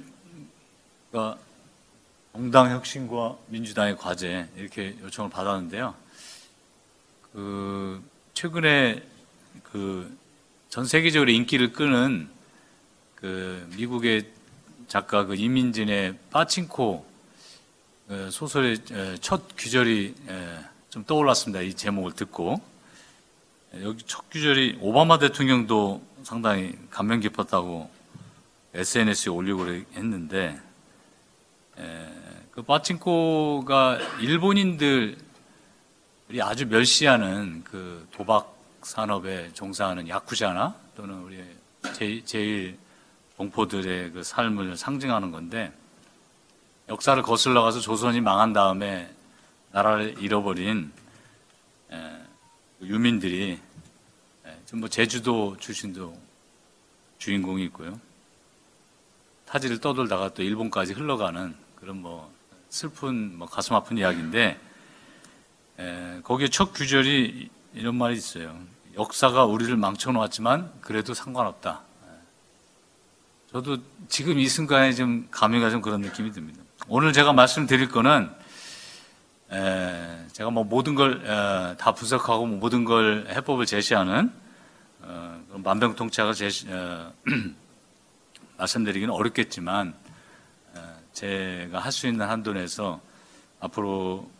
정당 혁신과 민주당의 과제, 이렇게 요청을 받았는데요. 그, 최근에 그, 전 세계적으로 인기를 끄는 그 미국의 작가 그 이민진의 빠친코 어, 소설의 에, 첫 귀절이 에, 좀 떠올랐습니다. 이 제목을 듣고 에, 여기 첫 귀절이 오바마 대통령도 상당히 감명 깊었다고 SNS에 올리고 했는데 에, 그 빠친코가 일본인들이 아주 멸시하는 그 도박 산업에 종사하는 야쿠자나 또는 우리 제, 제일 동포들의 그 삶을 상징하는 건데 역사를 거슬러 가서 조선이 망한 다음에 나라를 잃어버린 에, 유민들이 에, 지금 뭐 제주도 출신도 주인공이 있고요. 타지를 떠돌다가 또 일본까지 흘러가는 그런 뭐 슬픈 뭐 가슴 아픈 이야기인데 에, 거기에 첫 규절이 이런 말이 있어요. 역사가 우리를 망쳐놓았지만 그래도 상관없다. 에. 저도 지금 이 순간에 좀 감회가 좀 그런 느낌이 듭니다. 오늘 제가 말씀드릴 거는 에, 제가 뭐 모든 걸 다 분석하고 뭐 모든 걸 해법을 제시하는 어, 만병통치약을 제시, 어, 말씀드리기는 어렵겠지만 어, 제가 할 수 있는 한도 내에서 앞으로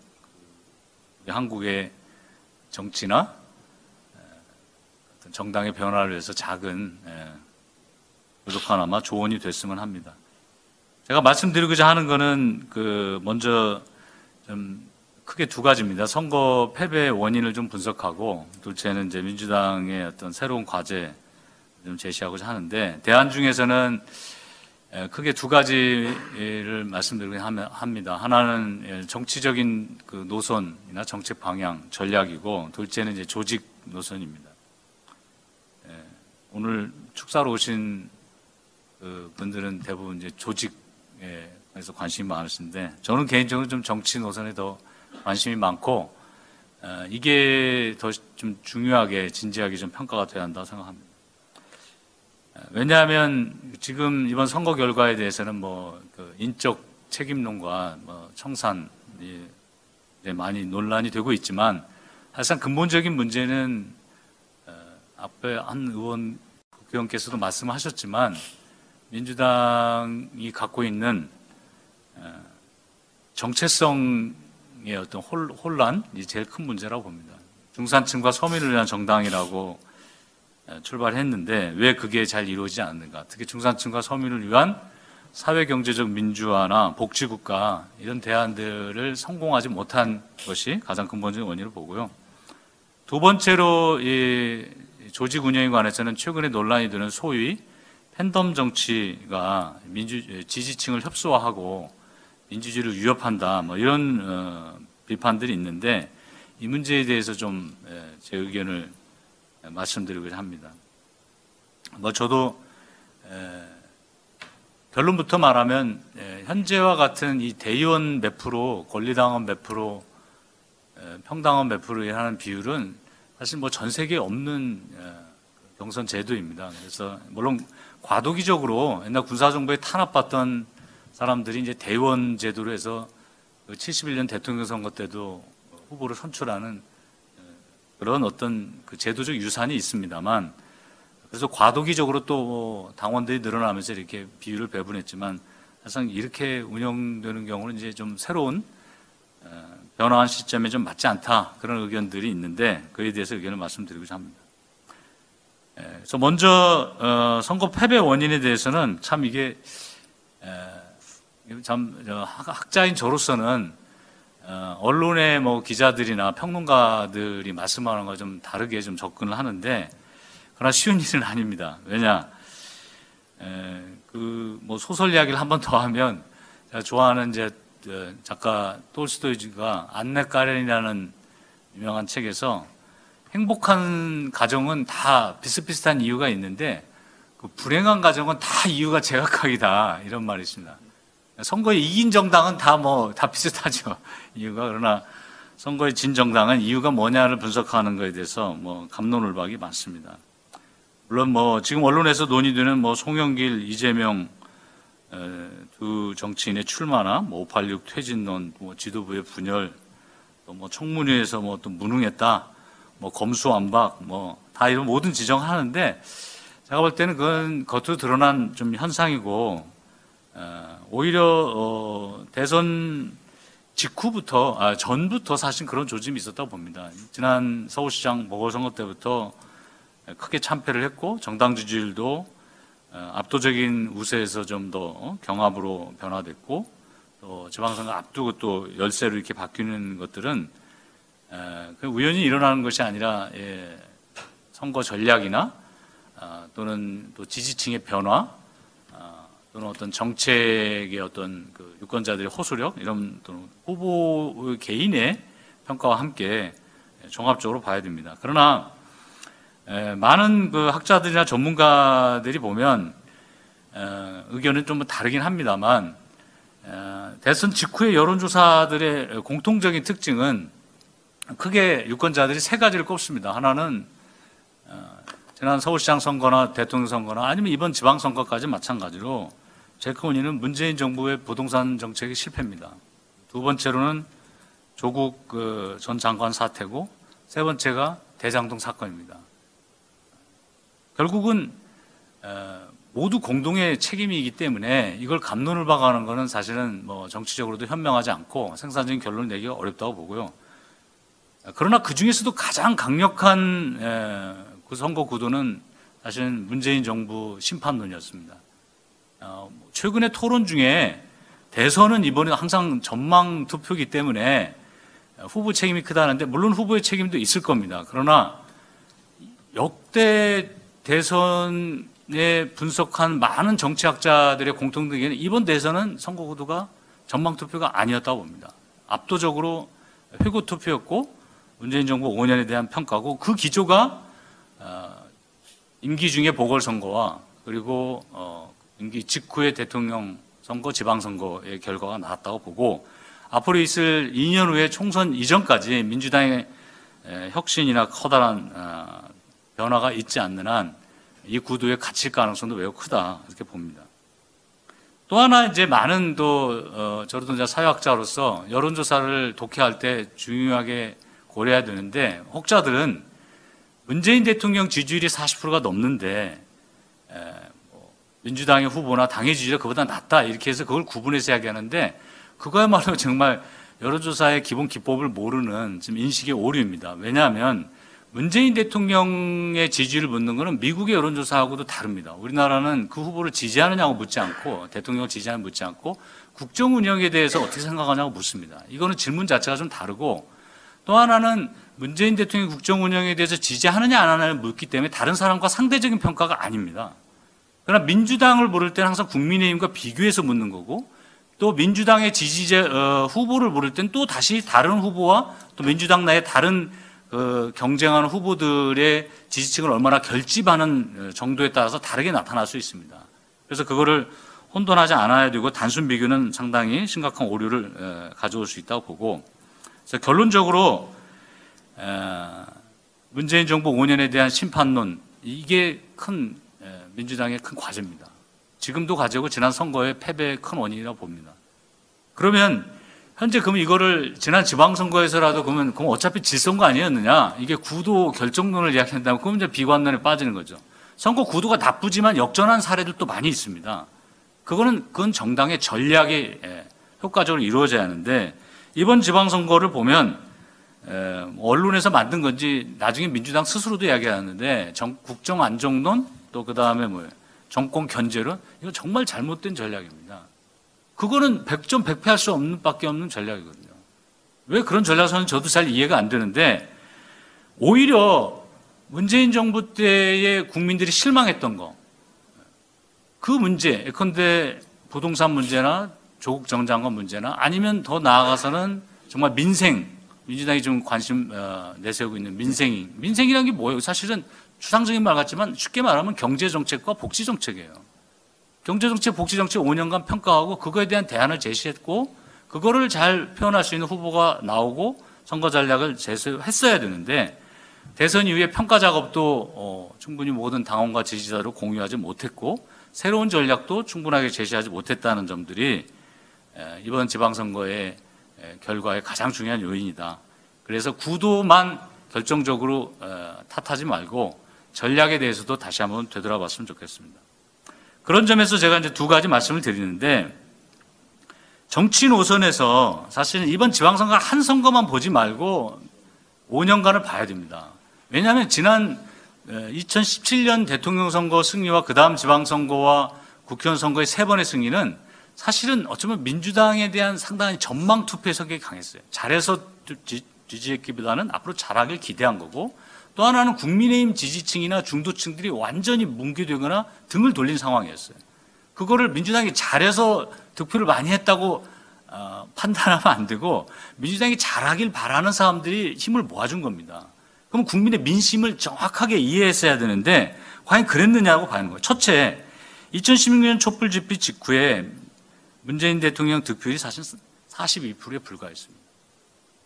한국의 정치나 에, 어떤 정당의 변화를 위해서 작은 에, 부족하나마 조언이 됐으면 합니다. 제가 말씀드리고자 하는 거는 그 먼저 좀 크게 두 가지입니다. 선거 패배의 원인을 좀 분석하고 둘째는 이제 민주당의 어떤 새로운 과제 좀 제시하고자 하는데 대안 중에서는 에, 크게 두 가지를 말씀드리긴 합니다. 하나는 예, 정치적인 그 노선이나 정책 방향, 전략이고 둘째는 이제 조직 노선입니다. 예, 오늘 축사로 오신 그 분들은 대부분 이제 조직에 대해서 관심이 많으신데 저는 개인적으로 좀 정치 노선에 더 관심이 많고 어, 이게 더 좀 중요하게 진지하게 좀 평가가 돼야 한다고 생각합니다. 어, 왜냐하면 지금 이번 선거 결과에 대해서는 뭐 그 인적 책임론과 뭐 청산이 많이 논란이 되고 있지만 사실상 근본적인 문제는 어, 앞에 한 의원 국회의원께서도 말씀하셨지만 민주당이 갖고 있는 어, 정체성 의 어떤 혼- 혼란이 제일 큰 문제라고 봅니다. 중산층과 서민을 위한 정당이라고 어, 출발했는데 왜 그게 잘 이루어지지 않는가? 특히 중산층과 서민을 위한 사회 경제적 민주화나 복지국가 이런 대안들을 성공하지 못한 것이 가장 근본적인 원인을 보고요. 두 번째로 이 조직 운영에 관해서는 최근에 논란이 되는 소위 팬덤 정치가 민주 지지층을 협소화하고 민주주의를 위협한다 뭐 이런 어, 비판들이 있는데 이 문제에 대해서 좀 제 의견을 말씀드리고자 합니다. 뭐 저도 에, 결론부터 말하면 에, 현재와 같은 이 대의원 몇 프로, 권리당원 몇 프로, 에, 평당원 몇 프로에 하는 비율은 사실 뭐 전 세계에 없는 에, 경선 제도입니다. 그래서 물론 과도기적으로 옛날 군사정부에 탄압받던 사람들이 이제 대의원 제도로 해서 그 71년 대통령 선거 때도 후보를 선출하는 에, 그런 어떤 그 제도적 유산이 있습니다만 그래서 과도기적으로 또 당원들이 늘어나면서 이렇게 비율을 배분했지만 사실상 이렇게 운영되는 경우는 이제 좀 새로운 어, 변화한 시점에 좀 맞지 않다 그런 의견들이 있는데 그에 대해서 의견을 말씀드리고자 합니다. 에, 그래서 먼저 어, 선거 패배 원인에 대해서는 참 이게 에, 참 학자인 저로서는 어, 언론의 뭐 기자들이나 평론가들이 말씀하는 거 좀 다르게 좀 접근을 하는데 그러나 쉬운 일은 아닙니다. 왜냐, 그 뭐 소설 이야기를 한 번 더 하면 제가 좋아하는 이제 어, 작가 톨스토이가 안내 까렌이라는 유명한 책에서 행복한 가정은 다 비슷비슷한 이유가 있는데 그 불행한 가정은 다 이유가 제각각이다 이런 말이 있습니다. 선거에 이긴 정당은 다 뭐 다 비슷하죠 이유가 그러나 선거에 진 정당은 이유가 뭐냐를 분석하는 것에 대해서 뭐 감론을박이 많습니다. 물론 뭐 지금 언론에서 논의되는 뭐 송영길, 이재명 에, 두 정치인의 출마나 뭐 586 퇴진론, 뭐 지도부의 분열, 또 뭐 청문회에서 뭐 또 무능했다, 뭐 검수완박, 뭐 다 이런 모든 지정하는데 제가 볼 때는 그건 겉으로 드러난 좀 현상이고 어, 오히려 어, 대선 직후부터 아, 전부터 사실 그런 조짐이 있었다고 봅니다. 지난 서울시장 보궐선거 때부터 크게 참패를 했고 정당 지지율도 어, 압도적인 우세에서 좀 더 경합으로 변화됐고 또 지방선거 앞두고 또 열세로 이렇게 바뀌는 것들은 에, 그 우연히 일어나는 것이 아니라 예, 선거 전략이나 아, 또는 또 지지층의 변화 아, 또는 어떤 정책의 어떤 그 유권자들의 호소력 이런 또는 후보 개인의 평가와 함께 종합적으로 봐야 됩니다. 그러나 에, 많은 그 학자들이나 전문가들이 보면 에, 의견은 좀 다르긴 합니다만 에, 대선 직후의 여론조사들의 공통적인 특징은 크게 유권자들이 세 가지를 꼽습니다. 하나는 어, 지난 서울시장 선거나 대통령 선거나 아니면 이번 지방선거까지 마찬가지로 원인은 문재인 정부의 부동산 정책의 실패입니다. 두 번째로는 조국 그 전 장관 사태고 세 번째가 대장동 사건입니다. 결국은 어, 모두 공동의 책임이기 때문에 이걸 감론을 박아가는 것은 사실은 뭐 정치적으로도 현명하지 않고 생산적인 결론을 내기가 어렵다고 보고요. 그러나 그 중에서도 가장 강력한 에, 그 선거 구도는 사실은 문재인 정부 심판론이었습니다. 어, 최근의 토론 중에 대선은 이번에 항상 전망 투표이기 때문에 후보 책임이 크다는데 물론 후보의 책임도 있을 겁니다. 그러나 역대 대선에 분석한 많은 정치학자들의 공통된 이번 대선은 선거 구도가 전망 투표가 아니었다고 봅니다. 압도적으로 회고 투표였고 문재인 정부 5년에 대한 평가고 그 기조가 어, 임기 중에 보궐선거와 그리고 어, 임기 직후의 대통령 선거, 지방선거의 결과가 나왔다고 보고 앞으로 있을 2년 후에 총선 이전까지 민주당의 혁신이나 커다란 어, 변화가 있지 않는 한 이 구도에 갇힐 가능성도 매우 크다 이렇게 봅니다. 또 하나 이제 많은 또 어, 저로도 사회학자로서 여론조사를 독해할 때 중요하게 고려해야 되는데 혹자들은 문재인 대통령 지지율이 40%가 넘는데 민주당의 후보나 당의 지지율이 그보다 낮다 이렇게 해서 그걸 구분해서 이야기하는데 그거야말로 정말 여론조사의 기본 기법을 모르는 지금 인식의 오류입니다. 왜냐하면 문재인 대통령의 지지를 묻는 것은 미국의 여론조사하고도 다릅니다. 우리나라는 그 후보를 지지하느냐고 묻지 않고 대통령을 지지하는 묻지 않고 국정 운영에 대해서 어떻게 생각하냐고 묻습니다. 이거는 질문 자체가 좀 다르고 또 하나는 문재인 대통령 국정 운영에 대해서 지지하느냐 안 하느냐를 묻기 때문에 다른 사람과 상대적인 평가가 아닙니다. 그러나 민주당을 모를 때는 항상 국민의힘과 비교해서 묻는 거고 또 민주당의 지지자 어, 후보를 모를 때는 또 다시 다른 후보와 또 민주당 내의 다른 그 경쟁하는 후보들의 지지층을 얼마나 결집하는 정도에 따라서 다르게 나타날 수 있습니다. 그래서 그거를 혼돈하지 않아야 되고 단순 비교는 상당히 심각한 오류를 가져올 수 있다고 보고 그래서 결론적으로 문재인 정부 5년에 대한 심판론 이게 큰 민주당의 큰 과제입니다. 지금도 과제고 지난 선거의 패배의 큰 원인이라고 봅니다. 그러면 현재 그럼 이거를 지난 지방선거에서라도 그러면 그럼 어차피 질 선거 아니었느냐? 이게 구도 결정론을 이야기한다면 그럼 이제 비관론에 빠지는 거죠. 선거 구도가 나쁘지만 역전한 사례들도 많이 있습니다. 그거는 그건 정당의 전략이 예, 효과적으로 이루어져야 하는데 이번 지방선거를 보면 에, 언론에서 만든 건지 나중에 민주당 스스로도 이야기하는데 정, 국정 안정론 또 그 다음에 뭐 정권 견제론 이거 정말 잘못된 전략입니다. 그거는 100점 100패 할 수 없는 밖에 없는 전략이거든요. 왜 그런 전략서는 저도 잘 이해가 안 되는데 오히려 문재인 정부 때의 국민들이 실망했던 거. 그 문제, 예컨대 부동산 문제나 조국 정 장관 문제나 아니면 더 나아가서는 정말 민생, 민주당이 좀 관심 어, 내세우고 있는 민생이 민생이라는 게 뭐예요? 사실은 추상적인 말 같지만 쉽게 말하면 경제 정책과 복지 정책이에요. 경제 정책, 복지 정책 5년간 평가하고 그거에 대한 대안을 제시했고 그거를 잘 표현할 수 있는 후보가 나오고 선거 전략을 제시했어야 되는데 대선 이후에 평가 작업도 어, 충분히 모든 당원과 지지자로 공유하지 못했고 새로운 전략도 충분하게 제시하지 못했다는 점들이 에, 이번 지방선거의 에, 결과의 가장 중요한 요인이다. 그래서 구도만 결정적으로 에, 탓하지 말고 전략에 대해서도 다시 한번 되돌아봤으면 좋겠습니다. 그런 점에서 제가 이제 두 가지 말씀을 드리는데 정치 노선에서 사실은 이번 지방선거 한 선거만 보지 말고 5년간을 봐야 됩니다. 왜냐하면 지난 2017년 대통령 선거 승리와 그 다음 지방선거와 국회의원 선거의 세 번의 승리는 사실은 어쩌면 민주당에 대한 상당히 전망 투표의 성격이 강했어요. 잘해서 지지했기보다는 앞으로 잘하길 기대한 거고 또 하나는 국민의힘 지지층이나 중도층들이 완전히 뭉개되거나 등을 돌린 상황이었어요. 그거를 민주당이 잘해서 득표를 많이 했다고 어, 판단하면 안 되고 민주당이 잘하길 바라는 사람들이 힘을 모아준 겁니다. 그럼 국민의 민심을 정확하게 이해했어야 되는데 과연 그랬느냐고 봐는 거예요. 첫째, 2016년 촛불 집회 직후에 문재인 대통령 득표율이 사실 42%에 불과했습니다.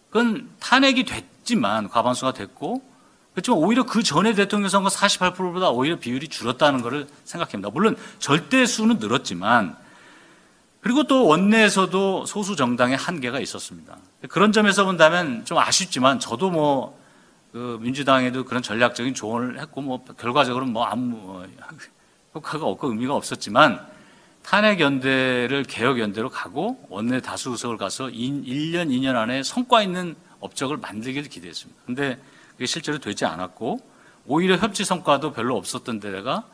그건 탄핵이 됐지만 과반수가 됐고 그렇지만 오히려 그 전에 대통령 선거 48%보다 오히려 비율이 줄었다는 것을 생각합니다. 물론 절대 수는 늘었지만 그리고 또 원내에서도 소수 정당의 한계가 있었습니다. 그런 점에서 본다면 좀 아쉽지만 저도 뭐 그 민주당에도 그런 전략적인 조언을 했고 뭐 결과적으로 뭐 아무 효과가 없고 의미가 없었지만 탄핵 연대를 개혁 연대로 가고 원내 다수 의석을 가서 1년 2년 안에 성과 있는 업적을 만들기를 기대했습니다. 근데 그게 실제로 되지 않았고 오히려 협치 성과도 별로 없었던 데다가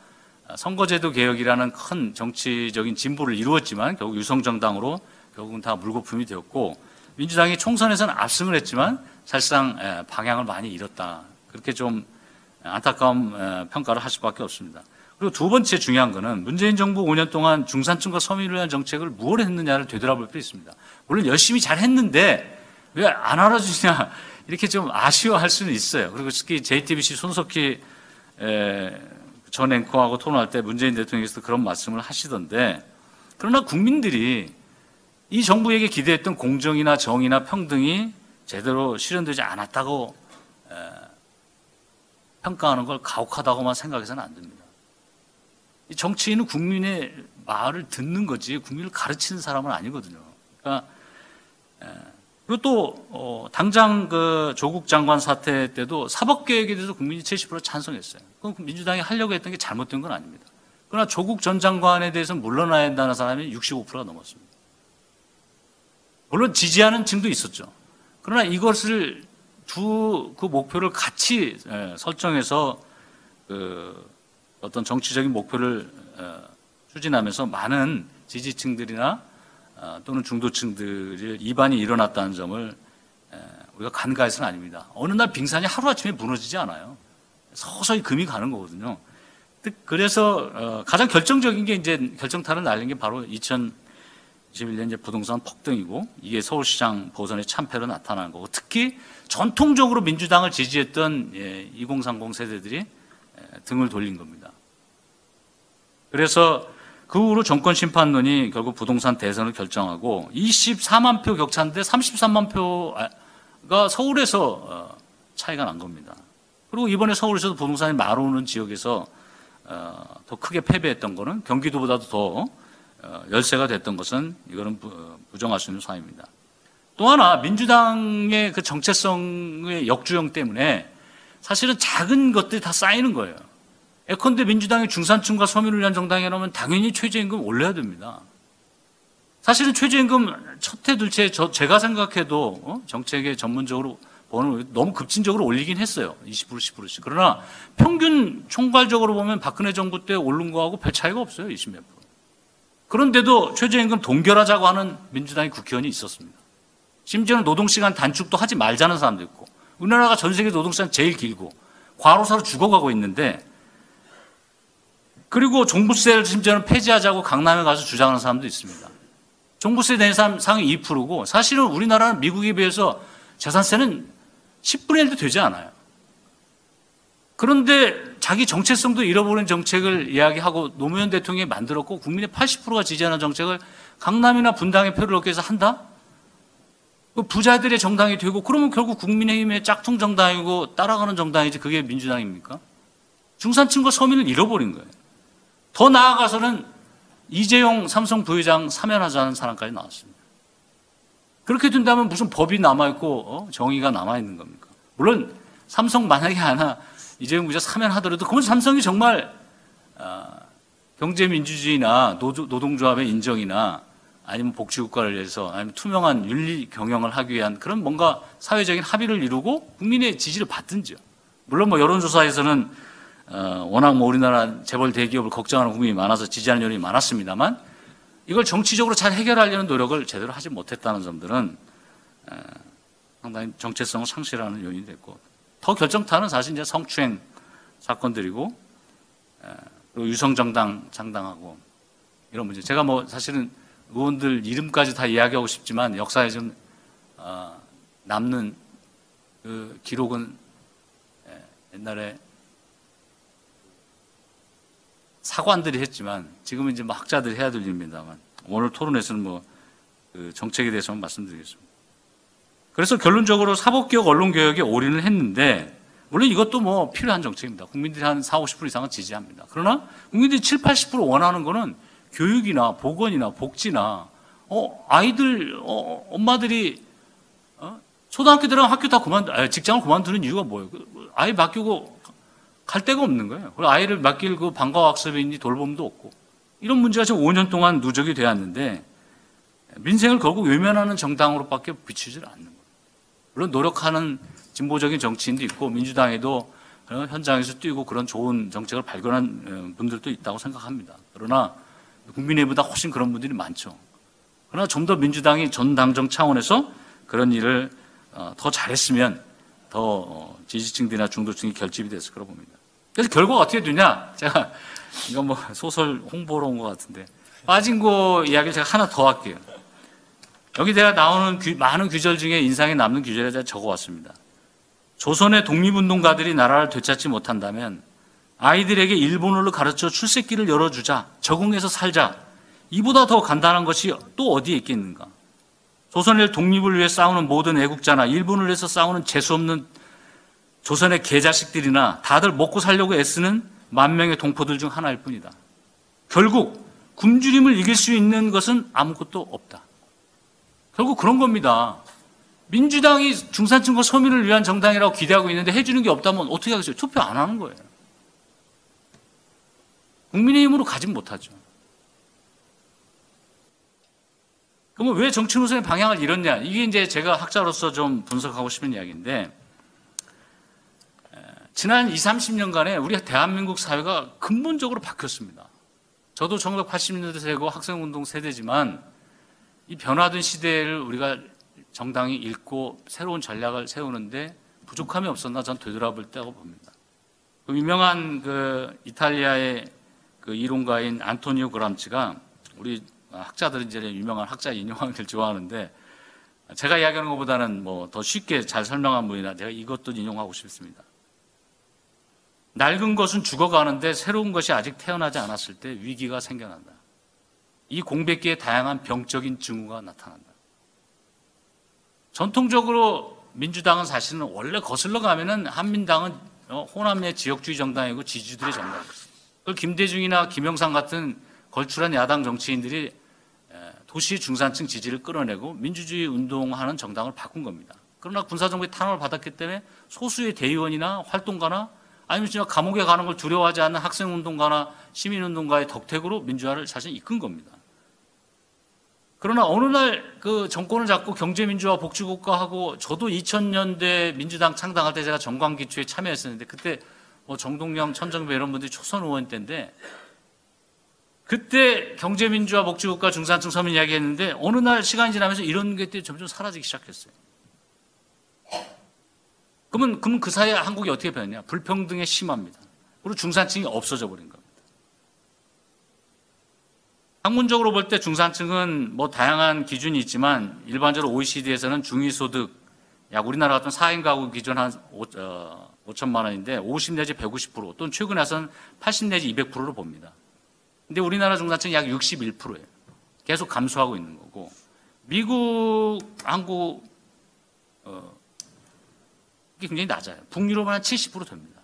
선거제도 개혁이라는 큰 정치적인 진보를 이루었지만 결국 유성정당으로 결국은 다 물거품이 되었고 민주당이 총선에서는 압승을 했지만 사실상 에, 방향을 많이 잃었다. 그렇게 좀 안타까운 에, 평가를 할 수밖에 없습니다. 그리고 두 번째 중요한 거는 문재인 정부 5년 동안 중산층과 서민을 위한 정책을 무엇을 했느냐를 되돌아볼 필요 있습니다. 물론 열심히 잘 했는데 왜 안 알아주냐 이렇게 좀 아쉬워할 수는 있어요. 그리고 특히 JTBC 손석희 에, 전 앵커하고 토론할 때 문재인 대통령께서 그런 말씀을 하시던데 그러나 국민들이 이 정부에게 기대했던 공정이나 정의나 평등이 제대로 실현되지 않았다고 에, 평가하는 걸 가혹하다고만 생각해서는 안 됩니다. 이 정치인은 국민의 말을 듣는 거지 국민을 가르치는 사람은 아니거든요. 그러니까 에, 그리고 또 어, 당장 그 조국 장관 사태 때도 사법 개혁에 대해서 국민이 70% 찬성했어요. 그건 민주당이 하려고 했던 게 잘못된 건 아닙니다. 그러나 조국 전 장관에 대해서 물러나야 한다는 사람이 65%가 넘었습니다. 물론 지지하는 층도 있었죠. 그러나 이것을 두 그 목표를 같이 에, 설정해서 그 어떤 정치적인 목표를 어, 추진하면서 많은 지지층들이나 어, 또는 중도층들의 이반이 일어났다는 점을 에, 우리가 간과해서는 아닙니다. 어느 날 빙산이 하루아침에 무너지지 않아요. 서서히 금이 가는 거거든요. 그래서 어, 가장 결정적인 게 이제 결정타를 날린 게 바로 2021년 이제 부동산 폭등이고 이게 서울시장 보선의 참패로 나타난 거고 특히 전통적으로 민주당을 지지했던 예, 2030 세대들이 예, 등을 돌린 겁니다. 그래서 그 후로 정권 심판론이 결국 부동산 대선을 결정하고 24만 표 격차인데 33만 표가 서울에서 어, 차이가 난 겁니다. 그리고 이번에 서울에서도 부동산이 말오는 지역에서 어, 더 크게 패배했던 거는 경기도보다도 더 어, 열세가 됐던 것은 이거는 부, 부정할 수 있는 사항입니다. 또 하나 민주당의 그 정체성의 역주행 때문에 사실은 작은 것들이 다 쌓이는 거예요. 예컨대 민주당이 중산층과 서민을 위한 정당이라면 당연히 최저임금 올려야 됩니다. 사실은 최저임금 첫해 둘째 저 제가 생각해도 어? 정책에 전문적으로 보는 너무 급진적으로 올리긴 했어요. 20% 10%씩. 그러나 평균 총괄적으로 보면 박근혜 정부 때 오른 거하고 별 차이가 없어요. 20 몇 프로. 그런데도 최저임금 동결하자고 하는 민주당의 국회의원이 있었습니다. 심지어는 노동시간 단축도 하지 말자는 사람도 있고 우리나라가 전 세계 노동시간 제일 길고 과로사로 죽어가고 있는데 그리고 종부세를 심지어는 폐지하자고 강남에 가서 주장하는 사람도 있습니다. 종부세 낸 사람 상위 2%고 사실은 우리나라는 미국에 비해서 재산세는 10분의 1도 되지 않아요. 그런데 자기 정체성도 잃어버린 정책을 이야기하고 노무현 대통령이 만들었고 국민의 80%가 지지하는 정책을 강남이나 분당에 표를 얻기 위해서 한다? 그 부자들의 정당이 되고 그러면 결국 국민의힘의 짝퉁 정당이고 따라가는 정당이지 그게 민주당입니까? 중산층과 서민을 잃어버린 거예요. 더 나아가서는 이재용 삼성 부회장 사면하자는 사람까지 나왔습니다. 그렇게 된다면 무슨 법이 남아있고 어? 정의가 남아있는 겁니까? 물론 삼성 만약에 하나 이재용 부회장 사면하더라도 그건 삼성이 정말 어, 경제민주주의나 노동조합의 인정이나 아니면 복지국가를 위해서 아니면 투명한 윤리 경영을 하기 위한 그런 뭔가 사회적인 합의를 이루고 국민의 지지를 받든지요. 물론 뭐 여론조사에서는 어, 워낙 뭐 우리나라 재벌 대기업을 걱정하는 국민이 많아서 지지하는 여론이 많았습니다만 이걸 정치적으로 잘 해결하려는 노력을 제대로 하지 못했다는 점들은 어, 상당히 정체성을 상실하는 요인이 됐고 더 결정타는 사실 이제 성추행 사건들이고 어, 그리고 유성정당 장당하고 이런 문제. 제가 뭐 사실은 의원들 이름까지 다 이야기하고 싶지만 역사에 좀 어, 남는 그 기록은 예, 옛날에 사관들이 했지만 지금은 이제 뭐 학자들이 해야 될 일입니다만 오늘 토론에서는 뭐 그 정책에 대해서만 말씀드리겠습니다. 그래서 결론적으로 사법개혁, 언론개혁에 올인을 했는데 물론 이것도 뭐 필요한 정책입니다. 국민들이 한 4, 50% 이상은 지지합니다. 그러나 국민들이 7, 80% 원하는 거는 교육이나 보건이나 복지나 어, 아이들 어, 엄마들이 어? 초등학교 들어가 학교 다 그만 아, 직장을 그만두는 이유가 뭐예요? 그, 아이 바뀌고 갈 데가 없는 거예요. 그리고 아이를 맡길 그 방과 학습인지 돌봄도 없고 이런 문제가 지금 5년 동안 누적이 되었는데 민생을 결국 외면하는 정당으로밖에 비추질 않는 거예요. 물론 노력하는 진보적인 정치인도 있고 민주당에도 어, 현장에서 뛰고 그런 좋은 정책을 발견한 어, 분들도 있다고 생각합니다. 그러나 국민의힘보다 훨씬 그런 분들이 많죠. 그러나 좀 더 민주당이 전 당정 차원에서 그런 일을 어, 더 잘했으면 더 어, 지지층들이나 중도층이 결집이 됐을 거라고 봅니다. 그래서 결과가 어떻게 되냐? 제가 이건 뭐 소설 홍보로 온 것 같은데 빠진 거 이야기를 제가 하나 더 할게요. 여기 제가 나오는 규- 많은 규절 중에 인상에 남는 규절에 제가 적어왔습니다. 조선의 독립운동가들이 나라를 되찾지 못한다면 아이들에게 일본어를 가르쳐 출세길을 열어주자, 적응해서 살자. 이보다 더 간단한 것이 또 어디에 있겠는가? 조선의 독립을 위해 싸우는 모든 애국자나 일본을 위해서 싸우는 재수없는 조선의 개자식들이나 다들 먹고 살려고 애쓰는 만 명의 동포들 중 하나일 뿐이다. 결국 굶주림을 이길 수 있는 것은 아무것도 없다. 결국 그런 겁니다. 민주당이 중산층과 서민을 위한 정당이라고 기대하고 있는데 해주는 게 없다면 어떻게 하겠어요? 투표 안 하는 거예요. 국민의힘으로 가진 못하죠. 그러면 왜 정치 노선의 방향을 잃었냐? 이게 이제 제가 학자로서 좀 분석하고 싶은 이야기인데, 에, 지난 20, 30년간에 우리 대한민국 사회가 근본적으로 바뀌었습니다. 저도 1980년대 세고 학생운동 세대지만 이 변화된 시대를 우리가 정당이 읽고 새로운 전략을 세우는데 부족함이 없었나 전 되돌아볼 때라고 봅니다. 그 유명한 그 이탈리아의 그 이론가인 안토니오 그람치가 우리 학자들은 이제 유명한 학자 인용하는 걸 좋아하는데 제가 이야기하는 것보다는 뭐 더 쉽게 잘 설명한 분이라 제가 이것도 인용하고 싶습니다. 낡은 것은 죽어가는데 새로운 것이 아직 태어나지 않았을 때 위기가 생겨난다. 이 공백기에 다양한 병적인 징후가 나타난다. 전통적으로 민주당은 사실은 원래 거슬러 가면은 한민당은 어, 호남의 지역주의 정당이고 지지들의 정당이었어요. 그걸 김대중이나 김영삼 같은 걸출한 야당 정치인들이 에, 도시 중산층 지지를 끌어내고 민주주의 운동하는 정당을 바꾼 겁니다. 그러나 군사정부의 탄압을 받았기 때문에 소수의 대의원이나 활동가나 아니면 진짜 감옥에 가는 걸 두려워하지 않는 학생운동가나 시민운동가의 덕택으로 민주화를 사실 이끈 겁니다. 그러나 어느 날 그 정권을 잡고 경제민주화 복지국가하고 저도 2000년대 민주당 창당할 때 제가 정광기초에 참여했었는데 그때 뭐 정동영, 천정배 이런 분들이 초선 의원 때인데 그때 경제민주화 복지국가 중산층 서민 이야기 했는데 어느 날 시간이 지나면서 이런 게 점점 사라지기 시작했어요. 그러면, 그러면 그 사이에 한국이 어떻게 변했냐? 불평등에 심합니다. 그리고 중산층이 없어져 버린 겁니다. 학문적으로 볼 때 중산층은 뭐 다양한 기준이 있지만 일반적으로 OECD에서는 중위소득 약 우리나라 같은 4인 가구 기준 한 5, 어, 5천만 원인데 50 내지 150% 또는 최근에 와서는 80 내지 200%로 봅니다. 근데 우리나라 중산층이 약 61%예요. 계속 감소하고 있는 거고 미국, 한국 어, 이게 굉장히 낮아요. 북유럽은 한 70% 됩니다.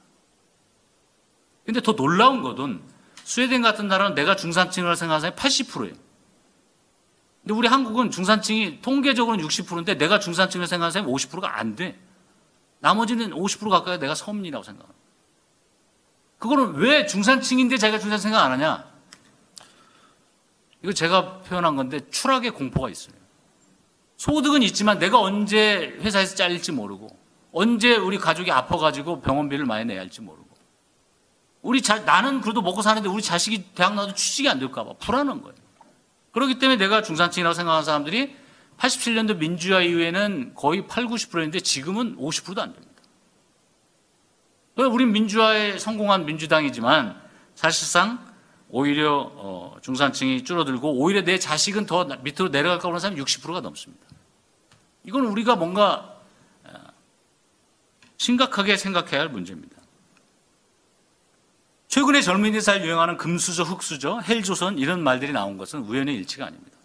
근데 더 놀라운 것은 스웨덴 같은 나라는 내가 중산층이라고 생각하는 사람이 80%예요. 근데 우리 한국은 중산층이 통계적으로는 60%인데 내가 중산층이라고 생각하는 사람이 50%가 안 돼. 나머지는 50% 가까이 내가 서민이라고 생각합니다. 그거는 왜 중산층인데 자기가 중산층 생각 안 하냐? 이거 제가 표현한 건데 추락의 공포가 있어요. 소득은 있지만 내가 언제 회사에서 잘릴지 모르고 언제 우리 가족이 아파가지고 병원비를 많이 내야 할지 모르고 우리 자, 나는 그래도 먹고 사는데 우리 자식이 대학 나도 취직이 안 될까봐 불안한 거예요. 그렇기 때문에 내가 중산층이라고 생각하는 사람들이 87년도 민주화 이후에는 거의 8, 90%인데 지금은 50%도 안 됩니다. 우린 민주화에 성공한 민주당이지만 사실상 오히려 어, 중산층이 줄어들고 오히려 내 자식은 더 밑으로 내려갈까 하는 사람이 60%가 넘습니다. 이건 우리가 뭔가 어, 심각하게 생각해야 할 문제입니다. 최근에 젊은이들 사이 유행하는 금수저, 흑수저, 헬조선 이런 말들이 나온 것은 우연의 일치가 아닙니다.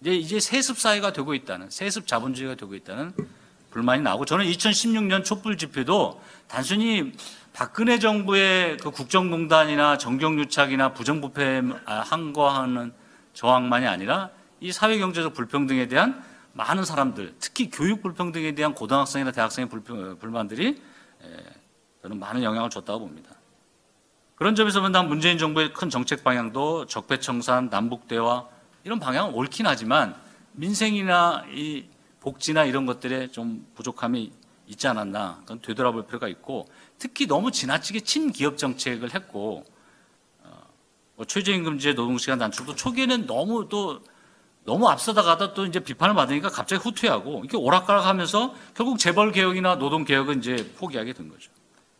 이제 이제 세습 사회가 되고 있다는 세습 자본주의가 되고 있다는 불만이 나오고 저는 2016년 촛불 집회도 단순히 박근혜 정부의 그 국정농단이나 정경유착이나 부정부패한 거 하는 저항만이 아니라 이 사회경제적 불평등에 대한 많은 사람들, 특히 교육 불평등에 대한 고등학생이나 대학생의 불평, 불만들이 에, 저는 많은 영향을 줬다고 봅니다. 그런 점에서 본다면 문재인 정부의 큰 정책 방향도 적폐청산, 남북대화 이런 방향은 옳긴 하지만 민생이나 이 복지나 이런 것들에 좀 부족함이 있지 않았나 그건 되돌아볼 필요가 있고 특히 너무 지나치게 친기업 정책을 했고 어, 뭐 최저임금제 노동시간 단축도 초기에는 너무 또 너무 앞서다가다 또 이제 비판을 받으니까 갑자기 후퇴하고 이렇게 오락가락하면서 결국 재벌 개혁이나 노동 개혁은 이제 포기하게 된 거죠.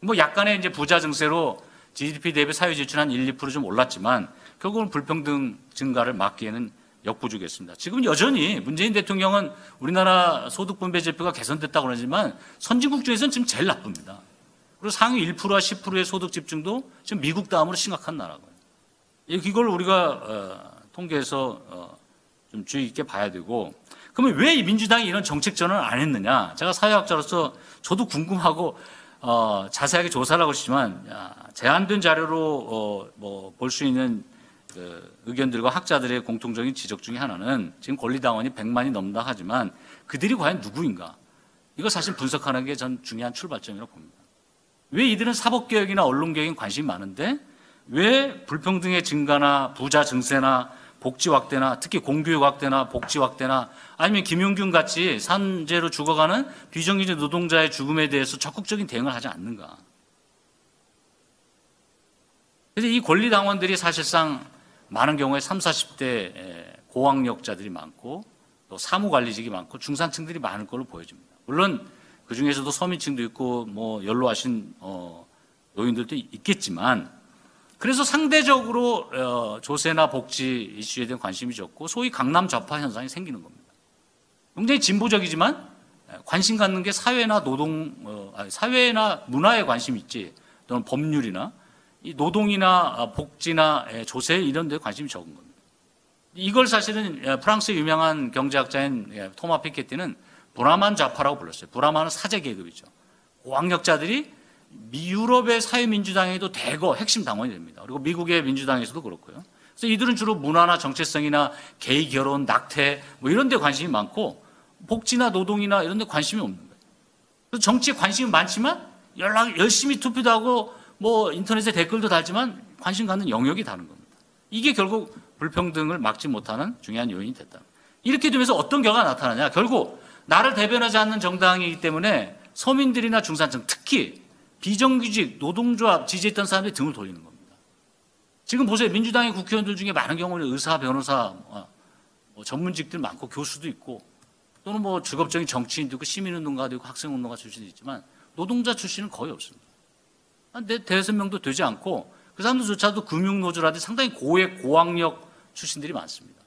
뭐 약간의 이제 부자 증세로 GDP 대비 사회 지출 한 1, 2%좀 올랐지만 결국은 불평등 증가를 막기에는 역부족이었습니다. 지금 여전히 문재인 대통령은 우리나라 소득 분배 지표가 개선됐다고 그러지만 선진국 중에서는 지금 제일 나쁩니다. 그리고 상위 1%와 10%의 소득 집중도 지금 미국 다음으로 심각한 나라고요. 이걸 우리가 어, 통계에서 어, 좀 주의 있게 봐야 되고 그러면 왜이 민주당이 이런 정책 전환을 안 했느냐? 제가 사회학자로서 저도 궁금하고 어, 자세하게 조사를 하고 있지만 야, 제한된 자료로 어, 뭐볼 수 있는 그 의견들과 학자들의 공통적인 지적 중에 하나는 지금 권리당원이 100만이 넘는다 하지만 그들이 과연 누구인가? 이거 사실 분석하는 게 전 중요한 출발점이라고 봅니다. 왜 이들은 사법개혁이나 언론개혁에 관심이 많은데 왜 불평등의 증가나 부자 증세나 복지 확대나 특히 공교육 확대나 복지 확대나 아니면 김용균 같이 산재로 죽어가는 비정규직 노동자의 죽음에 대해서 적극적인 대응을 하지 않는가? 그래서 이 권리 당원들이 사실상 많은 경우에 3, 40대 고학력자들이 많고 또 사무관리직이 많고 중산층들이 많을 걸로 보여집니다. 물론 그 중에서도 서민층도 있고 뭐 연로하신 어, 노인들도 있겠지만 그래서 상대적으로 어, 조세나 복지 이슈에 대한 관심이 적고 소위 강남 좌파 현상이 생기는 겁니다. 굉장히 진보적이지만 관심 갖는 게 사회나 노동, 어, 사회나 문화에 관심이 있지 또는 법률이나 이 노동이나 복지나 조세 이런 데 관심이 적은 겁니다. 이걸 사실은 프랑스의 유명한 경제학자인 토마 피케티는 브라만 좌파라고 불렀어요. 브라만은 사제 계급이죠. 고학력자들이 유럽의 사회민주당에도 대거 핵심 당원이 됩니다. 그리고 미국의 민주당에서도 그렇고요. 그래서 이들은 주로 문화나 정체성이나 게이 결혼, 낙태 뭐 이런 데 관심이 많고 복지나 노동이나 이런 데 관심이 없는 거예요. 그래서 정치에 관심이 많지만 연락 열심히 투표도 하고 뭐 인터넷에 댓글도 달지만 관심 갖는 영역이 다른 겁니다. 이게 결국 불평등을 막지 못하는 중요한 요인이 됐다. 이렇게 되면서 어떤 결과가 나타나냐? 결국 나를 대변하지 않는 정당이기 때문에 서민들이나 중산층 특히 비정규직 노동조합 지지했던 사람들이 등을 돌리는 겁니다. 지금 보세요. 민주당의 국회의원들 중에 많은 경우는 의사, 변호사, 뭐 전문직들 많고 교수도 있고 또는 뭐 직업적인 정치인도 있고 시민운동가도 있고 학생운동가 출신도 있지만 노동자 출신은 거의 없습니다. 내 대여섯 명도 되지 않고 그 사람들조차도 금융노조라든지 상당히 고액 고학력 출신들이 많습니다.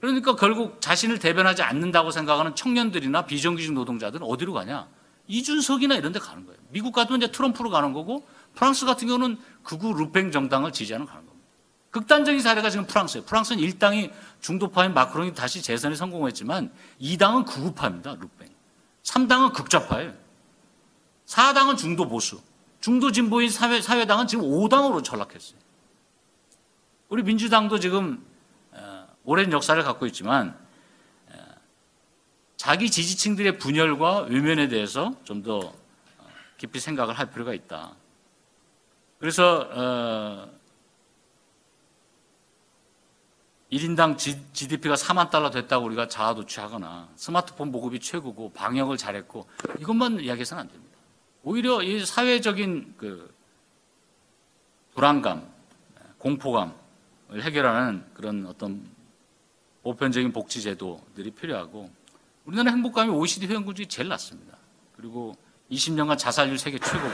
그러니까 결국 자신을 대변하지 않는다고 생각하는 청년들이나 비정규직 노동자들은 어디로 가냐? 이준석이나 이런 데 가는 거예요. 미국 같으면 이제 트럼프로 가는 거고 프랑스 같은 경우는 극우 루팽 정당을 지지하는 가는 겁니다. 극단적인 사례가 지금 프랑스예요. 프랑스는 1당이 중도파인 마크롱이 다시 재선에 성공했지만 2당은 극우파입니다. 루팽. 3당은 극좌파예요. 4당은 중도 보수. 중도 진보인 사회, 사회당은 지금 5당으로 전락했어요. 우리 민주당도 지금 어, 오랜 역사를 갖고 있지만 자기 지지층들의 분열과 외면에 대해서 좀 더 깊이 생각을 할 필요가 있다. 그래서 어, 1인당 GDP가 4만 달러 됐다고 우리가 자아도취하거나 스마트폰 보급이 최고고 방역을 잘했고 이것만 이야기해서는 안 됩니다. 오히려 이 사회적인 그 불안감, 공포감을 해결하는 그런 어떤 보편적인 복지 제도들이 필요하고 우리나라 행복감이 OECD 회원국 중에 제일 낮습니다. 그리고 20년간 자살률 세계 최고고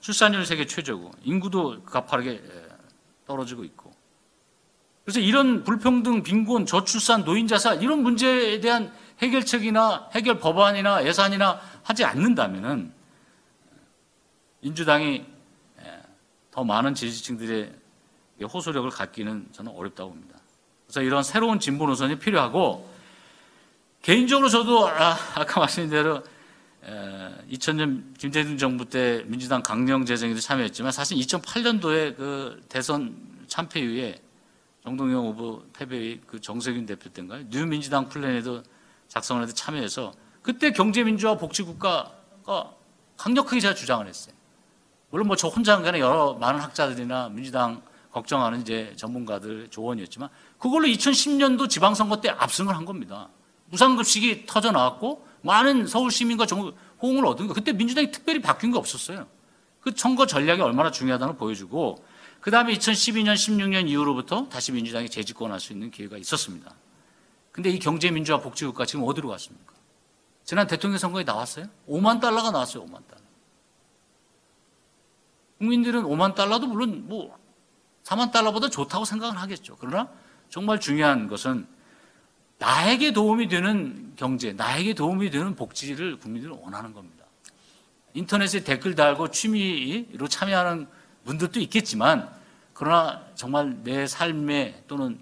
출산율 세계 최저고 인구도 가파르게 떨어지고 있고 그래서 이런 불평등, 빈곤, 저출산, 노인자살 이런 문제에 대한 해결책이나 해결 법안이나 예산이나 하지 않는다면은 민주당이 더 많은 지지층들의 호소력을 갖기는 저는 어렵다고 봅니다. 그래서 이런 새로운 진보 노선이 필요하고 개인적으로 저도 아, 까 말씀드린 대로 2000년 김대중 정부 때 민주당 강령 재정에도 참여했지만 사실 2008년도에 그 대선 참패 이후에 정동영 후보 패배 그 정세균 대표 때인가요? 뉴민주당 플랜에도 작성을 해도 참여해서 그때 경제민주화 복지국가가 강력하게 제가 주장을 했어요. 물론 뭐 저 혼자 한 게 아니라 여러 많은 학자들이나 민주당 걱정하는 이제 전문가들 조언이었지만 그걸로 2010년도 지방선거 때 압승을 한 겁니다. 무상급식이 터져 나왔고 많은 서울 시민과 정, 호응을 얻은 거. 그때 민주당이 특별히 바뀐 게 없었어요. 그 선거 전략이 얼마나 중요하다는 걸 보여주고 그 다음에 2012년, 16년 이후로부터 다시 민주당이 재집권할 수 있는 기회가 있었습니다. 근데 이 경제민주화 복지국가 지금 어디로 갔습니까? 지난 대통령 선거에 나왔어요? 5만 달러가 나왔어요, 5만 달러. 국민들은 5만 달러도 물론 뭐 4만 달러보다 좋다고 생각을 하겠죠. 그러나 정말 중요한 것은 나에게 도움이 되는 경제, 나에게 도움이 되는 복지를 국민들은 원하는 겁니다. 인터넷에 댓글 달고 취미로 참여하는 분들도 있겠지만, 그러나 정말 내 삶의 또는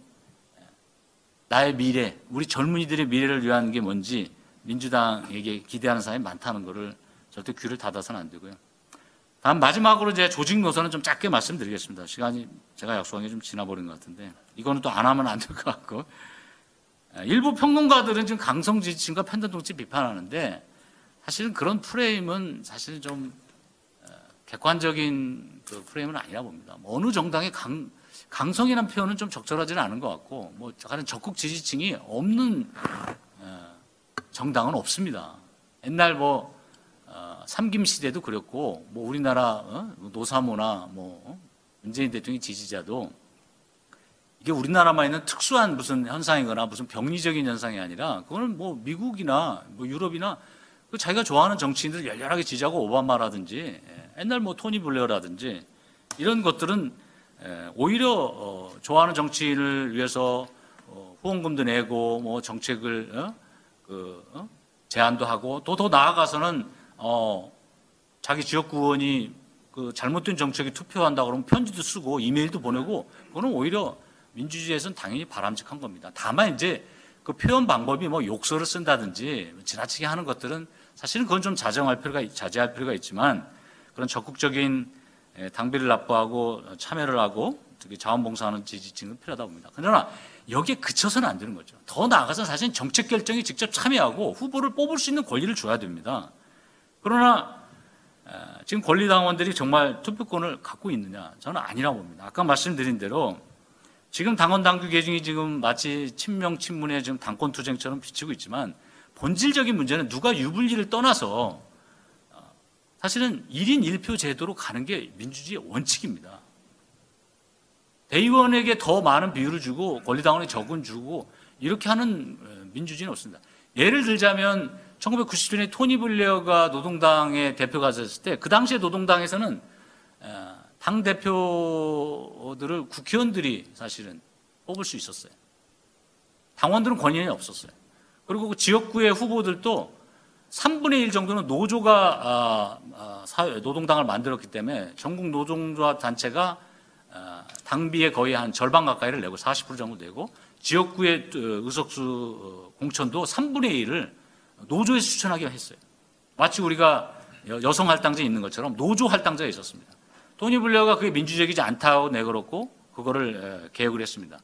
나의 미래, 우리 젊은이들의 미래를 위한 게 뭔지 민주당에게 기대하는 사람이 많다는 것을 절대 귀를 닫아서는 안 되고요. 다음 마지막으로 제 조직 노선은 좀 짧게 말씀드리겠습니다. 시간이 제가 약속한 게 좀 지나버린 것 같은데 이거는 또 안 하면 안 될 것 같고 일부 평론가들은 지금 강성 지지층과 편견 정치 비판하는데 사실은 그런 프레임은 사실 좀 어, 객관적인 그 프레임은 아니라 봅니다. 뭐 어느 정당의 강, 강성이라는 표현은 좀 적절하지는 않은 것 같고 뭐 가는 적극 지지층이 없는 어, 정당은 없습니다. 옛날 뭐 어, 삼김 시대도 그랬고 뭐 우리나라 어? 노사모나 뭐 어? 문재인 대통령 지지자도 이게 우리나라만 있는 특수한 무슨 현상이거나 무슨 병리적인 현상이 아니라 그거는 뭐 미국이나 뭐 유럽이나 그 자기가 좋아하는 정치인들 열렬하게 지지하고 오바마라든지 예, 옛날 뭐 토니 블레어라든지 이런 것들은 예, 오히려 어, 좋아하는 정치인을 위해서 어, 후원금도 내고 뭐 정책을 어? 그 어? 제안도 하고 또 더 나아가서는 어, 자기 지역구 의원이 그 잘못된 정책에 투표한다 그러면 편지도 쓰고 이메일도 보내고 그거는 오히려 민주주의에서는 당연히 바람직한 겁니다. 다만 이제 그 표현 방법이 뭐 욕설을 쓴다든지 지나치게 하는 것들은 사실은 그건 좀 자정할 필요가 자제할 필요가 있지만 그런 적극적인 예, 당비를 납부하고 참여를 하고 특히 자원봉사하는 지지층은 필요하다 봅니다. 그러나 여기에 그쳐서는 안 되는 거죠. 더 나아가서 사실 정책 결정에 직접 참여하고 후보를 뽑을 수 있는 권리를 줘야 됩니다. 그러나 지금 권리당원들이 정말 투표권을 갖고 있느냐? 저는 아니라고 봅니다. 아까 말씀드린 대로 지금 당원 당규 개정이 지금 마치 친명 친문의 지금 당권 투쟁처럼 비치고 있지만 본질적인 문제는 누가 유불리를 떠나서 어, 사실은 1인 1표 제도로 가는 게 민주주의의 원칙입니다. 대의원에게 더 많은 비율을 주고 권리당원에 적은 주고 이렇게 하는 어, 민주주의는 없습니다. 예를 들자면 1997년에 토니 블레어가 노동당의 대표가 됐을 때 그 당시에 노동당에서는 어, 당 대표들을 국회의원들이 사실은 뽑을 수 있었어요. 당원들은 권한이 없었어요. 그리고 그 지역구의 후보들도 3분의 1 정도는 노조가 아, 아, 노동당을 만들었기 때문에 전국 노동조합 단체가 아, 당비의 거의 한 절반 가까이를 내고 40% 정도 내고 지역구의 어, 의석수 어, 공천도 3분의 1을 노조에서 추천하기로 했어요. 마치 우리가 여성 할당제 있는 것처럼 노조 할당제가 있었습니다. 블레어가 그게 민주적이지 않다고 내걸었고 그거를 개혁을 했습니다.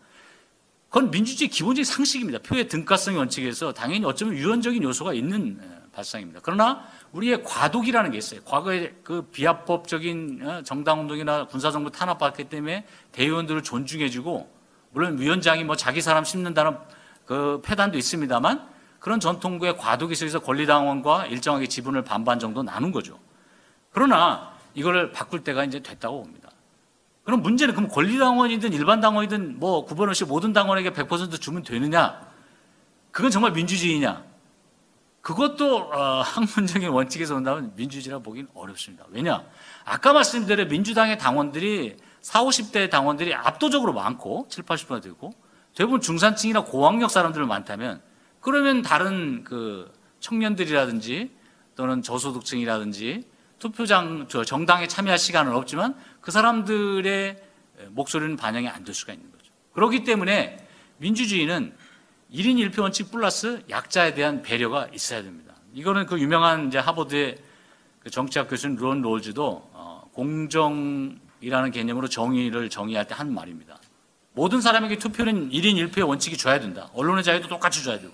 그건 민주주의 기본적인 상식입니다. 표의 등가성 원칙에서 당연히 어쩌면 유연적인 요소가 있는 발상입니다. 그러나 우리의 과도기라는 게 있어요. 과거에 그 비합법적인 어, 정당운동이나 군사정부 탄압받기 때문에 대의원들을 존중해주고 물론 위원장이 뭐 자기 사람 심는다는 그 폐단도 있습니다만 그런 전통구의 과도기 속에서 권리당원과 일정하게 지분을 반반 정도 나눈 거죠. 그러나 이걸 바꿀 때가 이제 됐다고 봅니다. 그럼 문제는 그럼 권리당원이든 일반 당원이든 뭐 구분 없이 모든 당원에게 100% 주면 되느냐? 그건 정말 민주주의냐? 그것도 어, 학문적인 원칙에서 온다면 민주주의라 보기는 어렵습니다. 왜냐? 아까 말씀드린 민주당의 당원들이 40, 50대 당원들이 압도적으로 많고 7, 80%가 되고 대부분 중산층이나 고학력 사람들 많다면 그러면 다른 그 청년들이라든지 또는 저소득층이라든지 투표장 정당에 참여할 시간은 없지만 그 사람들의 목소리는 반영이 안 될 수가 있는 거죠. 그렇기 때문에 민주주의는 1인 1표 원칙 플러스 약자에 대한 배려가 있어야 됩니다. 이거는 그 유명한 이제 하버드의 그 정치학 교수인 론 롤즈도 어, 공정이라는 개념으로 정의를 정의할 때 한 말입니다. 모든 사람에게 투표는 1인 1표의 원칙이 줘야 된다. 언론의 자유도 똑같이 줘야 되고.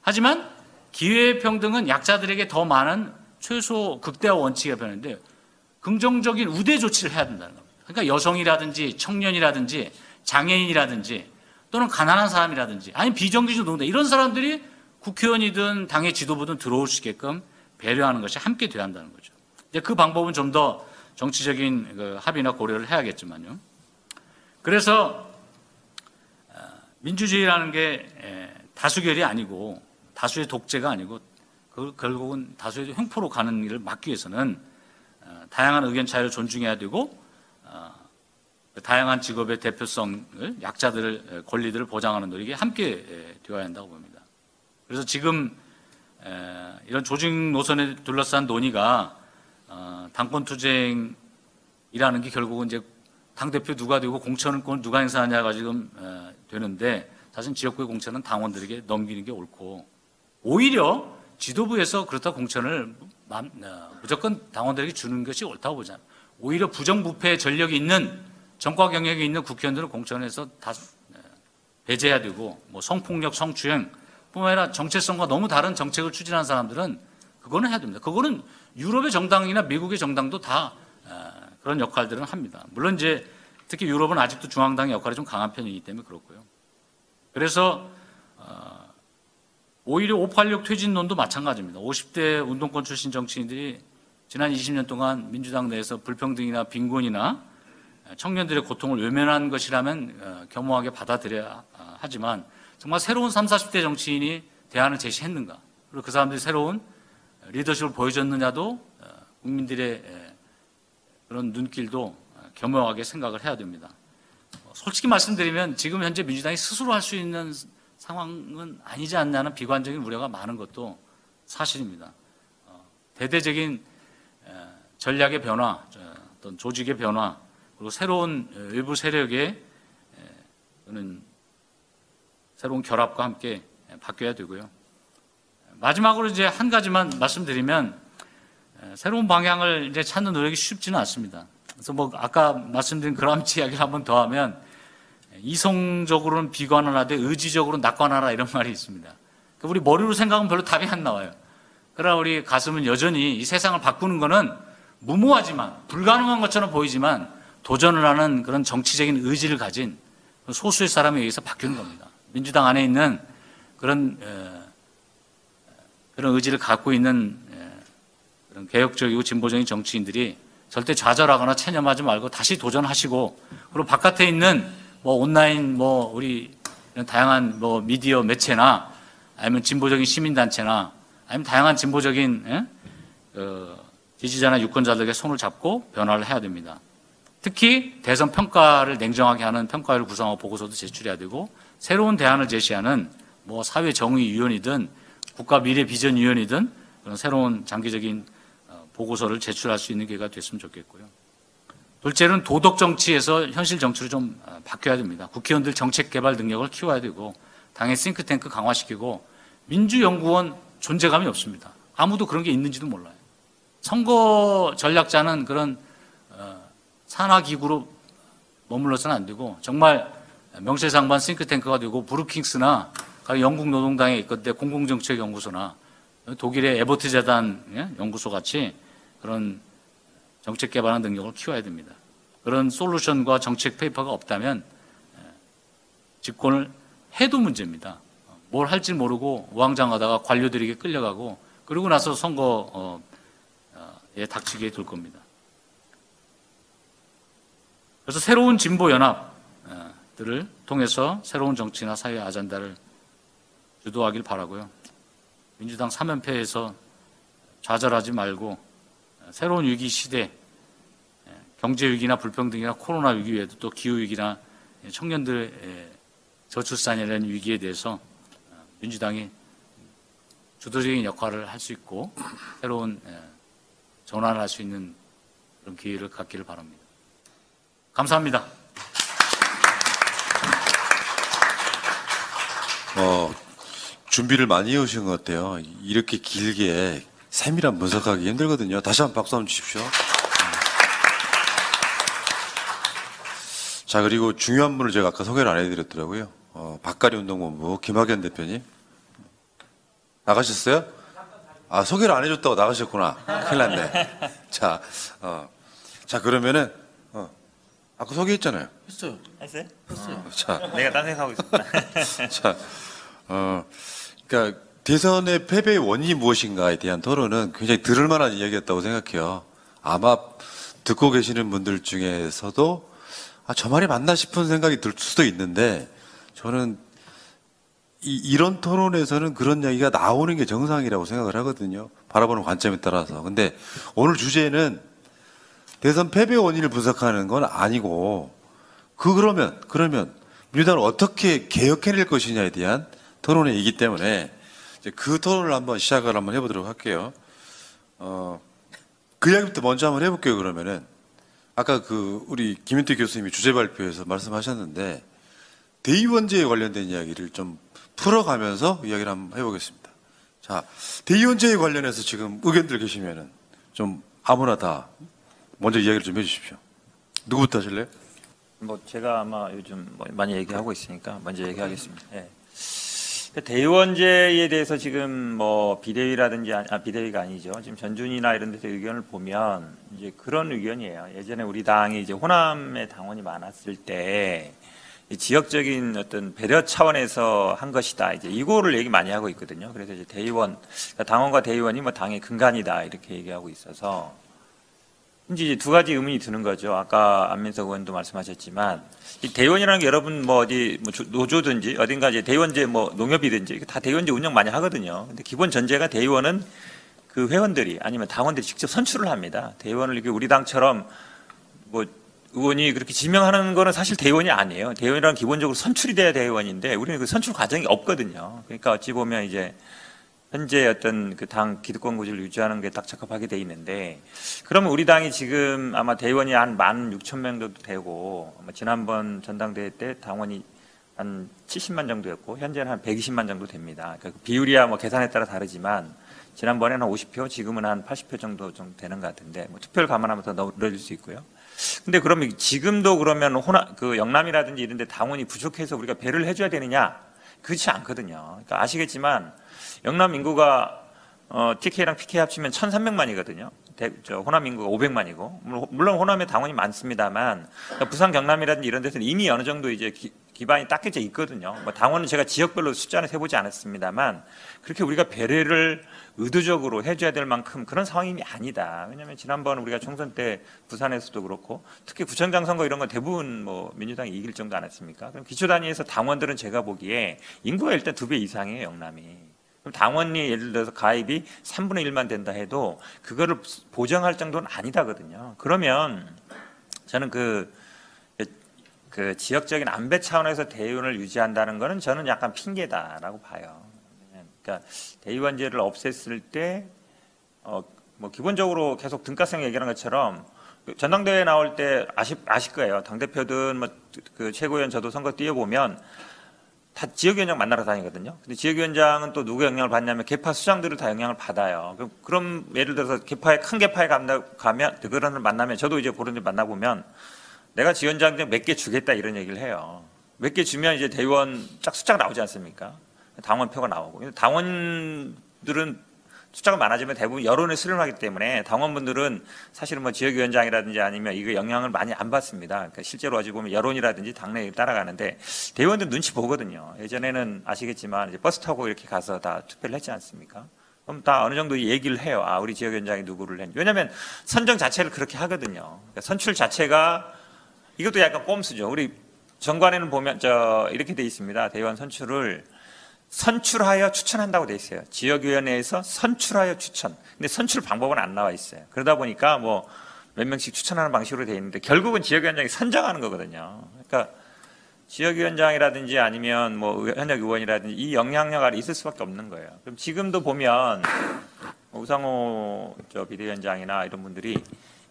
하지만 기회평등은 약자들에게 더 많은 최소 극대화 원칙이 변했는데 긍정적인 우대 조치를 해야 된다는 겁니다. 그러니까 여성이라든지 청년이라든지 장애인이라든지 또는 가난한 사람이라든지 아니 비정규직 노동자 이런 사람들이 국회의원이든 당의 지도부든 들어올 수 있게끔 배려하는 것이 함께 돼야 한다는 거죠. 이제 그 방법은 좀 더 정치적인 그 합의나 고려를 해야겠지만요. 그래서 어, 민주주의라는 게 에, 다수결이 아니고 다수의 독재가 아니고 그 결국은 다수의 횡포로 가는 일을 막기 위해서는 어, 다양한 의견 차이를 존중해야 되고 어, 다양한 직업의 대표성을 약자들을 에, 권리들을 보장하는 노력이 함께 에, 되어야 한다고 봅니다. 그래서 지금 에, 이런 조직 노선에 둘러싼 논의가 어, 당권 투쟁이라는 게 결국은 이제 당 대표 누가 되고 공천권 누가 행사하냐가 지금 에, 되는데 사실 지역구의 공천은 당원들에게 넘기는 게 옳고 오히려 지도부에서 그렇다 공천을 맘- 어, 무조건 당원들에게 주는 것이 옳다고 보잖아요. 오히려 부정부패 전력이 있는 정과 경력이 있는 국회의원들을 공천해서 다 에, 배제해야 되고 뭐 성폭력, 성추행 뿐만 아니라 정체성과 너무 다른 정책을 추진하는 사람들은 그거는 해야 됩니다. 그거는 유럽의 정당이나 미국의 정당도 다 어, 그런 역할들은 합니다. 물론 이제 특히 유럽은 아직도 중앙당의 역할이 좀 강한 편이기 때문에 그렇고요. 그래서 어, 오히려 586 퇴진론도 마찬가지입니다. 50대 운동권 출신 정치인들이 지난 20년 동안 민주당 내에서 불평등이나 빈곤이나 청년들의 고통을 외면한 것이라면 어, 겸허하게 받아들여야 어, 하지만 정말 새로운 30, 40대 정치인이 대안을 제시했는가 그리고 그 사람들이 새로운 리더십을 보여줬느냐도 어, 국민들의 에, 그런 눈길도 어, 겸허하게 생각을 해야 됩니다. 어, 솔직히 말씀드리면 지금 현재 민주당이 스스로 할 수 있는 상황은 아니지 않냐는 비관적인 우려가 많은 것도 사실입니다. 어, 대대적인 에, 전략의 변화, 저, 어떤 조직의 변화, 그리고 새로운 에, 외부 세력의 에, 또는 새로운 결합과 함께 에, 바뀌어야 되고요. 마지막으로 이제 한 가지만 말씀드리면 에, 새로운 방향을 이제 찾는 노력이 쉽지는 않습니다. 그래서 뭐 아까 말씀드린 그람치 이야기를 한번 더 하면 이성적으로는 비관을 하되 의지적으로는 낙관하라 이런 말이 있습니다. 그러니까 우리 머리로 생각하면 별로 답이 안 나와요. 그러나 우리 가슴은 여전히 이 세상을 바꾸는 거는 무모하지만 불가능한 것처럼 보이지만 도전을 하는 그런 정치적인 의지를 가진 소수의 사람에 의해서 바뀌는 겁니다. 민주당 안에 있는 그런 에, 그런 의지를 갖고 있는 에, 그런 개혁적이고 진보적인 정치인들이 절대 좌절하거나 체념하지 말고 다시 도전하시고 그리고 바깥에 있는 뭐 온라인 뭐 우리 이런 다양한 뭐 미디어 매체나 아니면 진보적인 시민단체나 아니면 다양한 진보적인 예? 그 지지자나 유권자들에게 손을 잡고 변화를 해야 됩니다. 특히 대선 평가를 냉정하게 하는 평가를 구성하고 보고서도 제출해야 되고 새로운 대안을 제시하는 뭐 사회 정의 위원이든 국가 미래 비전 위원이든 그런 새로운 장기적인 어, 보고서를 제출할 수 있는 기회가 됐으면 좋겠고요. 둘째는 도덕 정치에서 현실 정치로 좀 어, 바뀌어야 됩니다. 국회의원들 정책 개발 능력을 키워야 되고 당의 싱크탱크 강화시키고 민주연구원 존재감이 없습니다. 아무도 그런 게 있는지도 몰라요. 선거 전략자는 그런 어, 산하기구로 머물러서는 안 되고 정말 명실상부한 싱크탱크가 되고 브루킹스나 영국 노동당에 있건데 공공정책연구소나 독일의 에버트 재단 예? 연구소 같이 그런 정책 개발하는 능력을 키워야 됩니다. 그런 솔루션과 정책 페이퍼가 없다면 예, 집권을 해도 문제입니다. 뭘 할지 모르고 우왕좌왕하다가 관료들에게 끌려가고 그러고 나서 선거에 닥치게 될 겁니다. 그래서 새로운 진보 연합들을 통해서 새로운 정치나 사회 아젠다를 주도하길 바라고요. 민주당 3연패에서 좌절하지 말고 새로운 위기 시대, 경제 위기나 불평등이나 코로나 위기 외에도 또 기후 위기나 청년들의 저출산이라는 위기에 대해서 민주당이 주도적인 역할을 할 수 있고 새로운 전환을 할 수 있는 그런 기회를 갖기를 바랍니다. 감사합니다. 어, 준비를 많이 해오신 것 같아요. 이렇게 길게 세밀한 분석하기 힘들거든요. 다시 한 번 박수 한번 주십시오. 자, 그리고 중요한 분을 제가 아까 소개를 안 해드렸더라고요. 어, 박가리 운동본부 김학연 대표님. 나가셨어요? 아, 소개를 안 해줬다고 나가셨구나. 큰일 났네. 자, 어, 자 그러면은 어, 아까 소개했잖아요. 했어요. 했어요? 했어요. 자, 내가 딴 생각하고 있었다. 자, 어, 그러니까 대선의 패배의 원인이 무엇인가에 대한 토론은 굉장히 들을 만한 이야기였다고 생각해요. 아마 듣고 계시는 분들 중에서도 아, 저 말이 맞나 싶은 생각이 들 수도 있는데 저는 이, 이런 토론에서는 그런 이야기가 나오는 게 정상이라고 생각을 하거든요. 바라보는 관점에 따라서. 근데 오늘 주제는 대선 패배 원인을 분석하는 건 아니고 그 그러면 그러면 민주당을 어떻게 개혁해낼 것이냐에 대한 토론회이기 때문에 그 토론을 한번 시작을 한번 해보도록 할게요. 어, 그 이야기부터 먼저 한번 해볼게요. 그러면은 아까 그 우리 김윤태 교수님이 주제 발표에서 말씀하셨는데 대의원제에 관련된 이야기를 좀 풀어가면서 이야기를 한번 해보겠습니다. 자, 대의원제에 관련해서 지금 의견들 계시면은 좀 아무나 다 먼저 이야기를 좀 해주십시오. 누구부터 하실래요? 뭐 제가 아마 요즘 뭐 많이 얘기하고 있으니까 먼저 얘기하겠습니다. 예. 그 대의원제에 대해서 지금 뭐 비대위라든지 아 비대위가 아니죠. 지금 전준이나 이런 데서 의견을 보면 이제 그런 의견이에요. 예전에 우리 당이 이제 호남의 당원이 많았을 때이 지역적인 어떤 배려 차원에서 한 것이다. 이제 이거를 얘기 많이 하고 있거든요. 그래서 이제 대의원, 그러니까 당원과 대의원이 뭐 당의 근간이다 이렇게 얘기하고 있어서 이제 두 가지 의문이 드는 거죠. 아까 안민석 의원도 말씀하셨지만 이 대의원이라는 게 여러분 뭐 어디 뭐 조- 노조든지 어딘가 이제 대의원제 뭐 농협이든지 다 대의원제 운영 많이 하거든요. 근데 기본 전제가 대의원은 그 회원들이 아니면 당원들이 직접 선출을 합니다. 대의원을 이렇게 우리 당처럼 뭐 의원이 그렇게 지명하는 거는 사실 대의원이 아니에요. 대의원이란 기본적으로 선출이 돼야 대의원인데 우리는 그 선출 과정이 없거든요. 그러니까 어찌 보면 이제 현재 어떤 그 당 기득권 구조를 유지하는 게 딱 적합하게 돼 있는데 그러면 우리 당이 지금 아마 대의원이 한 만 육천 명 정도 되고 아마 지난번 전당대회 때 당원이 한 70만 정도였고 현재는 한 120만 정도 됩니다. 그러니까 그 비율이야 뭐 계산에 따라 다르지만 지난번에는 한 50표, 지금은 한 80표 정도 좀 되는 것 같은데 뭐 투표를 감안하면 더 늘어질 수 있고요. 근데 그러면 지금도 그러면 호남 그 영남이라든지 이런 데 당원이 부족해서 우리가 배를 해줘야 되느냐? 그렇지 않거든요. 그러니까 아시겠지만 영남 인구가 어, TK랑 PK 합치면 1,300만이거든요. 대, 저 호남 인구가 500만이고 물론, 호남에 당원이 많습니다만 그러니까 부산 경남이라든지 이런 데서는 이미 어느 정도 이제 기, 기반이 닦여져 있거든요. 뭐 당원은 제가 지역별로 숫자는 세보지 않았습니다만 그렇게 우리가 배려를 의도적으로 해줘야 될 만큼 그런 상황이 아니다. 왜냐하면 지난번 우리가 총선 때 부산에서도 그렇고 특히 구청장 선거 이런 건 대부분 뭐 민주당이 이길 정도 안 했습니까? 그럼 기초 단위에서 당원들은 제가 보기에 인구가 일단 두 배 이상이에요 영남이. 그럼 당원이 예를 들어서 가입이 3분의 1만 된다 해도 그거를 보장할 정도는 아니다거든요. 그러면 저는 그, 그 지역적인 안배 차원에서 대의원을 유지한다는 거는 저는 약간 핑계다라고 봐요. 그러니까 대의원제를 없앴을 때, 어, 뭐 기본적으로 계속 등가성 얘기하는 것처럼 그 전당대회 나올 때 아실, 아실 거예요. 당대표든 뭐 그 최고위원 저도 선거 뛰어보면 다 지역위원장 만나러 다니거든요. 근데 지역위원장은 또 누구 영향을 받냐면 개파 수장들을 다 영향을 받아요. 그럼, 그럼 예를 들어서 개파에 큰 개파에 간다, 가면 그런 을 만나면 저도 이제 그런 데 만나보면 내가 지원장 몇개 주겠다 이런 얘기를 해요. 몇 개 주면 이제 대의원 짝 숫자가 나오지 않습니까? 당원표가 나오고. 당원들은 숫자가 많아지면 대부분 여론에 수렴하기 때문에 당원분들은 사실은 뭐 지역위원장이라든지 아니면 이거 영향을 많이 안 받습니다. 그러니까 실제로 아직 보면 여론이라든지 당내에 따라가는데 대의원들 눈치 보거든요. 예전에는 아시겠지만 이제 버스 타고 이렇게 가서 다 투표를 했지 않습니까? 그럼 다 어느 정도 얘기를 해요. 아, 우리 지역위원장이 누구를 했는지. 왜냐하면 선정 자체를 그렇게 하거든요. 그러니까 선출 자체가 이것도 약간 꼼수죠. 우리 정관에는 보면 저 이렇게 돼 있습니다. 대의원 선출을 선출하여 추천한다고 돼 있어요. 지역위원회에서 선출하여 추천. 근데 선출 방법은 안 나와 있어요. 그러다 보니까 뭐 몇 명씩 추천하는 방식으로 돼 있는데 결국은 지역위원장이 선정하는 거거든요. 그러니까 지역위원장이라든지 아니면 뭐 현역 의원이라든지 이 영향력 아래 있을 수밖에 없는 거예요. 그럼 지금도 보면 우상호 저 비대위원장이나 이런 분들이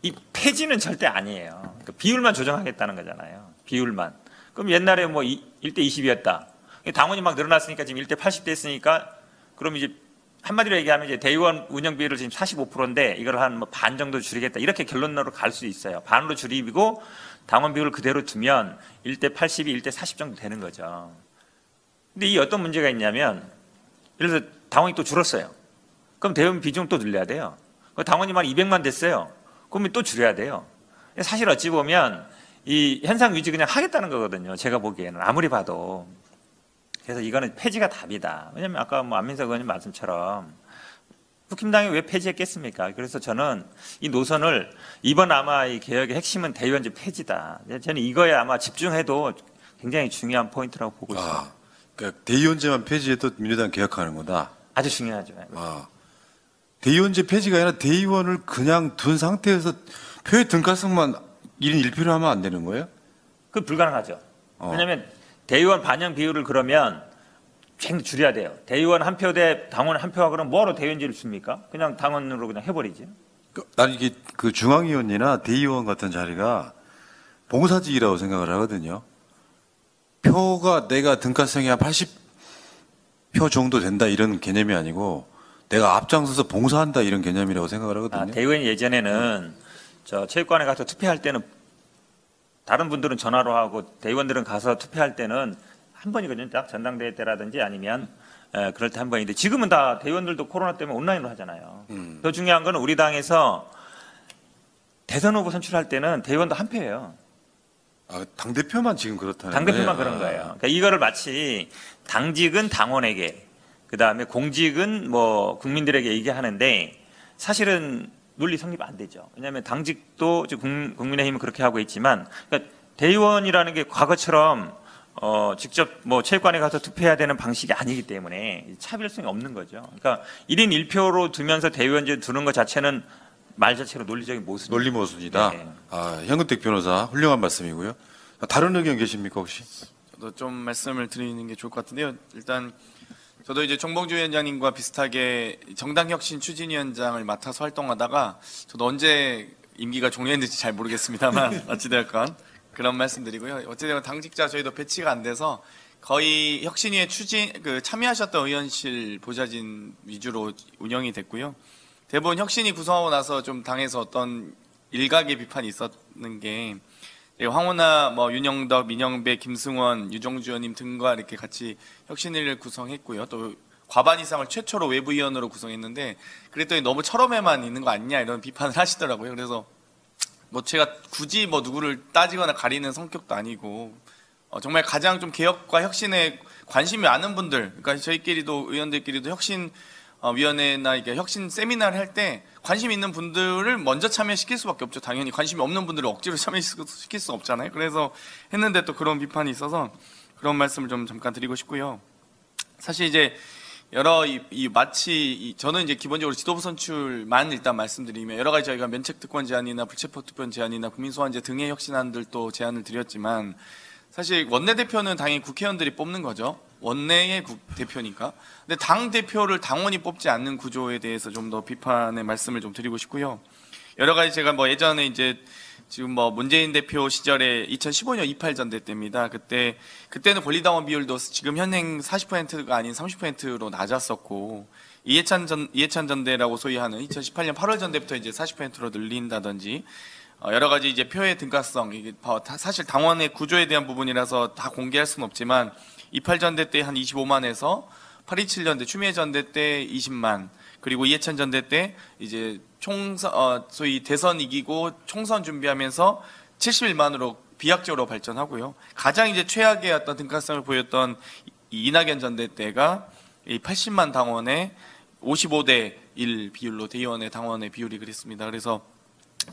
이 폐지는 절대 아니에요. 그러니까 비율만 조정하겠다는 거잖아요. 비율만. 그럼 옛날에 뭐 1대 20이었다. 당원이 막 늘어났으니까 지금 1대 80 됐으니까 그럼 이제 한마디로 얘기하면 이제 대의원 운영 비율을 지금 45%인데 이걸 한 뭐 반 정도 줄이겠다. 이렇게 결론으로 갈 수 있어요. 반으로 줄이고 당원 비율을 그대로 두면 1대 80이 1대 40 정도 되는 거죠. 근데 이 어떤 문제가 있냐면 예를 들어서 당원이 또 줄었어요. 그럼 대의원 비중 또 늘려야 돼요. 당원이 만 200만 됐어요. 그러면 또 줄여야 돼요. 사실 어찌 보면 이 현상 유지 그냥 하겠다는 거거든요. 제가 보기에는 아무리 봐도. 그래서 이거는 폐지가 답이다. 왜냐면 아까 뭐 안민석 의원님 말씀처럼 국힘당이 왜 폐지했겠습니까? 그래서 저는 이 노선을 이번 아마 이 개혁의 핵심은 대의원제 폐지다. 저는 이거에 아마 집중해도 굉장히 중요한 포인트라고 보고 있습니다. 아, 그러니까 대의원제만 폐지해도 민주당 개혁하는 거다. 아주 중요하죠. 아, 대의원제 폐지가 아니라 대의원을 그냥 둔 상태에서 표의 등가성만 1인 1표로 하면 안 되는 거예요? 그 불가능하죠. 어. 왜냐하면 대의원 반영 비율을 그러면 굉장히 줄여야 돼요. 대의원 한 표 대 당원 한 표가 그럼 뭐하러 대의원제를 줍니까? 그냥 당원으로 그냥 해버리지. 난 이게 그 중앙위원이나 대의원 같은 자리가 봉사직이라고 생각을 하거든요. 표가 내가 등가성이 한 80표 정도 된다 이런 개념이 아니고 내가 앞장서서 봉사한다 이런 개념이라고 생각을 하거든요. 아, 대의원이 예전에는 저 체육관에 가서 투표할 때는 다른 분들은 전화로 하고 대의원들은 가서 투표할 때는 한 번이거든요. 딱 전당대회 때라든지 아니면 에, 그럴 때 한 번인데 지금은 다 대의원들도 코로나 때문에 온라인으로 하잖아요. 음. 더 중요한 건 우리 당에서 대선 후보 선출할 때는 대의원도 한 표예요. 아, 당 대표만 지금 그렇다는 당 대표만 거예요? 그런 거예요. 그러니까 이거를 마치 당직은 당원에게, 그 다음에 공직은 뭐 국민들에게 얘기하는데 사실은 논리 성립 안 되죠. 왜냐하면 당직도 지금 국- 국민의힘은 그렇게 하고 있지만, 그러니까 대의원이라는 게 과거처럼 어, 직접 뭐 체육관에 가서 투표해야 되는 방식이 아니기 때문에 차별성이 없는 거죠. 그러니까 1인 1표로 두면서 대의원제 두는 것 자체는 말 자체로 논리적인 모순. 논리 모순이다. 네. 아, 현근택 변호사 훌륭한 말씀이고요. 다른 의견 계십니까 혹시? 저도 좀 말씀을 드리는 게 좋을 것 같은데요. 일단 저도 이제 정봉주 위원장님과 비슷하게 정당혁신 추진위원장을 맡아서 활동하다가 저도 언제 임기가 종료했는지 잘 모르겠습니다만 어찌되었건 그런 말씀드리고요. 어찌되건 당직자 저희도 배치가 안 돼서 거의 혁신위에 추진 그 참여하셨던 의원실 보좌진 위주로 운영이 됐고요. 대부분 혁신이 구성하고 나서 좀 당에서 어떤 일각의 비판이 있었는 게 예, 황호나 뭐 윤영덕, 민영배, 김승원, 유정주 의원님 등과 이렇게 같이 혁신위를 구성했고요. 또 과반 이상을 최초로 외부위원으로 구성했는데 그랬더니 너무 철험에만 있는 거 아니냐 이런 비판을 하시더라고요. 그래서 뭐 제가 굳이 뭐 누구를 따지거나 가리는 성격도 아니고 어, 정말 가장 좀 개혁과 혁신에 관심이 많은 분들, 그러니까 저희끼리도 의원들끼리도 혁신 어, 위원회나 이게 혁신 세미나를 할 때 관심 있는 분들을 먼저 참여시킬 수밖에 없죠. 당연히 관심이 없는 분들을 억지로 참여시킬 수 없잖아요. 그래서 했는데 또 그런 비판이 있어서 그런 말씀을 좀 잠깐 드리고 싶고요. 사실 이제 여러 이, 이 마치 이 저는 이제 기본적으로 지도부 선출만 일단 말씀드리면 여러 가지 저희가 면책 특권 제한이나 불체포 특권 제한이나 국민 소환제 등의 혁신안들도 제안을 드렸지만 사실 원내 대표는 당연히 국회의원들이 뽑는 거죠. 원내의 국- 대표니까. 근데 당 대표를 당원이 뽑지 않는 구조에 대해서 좀 더 비판의 말씀을 좀 드리고 싶고요. 여러 가지 제가 뭐 예전에 이제 지금 뭐 문재인 대표 시절에 2015년 28 전대 때입니다. 그때 그때는 권리당원 비율도 지금 현행 40%가 아닌 30%로 낮았었고 이해찬 전 이해찬 전대라고 소위 하는 2018년 8월 전대부터 이제 40%로 늘린다든지 어, 여러 가지 이제 표의 등가성 이게 사실 당원의 구조에 대한 부분이라서 다 공개할 수는 없지만 28 전대 때 한 25만에서 827 전대 추미애 전대 때 20만 그리고 이해찬 전대 때 이제 총선 어, 소위 대선 이기고 총선 준비하면서 71만으로 비약적으로 발전하고요. 가장 이제 최악의 어떤 등가성을 보였던 이- 이낙연 전대 때가 이 80만 당원의 55대 1 비율로 대의원의 당원의 비율이 그랬습니다. 그래서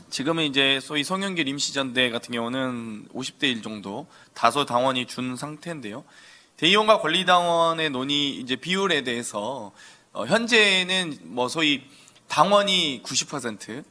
지금은 이제 소위 송영길 임시전대 같은 경우는 50대 1 정도 다소 당원이 준 상태인데요. 대의원과 권리당원의 논의 이제 비율에 대해서 어, 현재는 뭐 소위 당원이 90%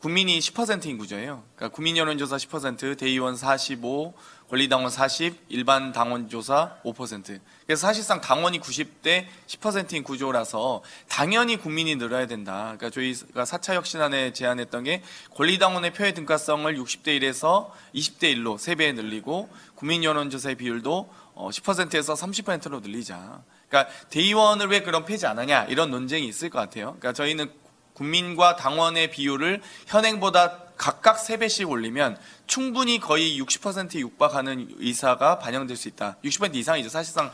국민이 10%인 구조예요. 그러니까 국민 여론조사 10%, 대의원 45, 권리당원 40, 일반 당원 조사 5%. 그래서 사실상 당원이 90대 10%인 구조라서 당연히 국민이 늘어야 된다. 그러니까 저희가 4차 혁신안에 제안했던 게 권리당원의 표의 등가성을 60대 1에서 20대 1로 3배 늘리고 국민 여론조사의 비율도 어, 10%에서 30%로 늘리자. 그러니까 대의원을 왜 그럼 폐지 안 하냐 이런 논쟁이 있을 것 같아요. 그러니까 저희는 국민과 당원의 비율을 현행보다 각각 3배씩 올리면 충분히 거의 60%에 육박하는 의사가 반영될 수 있다. 60% 이상이죠. 사실상 어,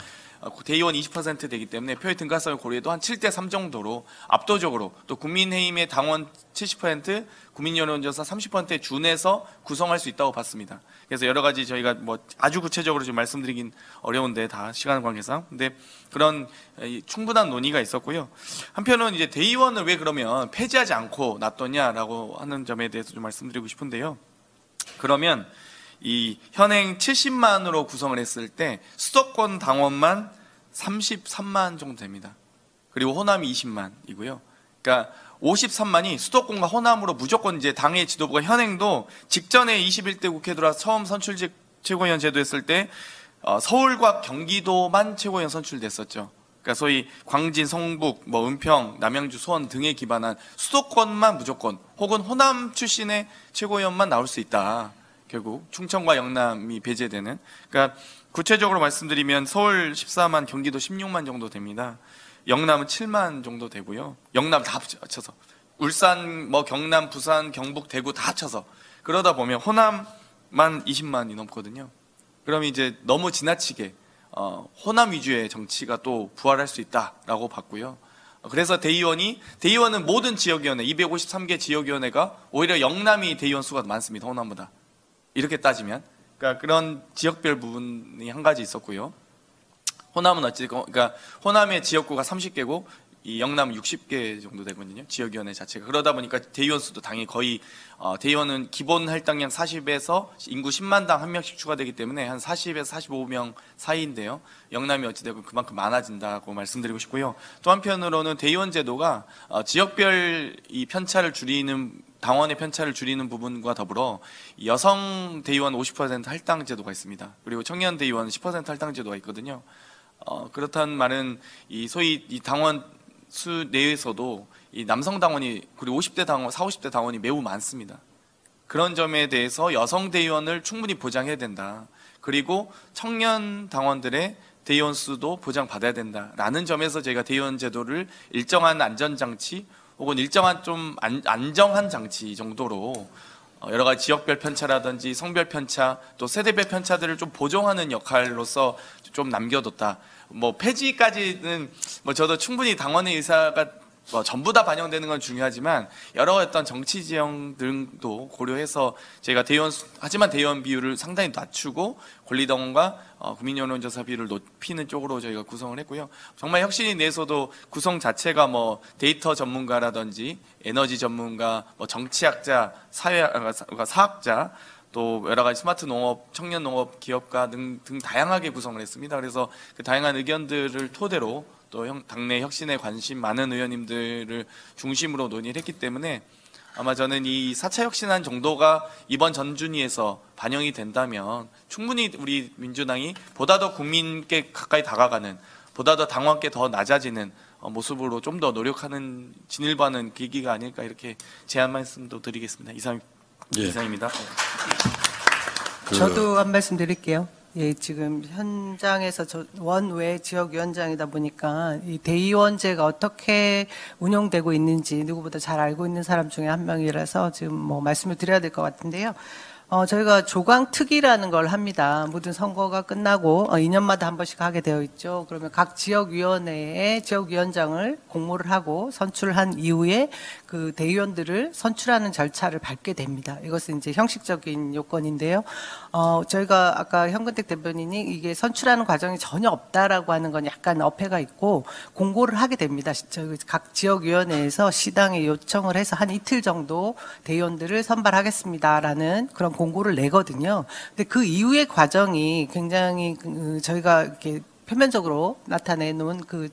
대의원 20% 되기 때문에 표의 등가성을 고려해도 한 7대 3 정도로 압도적으로 또 국민의힘의 당원 70% 국민여론조사 30%에 준해서 구성할 수 있다고 봤습니다. 그래서 여러 가지 저희가 뭐 아주 구체적으로 좀 말씀드리긴 어려운데 다 시간 관계상 근데 그런 이 충분한 논의가 있었고요. 한편은 이제 대의원을 왜 그러면 폐지하지 않고 놔뒀냐라고 하는 점에 대해서 좀 말씀드리고 싶은데요. 그러면 이 현행 70만으로 구성을 했을 때 수도권 당원만 33만 정도 됩니다. 그리고 호남이 20만이고요. 그러니까 53만이 수도권과 호남으로 무조건 이제 당의 지도부가 현행도 직전에 21대 국회 들어와 처음 선출직 최고위원 제도 했을 때 어, 서울과 경기도만 최고위원 선출됐었죠. 그러니까 소위 광진, 성북, 뭐 은평, 남양주, 수원 등에 기반한 수도권만 무조건 혹은 호남 출신의 최고위원만 나올 수 있다. 결국 충청과 영남이 배제되는. 그러니까 구체적으로 말씀드리면 서울 14만, 경기도 16만 정도 됩니다. 영남은 7만 정도 되고요. 영남 다 합쳐서 울산, 뭐 경남, 부산, 경북, 대구 다 합쳐서 그러다 보면 호남만 20만이 넘거든요. 그럼 이제 너무 지나치게 어, 호남 위주의 정치가 또 부활할 수 있다라고 봤고요. 그래서 대의원이 대의원은 모든 지역위원회 253개 지역위원회가 오히려 영남이 대의원 수가 많습니다. 호남보다 이렇게 따지면 그러니까 그런 지역별 부분이 한 가지 있었고요. 호남은 어찌 그러니까 호남의 지역구가 30개고 이 영남은 60개 정도 되거든요. 지역위원회 자체가 그러다 보니까 대의원 수도 당연히 거의 어, 대의원은 기본 할당량 40에서 인구 10만당 한 명씩 추가되기 때문에 한 40에서 45명 사이인데요. 영남이 어찌되고 그만큼 많아진다고 말씀드리고 싶고요. 또 한편으로는 대의원 제도가 어, 지역별 이 편차를 줄이는 당원의 편차를 줄이는 부분과 더불어 여성 대의원 50% 할당 제도가 있습니다. 그리고 청년 대의원 10% 할당 제도가 있거든요. 어, 그렇다는 말은 이 소위 이 당원 수 내에서도 이 남성 당원이 그리고 50대 당원, 40, 50대 당원이 매우 많습니다. 그런 점에 대해서 여성 대의원을 충분히 보장해야 된다. 그리고 청년 당원들의 대의원 수도 보장받아야 된다라는 점에서 저희가 대의원 제도를 일정한 안전장치 혹은 일정한 좀 안, 안정한 장치 정도로 어, 여러 가지 지역별 편차라든지 성별 편차 또 세대별 편차들을 좀 보정하는 역할로서 좀 남겨뒀다. 뭐 폐지까지는 뭐 저도 충분히 당원의 의사가 뭐 전부 다 반영되는 건 중요하지만 여러 어떤 정치 지형 등도 고려해서 저희가 대의원 수- 하지만 대의원 비율을 상당히 낮추고 권리당원과 어, 국민여론조사 비율을 높이는 쪽으로 저희가 구성을 했고요. 정말 혁신이 내에서도 구성 자체가 뭐 데이터 전문가라든지 에너지 전문가, 뭐 정치학자, 사회 아, 사- 사학자 또 여러 가지 스마트 농업, 청년 농업 기업가 등, 등 다양하게 구성을 했습니다. 그래서 그 다양한 의견들을 토대로 또 형- 당내 혁신에 관심 많은 의원님들을 중심으로 논의를 했기 때문에 아마 저는 이 4차 혁신안 정도가 이번 전준위에서 반영이 된다면 충분히 우리 민주당이 보다 더 국민께 가까이 다가가는 보다 더 당원께 더 낮아지는 어, 모습으로 좀 더 노력하는 진일보하는 계기가 아닐까 이렇게 제안 말씀도 드리겠습니다. 이상 예. 이상입니다. 그- 저도 한 말씀 드릴게요. 예, 지금 현장에서 저 원외 지역위원장이다 보니까 이 대의원제가 어떻게 운영되고 있는지 누구보다 잘 알고 있는 사람 중에 한 명이라서 지금 뭐 말씀을 드려야 될 것 같은데요. 어, 저희가 조강특위라는 걸 합니다. 모든 선거가 끝나고 어, 2년마다 한 번씩 하게 되어 있죠. 그러면 각 지역위원회에 지역위원장을 공모를 하고 선출한 이후에 그 대의원들을 선출하는 절차를 밟게 됩니다. 이것은 이제 형식적인 요건인데요. 어, 저희가 아까 현근택 대변인이 이게 선출하는 과정이 전혀 없다라고 하는 건 약간 어폐가 있고 공고를 하게 됩니다. 시- 저희 각 지역위원회에서 시당에 요청을 해서 한 이틀 정도 대의원들을 선발하겠습니다라는 그런 공고를 내거든요. 근데 그 이후의 과정이 굉장히 그 저희가 이렇게 표면적으로 나타내 놓은 그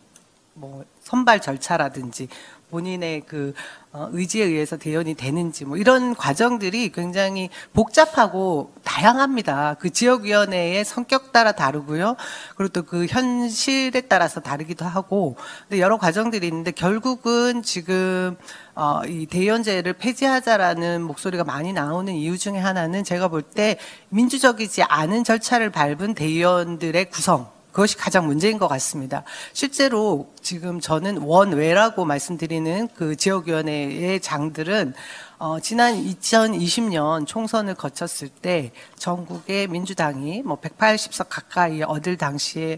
뭐 선발 절차라든지 본인의 그 어, 의지에 의해서 대연이 되는지 뭐 이런 과정들이 굉장히 복잡하고 다양합니다. 그 지역위원회의 성격 따라 다르고요. 그리고 또 그 현실에 따라서 다르기도 하고 근데 여러 과정들이 있는데 결국은 지금 어, 이 대연제를 폐지하자라는 목소리가 많이 나오는 이유 중에 하나는 제가 볼 때 민주적이지 않은 절차를 밟은 대의원들의 구성 그것이 가장 문제인 것 같습니다. 실제로 지금 저는 원외라고 말씀드리는 그 지역위원회의 장들은 어, 지난 2020년 총선을 거쳤을 때 전국의 민주당이 뭐 180석 가까이 얻을 당시에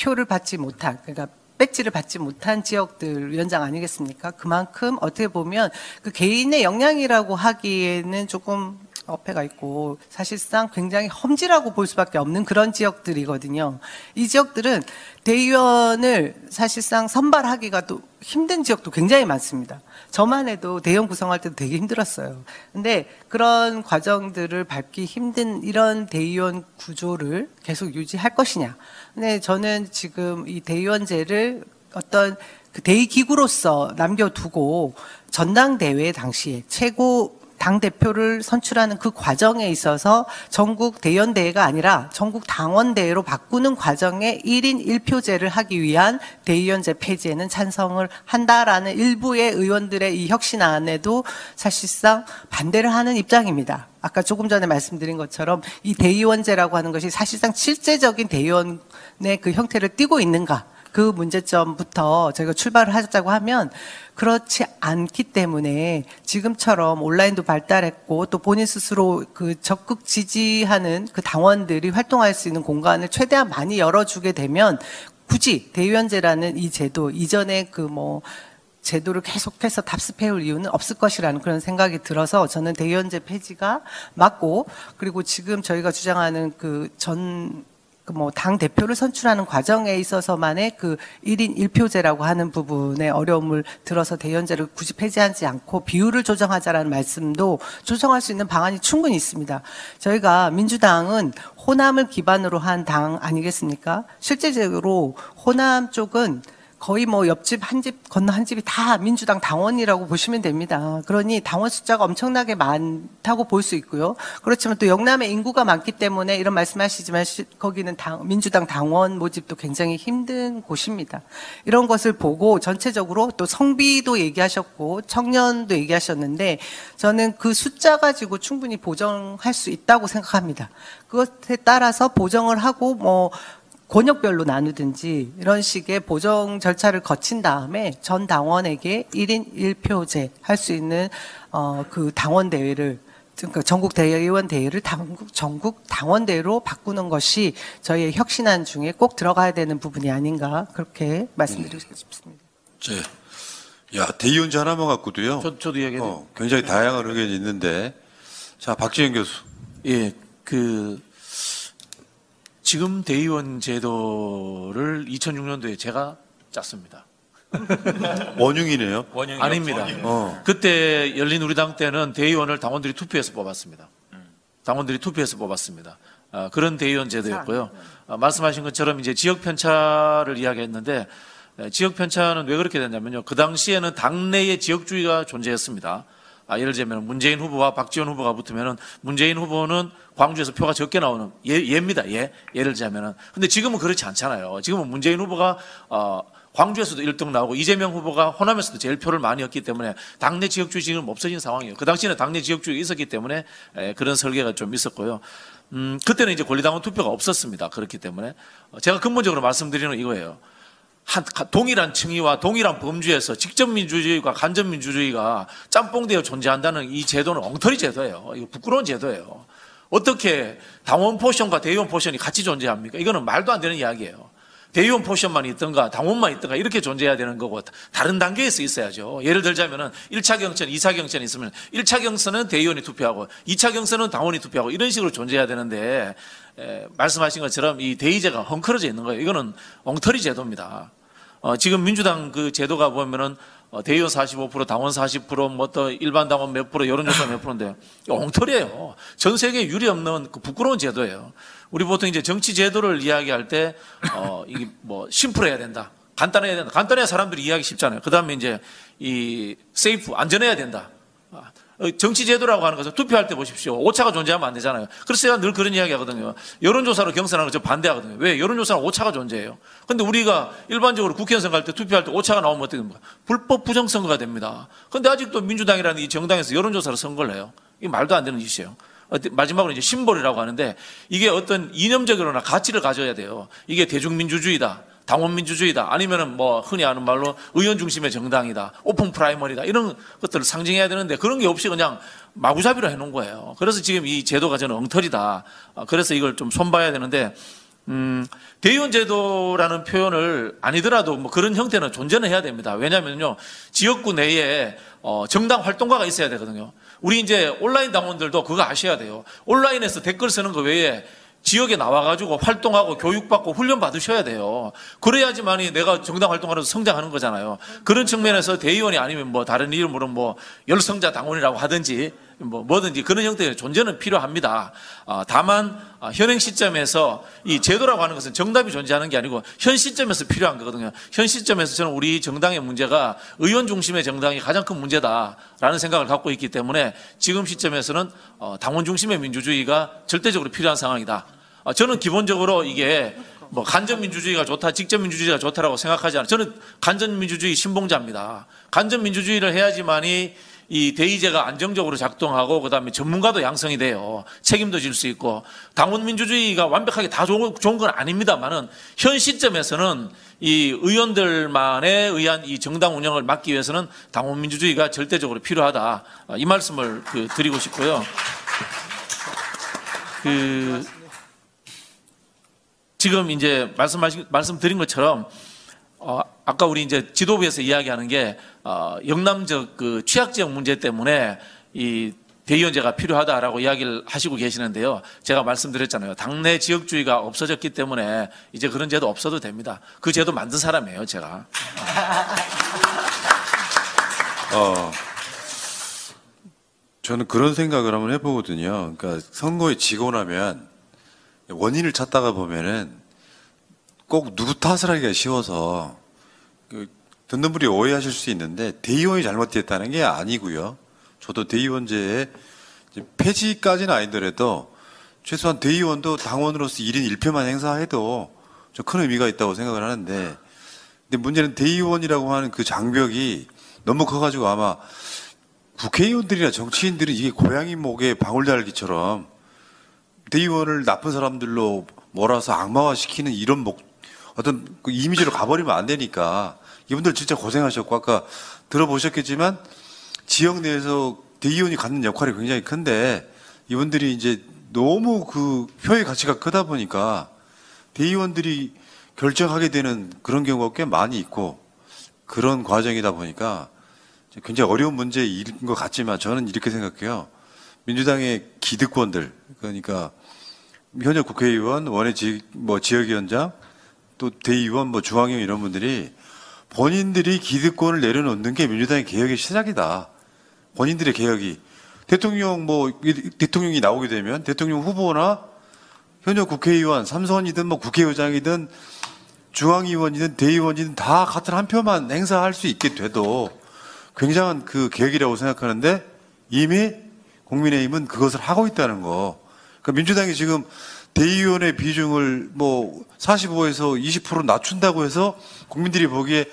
표를 받지 못한 그러니까 배지를 받지 못한 지역들 위원장 아니겠습니까? 그만큼 어떻게 보면 그 개인의 역량이라고 하기에는 조금 어폐가 있고 사실상 굉장히 험지라고 볼 수밖에 없는 그런 지역들이거든요. 이 지역들은 대의원을 사실상 선발하기가 또 힘든 지역도 굉장히 많습니다. 저만 해도 대의원 구성할 때도 되게 힘들었어요. 근데 그런 과정들을 밟기 힘든 이런 대의원 구조를 계속 유지할 것이냐. 근데 저는 지금 이 대의원제를 어떤 그 대의 기구로서 남겨두고 전당대회 당시에 최고 당 대표를 선출하는 그 과정에 있어서 전국 대의원대회가 아니라 전국 당원 대회로 바꾸는 과정에 1인 1표제를 하기 위한 대의원제 폐지에는 찬성을 한다라는 일부의 의원들의 이 혁신안에도 사실상 반대를 하는 입장입니다. 아까 조금 전에 말씀드린 것처럼 이 대의원제라고 하는 것이 사실상 실제적인 대의원의 그 형태를 띠고 있는가 그 문제점부터 저희가 출발을 하자고 하면 그렇지 않기 때문에 지금처럼 온라인도 발달했고 또 본인 스스로 그 적극 지지하는 그 당원들이 활동할 수 있는 공간을 최대한 많이 열어주게 되면 굳이 대의원제라는 이 제도 이전에 그뭐 제도를 계속해서 답습해올 이유는 없을 것이라는 그런 생각이 들어서 저는 대의원제 폐지가 맞고 그리고 지금 저희가 주장하는 그전 뭐당 대표를 선출하는 과정에 있어서만의 그 1인 1표제라고 하는 부분에 어려움을 들어서 대연제를 굳이 폐지하지 않고 비율을 조정하자라는 말씀도 조정할 수 있는 방안이 충분히 있습니다. 저희가 민주당은 호남을 기반으로 한 당 아니겠습니까? 실제적으로 호남 쪽은 거의 뭐 옆집 한 집 건너 한 집이 다 민주당 당원이라고 보시면 됩니다. 그러니 당원 숫자가 엄청나게 많다고 볼 수 있고요. 그렇지만 또 영남에 인구가 많기 때문에 이런 말씀하시지만 시- 거기는 당- 민주당 당원 모집도 굉장히 힘든 곳입니다. 이런 것을 보고 전체적으로 또 성비도 얘기하셨고 청년도 얘기하셨는데 저는 그 숫자 가지고 충분히 보정할 수 있다고 생각합니다. 그것에 따라서 보정을 하고 뭐 권역별로 나누든지 이런 식의 보정 절차를 거친 다음에 전 당원에게 1인 1표제 할 수 있는 어, 그 당원 대회를 그러니까 전국 대의원 대회를 당국 전국 당원 대회로 바꾸는 것이 저희의 혁신안 중에 꼭 들어가야 되는 부분이 아닌가 그렇게 말씀드리고 싶습니다. 제, 야 대의원제 하나만 갖고도요. 저, 저도 이야기해도 어, 굉장히 다양한 의견이 있는데, 자 박지현 교수. 예, 그 지금 대의원 제도를 2006년도에 제가 짰습니다. 원흉이네요. 아닙니다. 어. 그때 열린 우리 당 때는 대의원을 당원들이 투표해서 뽑았습니다. 당원들이 투표해서 뽑았습니다. 아, 그런 대의원 제도였고요. 아, 말씀하신 것처럼 이제 지역 편차를 이야기했는데 에, 지역 편차는 왜 그렇게 됐냐면요. 그 당시에는 당내의 지역주의가 존재했습니다. 아, 예를 들면 문재인 후보와 박지원 후보가 붙으면은 문재인 후보는 광주에서 표가 적게 나오는 예, 예입니다. 예. 예를 들자면은. 근데 지금은 그렇지 않잖아요. 지금은 문재인 후보가 어, 광주에서도 1등 나오고 이재명 후보가 호남에서도 제일 표를 많이 얻기 때문에 당내 지역주의 지금 없어진 상황이에요. 그 당시에는 당내 지역주의가 있었기 때문에 에, 그런 설계가 좀 있었고요. 음, 그때는 이제 권리당원 투표가 없었습니다. 그렇기 때문에 어, 제가 근본적으로 말씀드리는 건 이거예요. 한 가- 동일한 층위와 동일한 범주에서 직접 민주주의가 간접 민주주의가 짬뽕되어 존재한다는 이 제도는 엉터리 제도예요. 이거 부끄러운 제도예요. 어떻게 당원 portion과 대의원 portion이 같이 존재합니까? 이거는 말도 안 되는 이야기예요. 대의원 portion만 있던가 당원만 있던가 이렇게 존재해야 되는 거고 다른 단계에서 있어야죠. 예를 들자면은 1차 경선, 2차 경선이 있으면 1차 경선은 대의원이 투표하고 2차 경선은 당원이 투표하고 이런 식으로 존재해야 되는데 에, 말씀하신 것처럼 이 대의제가 헝클어져 있는 거예요. 이거는 엉터리 제도입니다. 어, 지금 민주당 그 제도가 보면은 어, 대의원 45%, 당원 40%, 뭐 또 일반 당원 몇 프로, 여론조사 몇 프로인데 엉터리예요. 전 세계에 유리 없는 그 부끄러운 제도예요. 우리 보통 이제 정치 제도를 이야기할 때 어, 이게 뭐 심플해야 된다. 간단해야 된다. 간단해야 사람들이 이해하기 쉽잖아요. 그 다음에 이제 이 세이프, 안전해야 된다. 아, 어, 정치 제도라고 하는 것은 투표할 때 보십시오. 오차가 존재하면 안 되잖아요. 그래서 제가 늘 그런 이야기 하거든요. 여론조사로 경선하는 거저 반대하거든요. 왜? 여론조사는 오차가 존재해요. 근데 우리가 일반적으로 국회의원 선거할 때 투표할 때 오차가 나오면 어떻게 됩니까? 불법 부정선거가 됩니다. 근데 아직도 민주당이라는 이 정당에서 여론조사로 선거를 해요. 이게 말도 안 되는 짓이에요. 어, 마지막으로 이제 심볼이라고 하는데 이게 어떤 이념적으로나 가치를 가져야 돼요. 이게 대중민주주의다. 당원민주주의다. 아니면은 뭐 흔히 하는 말로 의원 중심의 정당이다. open primary다. 이런 것들을 상징해야 되는데 그런 게 없이 그냥 마구잡이로 해놓은 거예요. 그래서 지금 이 제도가 저는 엉터리다. 어, 그래서 이걸 좀 손봐야 되는데 음, 대의원 제도라는 표현을 아니더라도 뭐 그런 형태는 존재는 해야 됩니다. 왜냐면요. 지역구 내에 어, 정당 활동가가 있어야 되거든요. 우리 이제 온라인 당원들도 그거 아셔야 돼요. 온라인에서 댓글 쓰는 거 외에 지역에 나와가지고 활동하고 교육받고 훈련 받으셔야 돼요. 그래야지만이 내가 정당 활동하면서 성장하는 거잖아요. 그런 측면에서 대의원이 아니면 뭐 다른 이름으로 뭐 열성자 당원이라고 하든지 뭐 뭐든지 그런 형태의 존재는 필요합니다. 어, 다만 어, 현행 시점에서 이 제도라고 하는 것은 정답이 존재하는 게 아니고 현 시점에서 필요한 거거든요. 현 시점에서 저는 우리 정당의 문제가 의원 중심의 정당이 가장 큰 문제다라는 생각을 갖고 있기 때문에 지금 시점에서는 어, 당원 중심의 민주주의가 절대적으로 필요한 상황이다. 어, 저는 기본적으로 이게 뭐 간접 민주주의가 좋다, 직접 민주주의가 좋다라고 생각하지 않아요. 저는 간접 민주주의 신봉자입니다. 간접 민주주의를 해야지만이 이 대의제가 안정적으로 작동하고 그다음에 전문가도 양성이 돼요. 책임도 질 수 있고 당원 민주주의가 완벽하게 다 좋은, 좋은 건 아닙니다만은 현 시점에서는 이 의원들만에 의한 이 정당 운영을 막기 위해서는 당원 민주주의가 절대적으로 필요하다. 어, 이 말씀을 그 드리고 싶고요. 그 지금 이제 말씀하신 말씀드린 것처럼 어, 아까 우리 이제 지도부에서 이야기하는 게 어, 영남적 그 취약 지역 문제 때문에 이 대의원제가 필요하다라고 이야기를 하시고 계시는데요. 제가 말씀드렸잖아요. 당내 지역주의가 없어졌기 때문에 이제 그런 제도 없어도 됩니다. 그 제도 만든 사람이에요, 제가. 어, 저는 그런 생각을 한번 해보거든요. 그러니까 선거에 지고 나면 원인을 찾다가 보면은 꼭 누구 탓을 하기가 쉬워서 그 듣는 분이 오해하실 수 있는데 대의원이 잘못됐다는 게 아니고요. 저도 대의원제의 폐지까지는 아니더라도 최소한 대의원도 당원으로서 1인 1표만 행사해도 좀큰 의미가 있다고 생각을 하는데 근데 문제는 대의원이라고 하는 그 장벽이 너무 커가지고 아마 국회의원들이나 정치인들은 이게 고양이 목에 방울 달기처럼 대의원을 나쁜 사람들로 몰아서 악마화 시키는 이런 목, 어떤 그 이미지로 가버리면 안 되니까 이분들 진짜 고생하셨고 아까 들어보셨겠지만 지역 내에서 대의원이 갖는 역할이 굉장히 큰데 이분들이 이제 너무 그 표의 가치가 크다 보니까 대의원들이 결정하게 되는 그런 경우가 꽤 많이 있고 그런 과정이다 보니까 굉장히 어려운 문제인 것 같지만 저는 이렇게 생각해요. 민주당의 기득권들 그러니까 현역 국회의원, 원외 지, 뭐 지역위원장, 또 대의원, 뭐 중앙위원 이런 분들이 본인들이 기득권을 내려놓는 게 민주당의 개혁의 시작이다. 본인들의 개혁이 대통령 뭐 이- 대통령이 나오게 되면 대통령 후보나 현역 국회의원, 삼선이든 뭐 국회의장이든 중앙위원이든 대의원이든 다 같은 한 표만 행사할 수 있게 돼도 굉장한 그 개혁이라고 생각하는데 이미 국민의힘은 그것을 하고 있다는 거. 그러니까 민주당이 지금 대의원의 비중을 뭐 45에서 20% 낮춘다고 해서 국민들이 보기에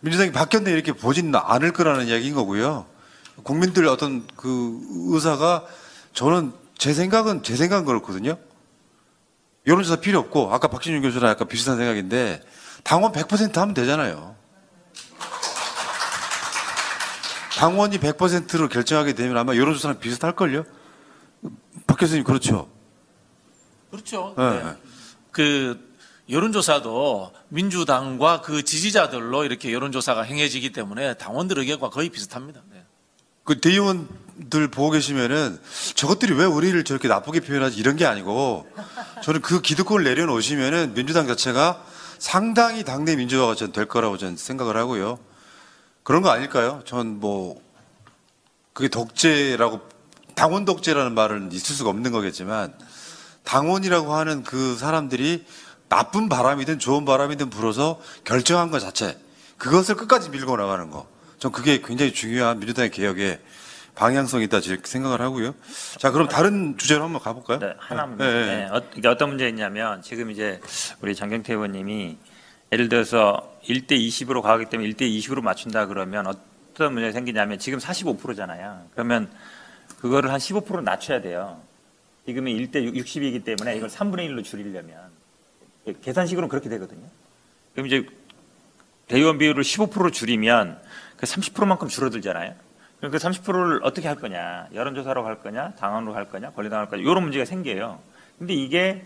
민주당이 바뀌었네 이렇게 보지는 않을 거라는 이야기인 거고요. 국민들 어떤 그 의사가 저는 제 생각은 제 생각은 그렇거든요. 여론조사 필요 없고 아까 박진윤 교수랑 약간 비슷한 생각인데 당원 100% 하면 되잖아요. 당원이 100%로 결정하게 되면 아마 여론조사랑 비슷할걸요? 박 교수님 그렇죠? 그렇죠. 네. 네. 그 여론조사도 민주당과 그 지지자들로 이렇게 여론조사가 행해지기 때문에 당원들 의견과 거의 비슷합니다. 네. 그 대의원들 보고 계시면은 저것들이 왜 우리를 저렇게 나쁘게 표현하지 이런 게 아니고 저는 그 기득권을 내려놓으시면은 민주당 자체가 상당히 당내 민주화가 전 될 거라고 저는 생각을 하고요. 그런 거 아닐까요? 전 뭐 그게 독재라고 당원 독재라는 말은 있을 수가 없는 거겠지만 당원이라고 하는 그 사람들이 나쁜 바람이든 좋은 바람이든 불어서 결정한 것 자체 그것을 끝까지 밀고 나가는 거. 전 그게 굉장히 중요한 민주당의 개혁의 방향성이 있다 생각을 하고요. 자, 그럼 다른 주제로 한번 가볼까요? 네, 하나만. 네, 네. 네, 어, 이게 어떤 문제였냐면 지금 이제 우리 장경태 의원님이 예를 들어서 1대 20으로 가기 때문에 1대 20으로 맞춘다 그러면 어떤 문제가 생기냐면 지금 45%잖아요. 그러면 그거를 한 15% 낮춰야 돼요. 지금이 1대 60이기 때문에 이걸 3분의 1로 줄이려면 계산식으로 그렇게 되거든요. 그럼 이제 대의원 비율을 15% 줄이면 그 30%만큼 줄어들잖아요. 그럼 그 30%를 어떻게 할 거냐? 여론조사로 할 거냐? 당원으로 할 거냐? 권리당할 거냐? 이런 문제가 생겨요. 근데 이게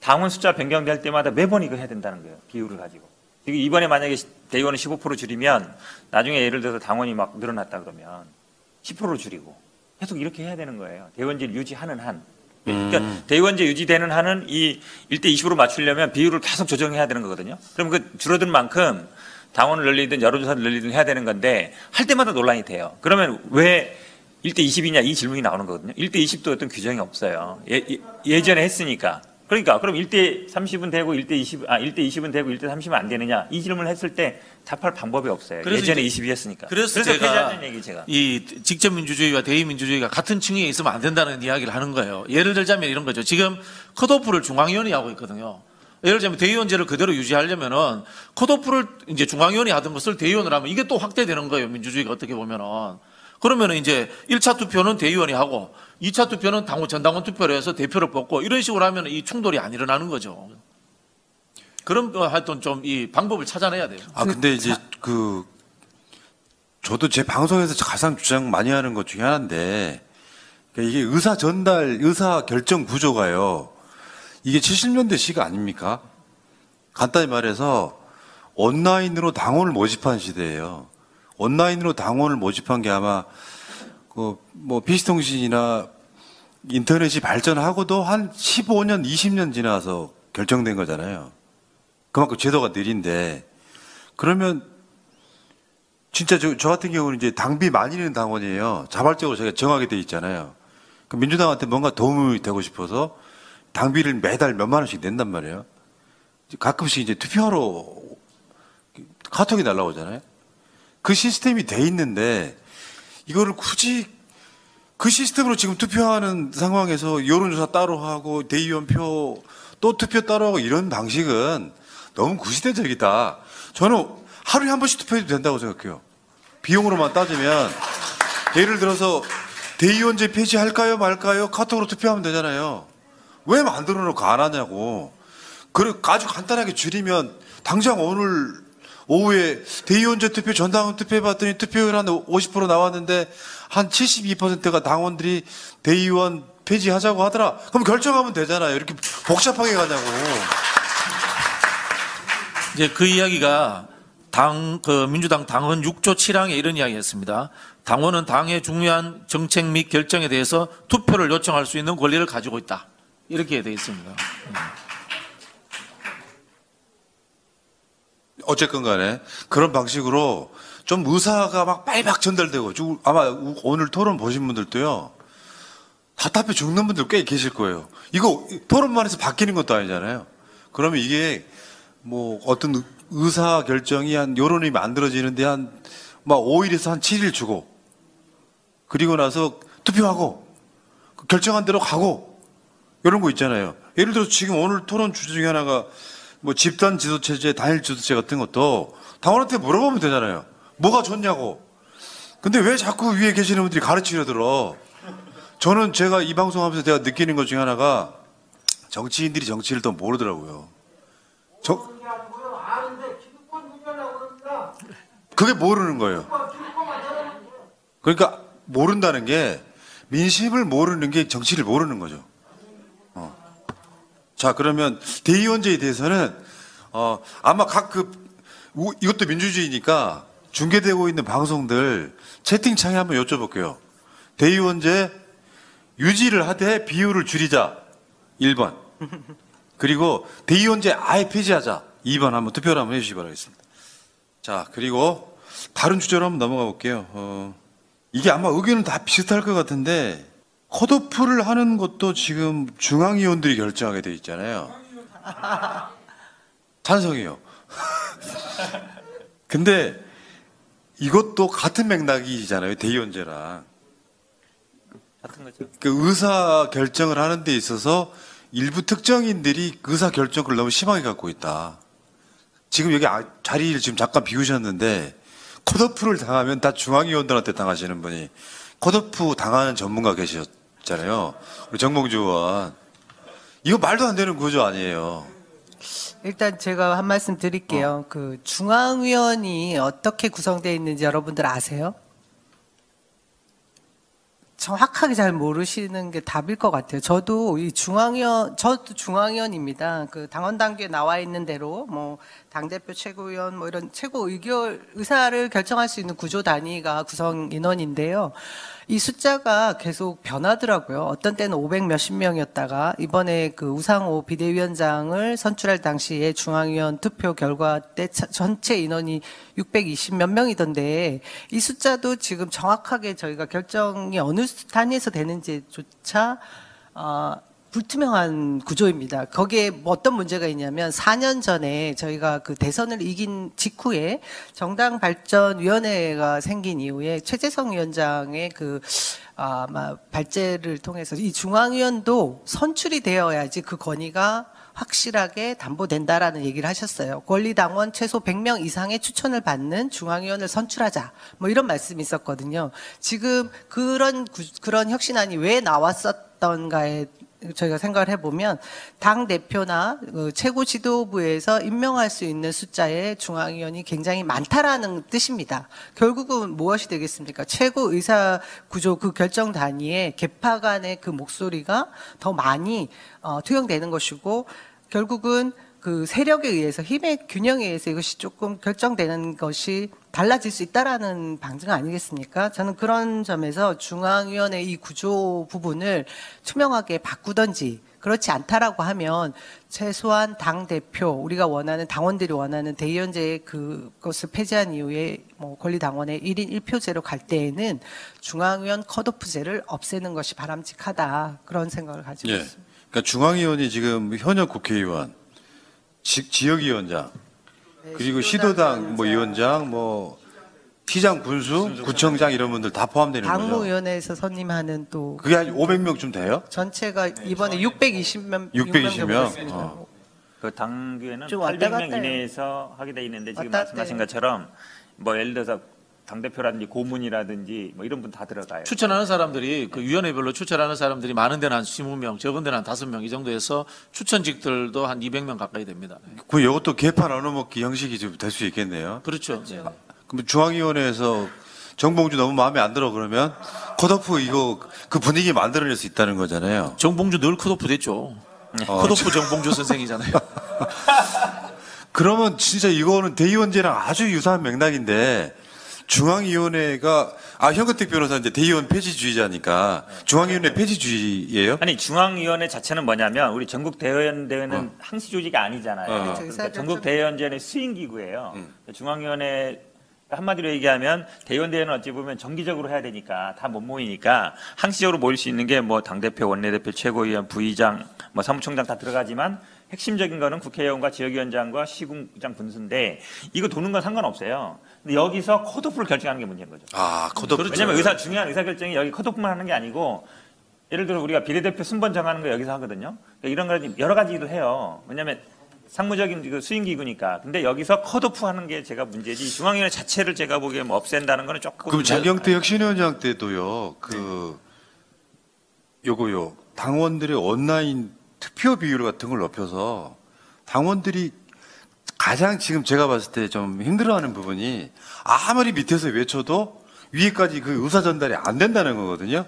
당원 숫자 변경될 때마다 매번 이거 해야 된다는 거예요. 비율을 가지고. 지금 이번에 만약에 시- 대의원을 15% 줄이면 나중에 예를 들어서 당원이 막 늘어났다 그러면 10%를 줄이고 계속 이렇게 해야 되는 거예요. 대의원제를 유지하는 한. 그러니까 음. 대의원제 유지되는 한은 이 1대 20으로 맞추려면 비율을 계속 조정해야 되는 거거든요. 그럼 그 줄어든 만큼 당원을 늘리든 여론조사를 늘리든 해야 되는 건데 할 때마다 논란이 돼요. 그러면 왜 1대 20이냐 이 질문이 나오는 거거든요. 1대 20도 어떤 규정이 없어요. 예, 예, 전에 했으니까. 그러니까 그럼 1대 30은 되고 1대 20, 아 1대 20은 되고 1대 30은 안 되느냐 이 질문을 했을 때 답할 방법이 없어요. 그래서 예전에 이제- 20이 했으니까. 그래서, 제가 제가 얘기 제가. 이 직접 민주주의와 대의 민주주의가 같은 층위에 있으면 안 된다는 이야기를 하는 거예요. 예를 들자면 이런 거죠. 지금 컷오프를 중앙위원회 하고 있거든요. 예를 들자면 대의원제를 그대로 유지하려면은 컷오프를 이제 중앙위원회 하던 것을 대의원을 하면 이게 또 확대되는 거예요. 민주주의가 어떻게 보면은. 그러면은 이제 1차 투표는 대의원이 하고 2차 투표는 당원 전당원 투표로 해서 대표를 뽑고 이런 식으로 하면 이 충돌이 안 일어나는 거죠. 그런 거 하여튼 좀 이 방법을 찾아내야 돼요. 아 근데 이제 그 저도 제 방송에서 가장 주장 많이 하는 것 중에 하나인데 그러니까 이게 의사 전달, 의사 결정 구조가요. 이게 70년대 시가 아닙니까? 간단히 말해서 온라인으로 당원을 모집한 시대예요. 온라인으로 당원을 모집한 게 아마 그뭐 PC통신이나 인터넷이 발전하고도 한 15년, 20년 지나서 결정된 거잖아요. 그만큼 제도가 느린데 그러면 진짜 저, 저 같은 경우는 이제 당비 많이 내는 당원이에요. 자발적으로 제가 정하게 돼 있잖아요. 그 민주당한테 뭔가 도움이 되고 싶어서 당비를 매달 몇만 원씩 낸단 말이에요. 가끔씩 이제 투표하러 카톡이 날라오잖아요. 그 시스템이 돼 있는데 이거를 굳이 그 시스템으로 지금 투표하는 상황에서 여론조사 따로 하고 대의원 표 또 투표 따로 하고 이런 방식은 너무 구시대적이다. 저는 하루에 한 번씩 투표해도 된다고 생각해요. 비용으로만 따지면 예를 들어서 대의원제 폐지할까요 말까요? 카톡으로 투표하면 되잖아요. 왜 만들어 놓고 안 하냐고. 그리고 아주 간단하게 줄이면 당장 오늘 오후에 대의원제 투표 전당원 투표 해봤더니 투표율 한 50% 나왔는데 한 72%가 당원들이 대의원 폐지하자고 하더라. 그럼 결정하면 되잖아요. 이렇게 복잡하게 가냐고. 이제 그 이야기가 당, 그 민주당 당헌 6조 7항에 이런 이야기였습니다. 당원은 당의 중요한 정책 및 결정에 대해서 투표를 요청할 수 있는 권리를 가지고 있다. 이렇게 되어 있습니다. 어쨌건 간에 그런 방식으로 좀 의사가 막 빨박 전달되고 주- 아마 우- 오늘 토론 보신 분들도요 답답해 죽는 분들 꽤 계실 거예요. 이거 토론만 해서 바뀌는 것도 아니잖아요. 그러면 이게 뭐 어떤 의- 의사 결정이 한 여론이 만들어지는데 한 막 5일에서 한 7일 주고 그리고 나서 투표하고 그 결정한 대로 가고 이런 거 있잖아요. 예를 들어서 지금 오늘 토론 주제 중에 하나가 뭐 집단 지도체제, 단일 지도체 같은 것도 당원한테 물어보면 되잖아요. 뭐가 좋냐고. 근데 왜 자꾸 위에 계시는 분들이 가르치려 들어? 저는 제가 이 방송하면서 제가 느끼는 것 중에 하나가 정치인들이 정치를 더 모르더라고요. 저, 그게 모르는 거예요. 그러니까 모른다는 게 민심을 모르는 게 정치를 모르는 거죠. 어. 자 그러면 대의원제에 대해서는 어, 아마 각 그 이것도 민주주의니까 중계되고 있는 방송들 채팅창에 한번 여쭤볼게요. 대의원제 유지를 하되 비율을 줄이자 1번 그리고 대의원제 아예 폐지하자 2번 한번 투표를 한번 해주시기 바라겠습니다. 자 그리고 다른 주제로 한번 넘어가 볼게요. 어, 이게 아마 의견은 다 비슷할 것 같은데 컷오프를 하는 것도 지금 중앙위원들이 결정하게 돼 있잖아요. 찬성이요. 근데 이것도 같은 맥락이잖아요. 대의원제랑. 같은 거죠. 그 의사 결정을 하는 데 있어서 일부 특정인들이 그 의사 결정을 너무 심하게 갖고 있다. 지금 여기 아- 자리를 지금 잠깐 비우셨는데 컷오프를 당하면 다 중앙위원들한테 당하시는 분이 컷오프 당하는 전문가 계셨 잖아요. 우리 정봉주 의원. 이거 말도 안 되는 구조 아니에요. 일단 제가 한 말씀 드릴게요. 그 중앙위원이 어떻게 구성되어 있는지 여러분들 아세요? 정확하게 잘 모르시는 게 답일 것 같아요. 저도 이 중앙위원, 저도 중앙위원입니다. 그 당원 단계에 나와 있는 대로 뭐 당대표 최고위원 뭐 이런 최고 의결, 의사를 결정할 수 있는 구조 단위가 구성 인원인데요. 이 숫자가 계속 변하더라고요. 어떤 때는 500 몇십 명이었다가 이번에 그 우상호 비대위원장을 선출할 당시에 중앙위원 투표 결과 때 차- 전체 인원이 620 몇 명이던데 이 숫자도 지금 정확하게 저희가 결정이 어느 단위에서 되는지조차 어, 불투명한 구조입니다. 거기에 뭐 어떤 문제가 있냐면 4년 전에 저희가 그 대선을 이긴 직후에 정당 발전 위원회가 생긴 이후에 최재성 위원장의 그 아마 발제를 통해서 이 중앙위원도 선출이 되어야지 그 권위가 확실하게 담보된다라는 얘기를 하셨어요. 권리당원 최소 100명 이상의 추천을 받는 중앙위원을 선출하자. 뭐 이런 말씀이 있었거든요. 지금 그런 구- 그런 혁신안이 왜 나왔었던가에 저희가 생각을 해보면 당 대표나 그 최고 지도부에서 임명할 수 있는 숫자의 중앙위원이 굉장히 많다라는 뜻입니다. 결국은 무엇이 되겠습니까? 최고 의사 구조 그 결정 단위에 개파 간의 그 목소리가 더 많이 어, 투영되는 것이고 결국은 그 세력에 의해서 힘의 균형에 의해서 이것이 조금 결정되는 것이 달라질 수 있다라는 방증 아니겠습니까? 저는 그런 점에서 중앙위원회 이 구조 부분을 투명하게 바꾸던지 그렇지 않다라고 하면 최소한 당 대표 우리가 원하는 당원들이 원하는 대의원제 그것을 폐지한 이후에 뭐 권리당원의 1인 1표제로 갈 때에는 중앙위원 컷오프제를 없애는 것이 바람직하다 그런 생각을 가지고 예. 있습니다. 그러니까 중앙위원이 지금 현역 국회의원, 지, 지역위원장, 그리고 시도당 뭐 위원장, 뭐 시장 군수, 구청장 이런 분들 다 포함되는 거죠. 당무위원회에서 선임하는 또 그게 한 500명쯤 돼요? 전체가 이번에 620명 620명. 어. 그 당규에는 좀 왔다 800명 갔다 해요. 이내에서 하게 돼 있는데 지금 왔다 말씀하신 갔다 것처럼 뭐 예를 들어서 당 대표라든지 고문이라든지 뭐 이런 분 다 들어가요. 추천하는 사람들이 그 위원회별로 추천하는 사람들이 많은 데는 한 20명, 적은 데는 한 5명 이 정도 해서 추천직들도 한 200명 가까이 됩니다. 그 이것도 개판 얻어먹기 형식이 좀 될 수 있겠네요. 그렇죠. 그럼 중앙위원회에서 정봉주 너무 마음에 안 들어 그러면 컷오프 이거 그 분위기 만들어낼 수 있다는 거잖아요. 정봉주 늘 컷오프 됐죠. 어, 컷오프 정봉주 선생이잖아요. 그러면 진짜 이거는 대의원제랑 아주 유사한 맥락인데 중앙위원회가 아 현근택 변호사 이제 대의원 폐지주의자니까 중앙위원회 폐지주의예요? 아니 중앙위원회 자체는 뭐냐면 우리 전국 대의원 대회는 항시 조직이 아니잖아요. 어. 그러니까 전국 대의원제는 수행 기구예요. 중앙위원회 한마디로 얘기하면 대의원 대회는 어찌 보면 정기적으로 해야 되니까 다 못 모이니까 항시적으로 모일 수 있는 게 뭐 당 대표, 원내 대표, 최고위원, 부의장, 뭐 사무총장 다 들어가지만 핵심적인 거는 국회의원과 지역위원장과 시군장 분수인데 이거 도는 건 상관없어요. 근데 여기서 컷오프를 결정하는 게 문제인 거죠. 아 컷오프. 왜냐면 의사 중요한 의사 결정이 여기 컷오프만 하는 게 아니고 예를 들어 우리가 비례대표 순번 정하는 거 여기서 하거든요. 그러니까 이런 거 여러 가지 일을 해요. 왜냐면 상무적인 그 수행 기구니까. 근데 여기서 컷오프 하는 게 제가 문제지. 중앙위원회 자체를 제가 보기에 뭐 없앤다는 거는 조금 그럼 장경태 혁신위원장 때도요 그 요거요 당원들의 온라인 투표 비율 같은 걸 높여서 당원들이 가장 지금 제가 봤을 때 좀 힘들어하는 부분이 아무리 밑에서 외쳐도 위에까지 그 의사 전달이 안 된다는 거거든요.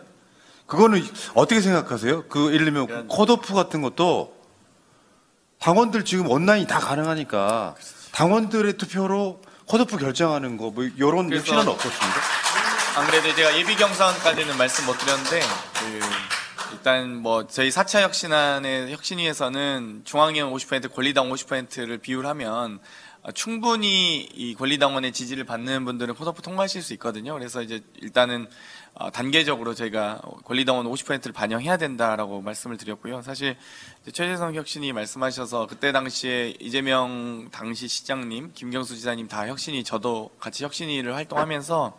그거는 어떻게 생각하세요? 그 예를 들면 컷오프 같은 것도 당원들 지금 온라인 다 가능하니까 당원들의 투표로 컷오프 결정하는 거 뭐 이런 혁신은 없었습니다. 안 그래도 제가 예비 경선까지는 말씀 못 드렸는데 그 일단 뭐 저희 4차 혁신안의 혁신위에서는 중앙위원 50% 권리당 50%를 비율하면 어, 충분히 이 권리당원의 지지를 받는 분들은 컷오프 통과하실 수 있거든요. 그래서 이제 일단은 어, 단계적으로 저희가 권리당원 50%를 반영해야 된다라고 말씀을 드렸고요. 사실 최재성 혁신이 말씀하셔서 그때 당시에 이재명 당시 시장님, 김경수 지사님 다 혁신이 저도 같이 혁신위를 활동하면서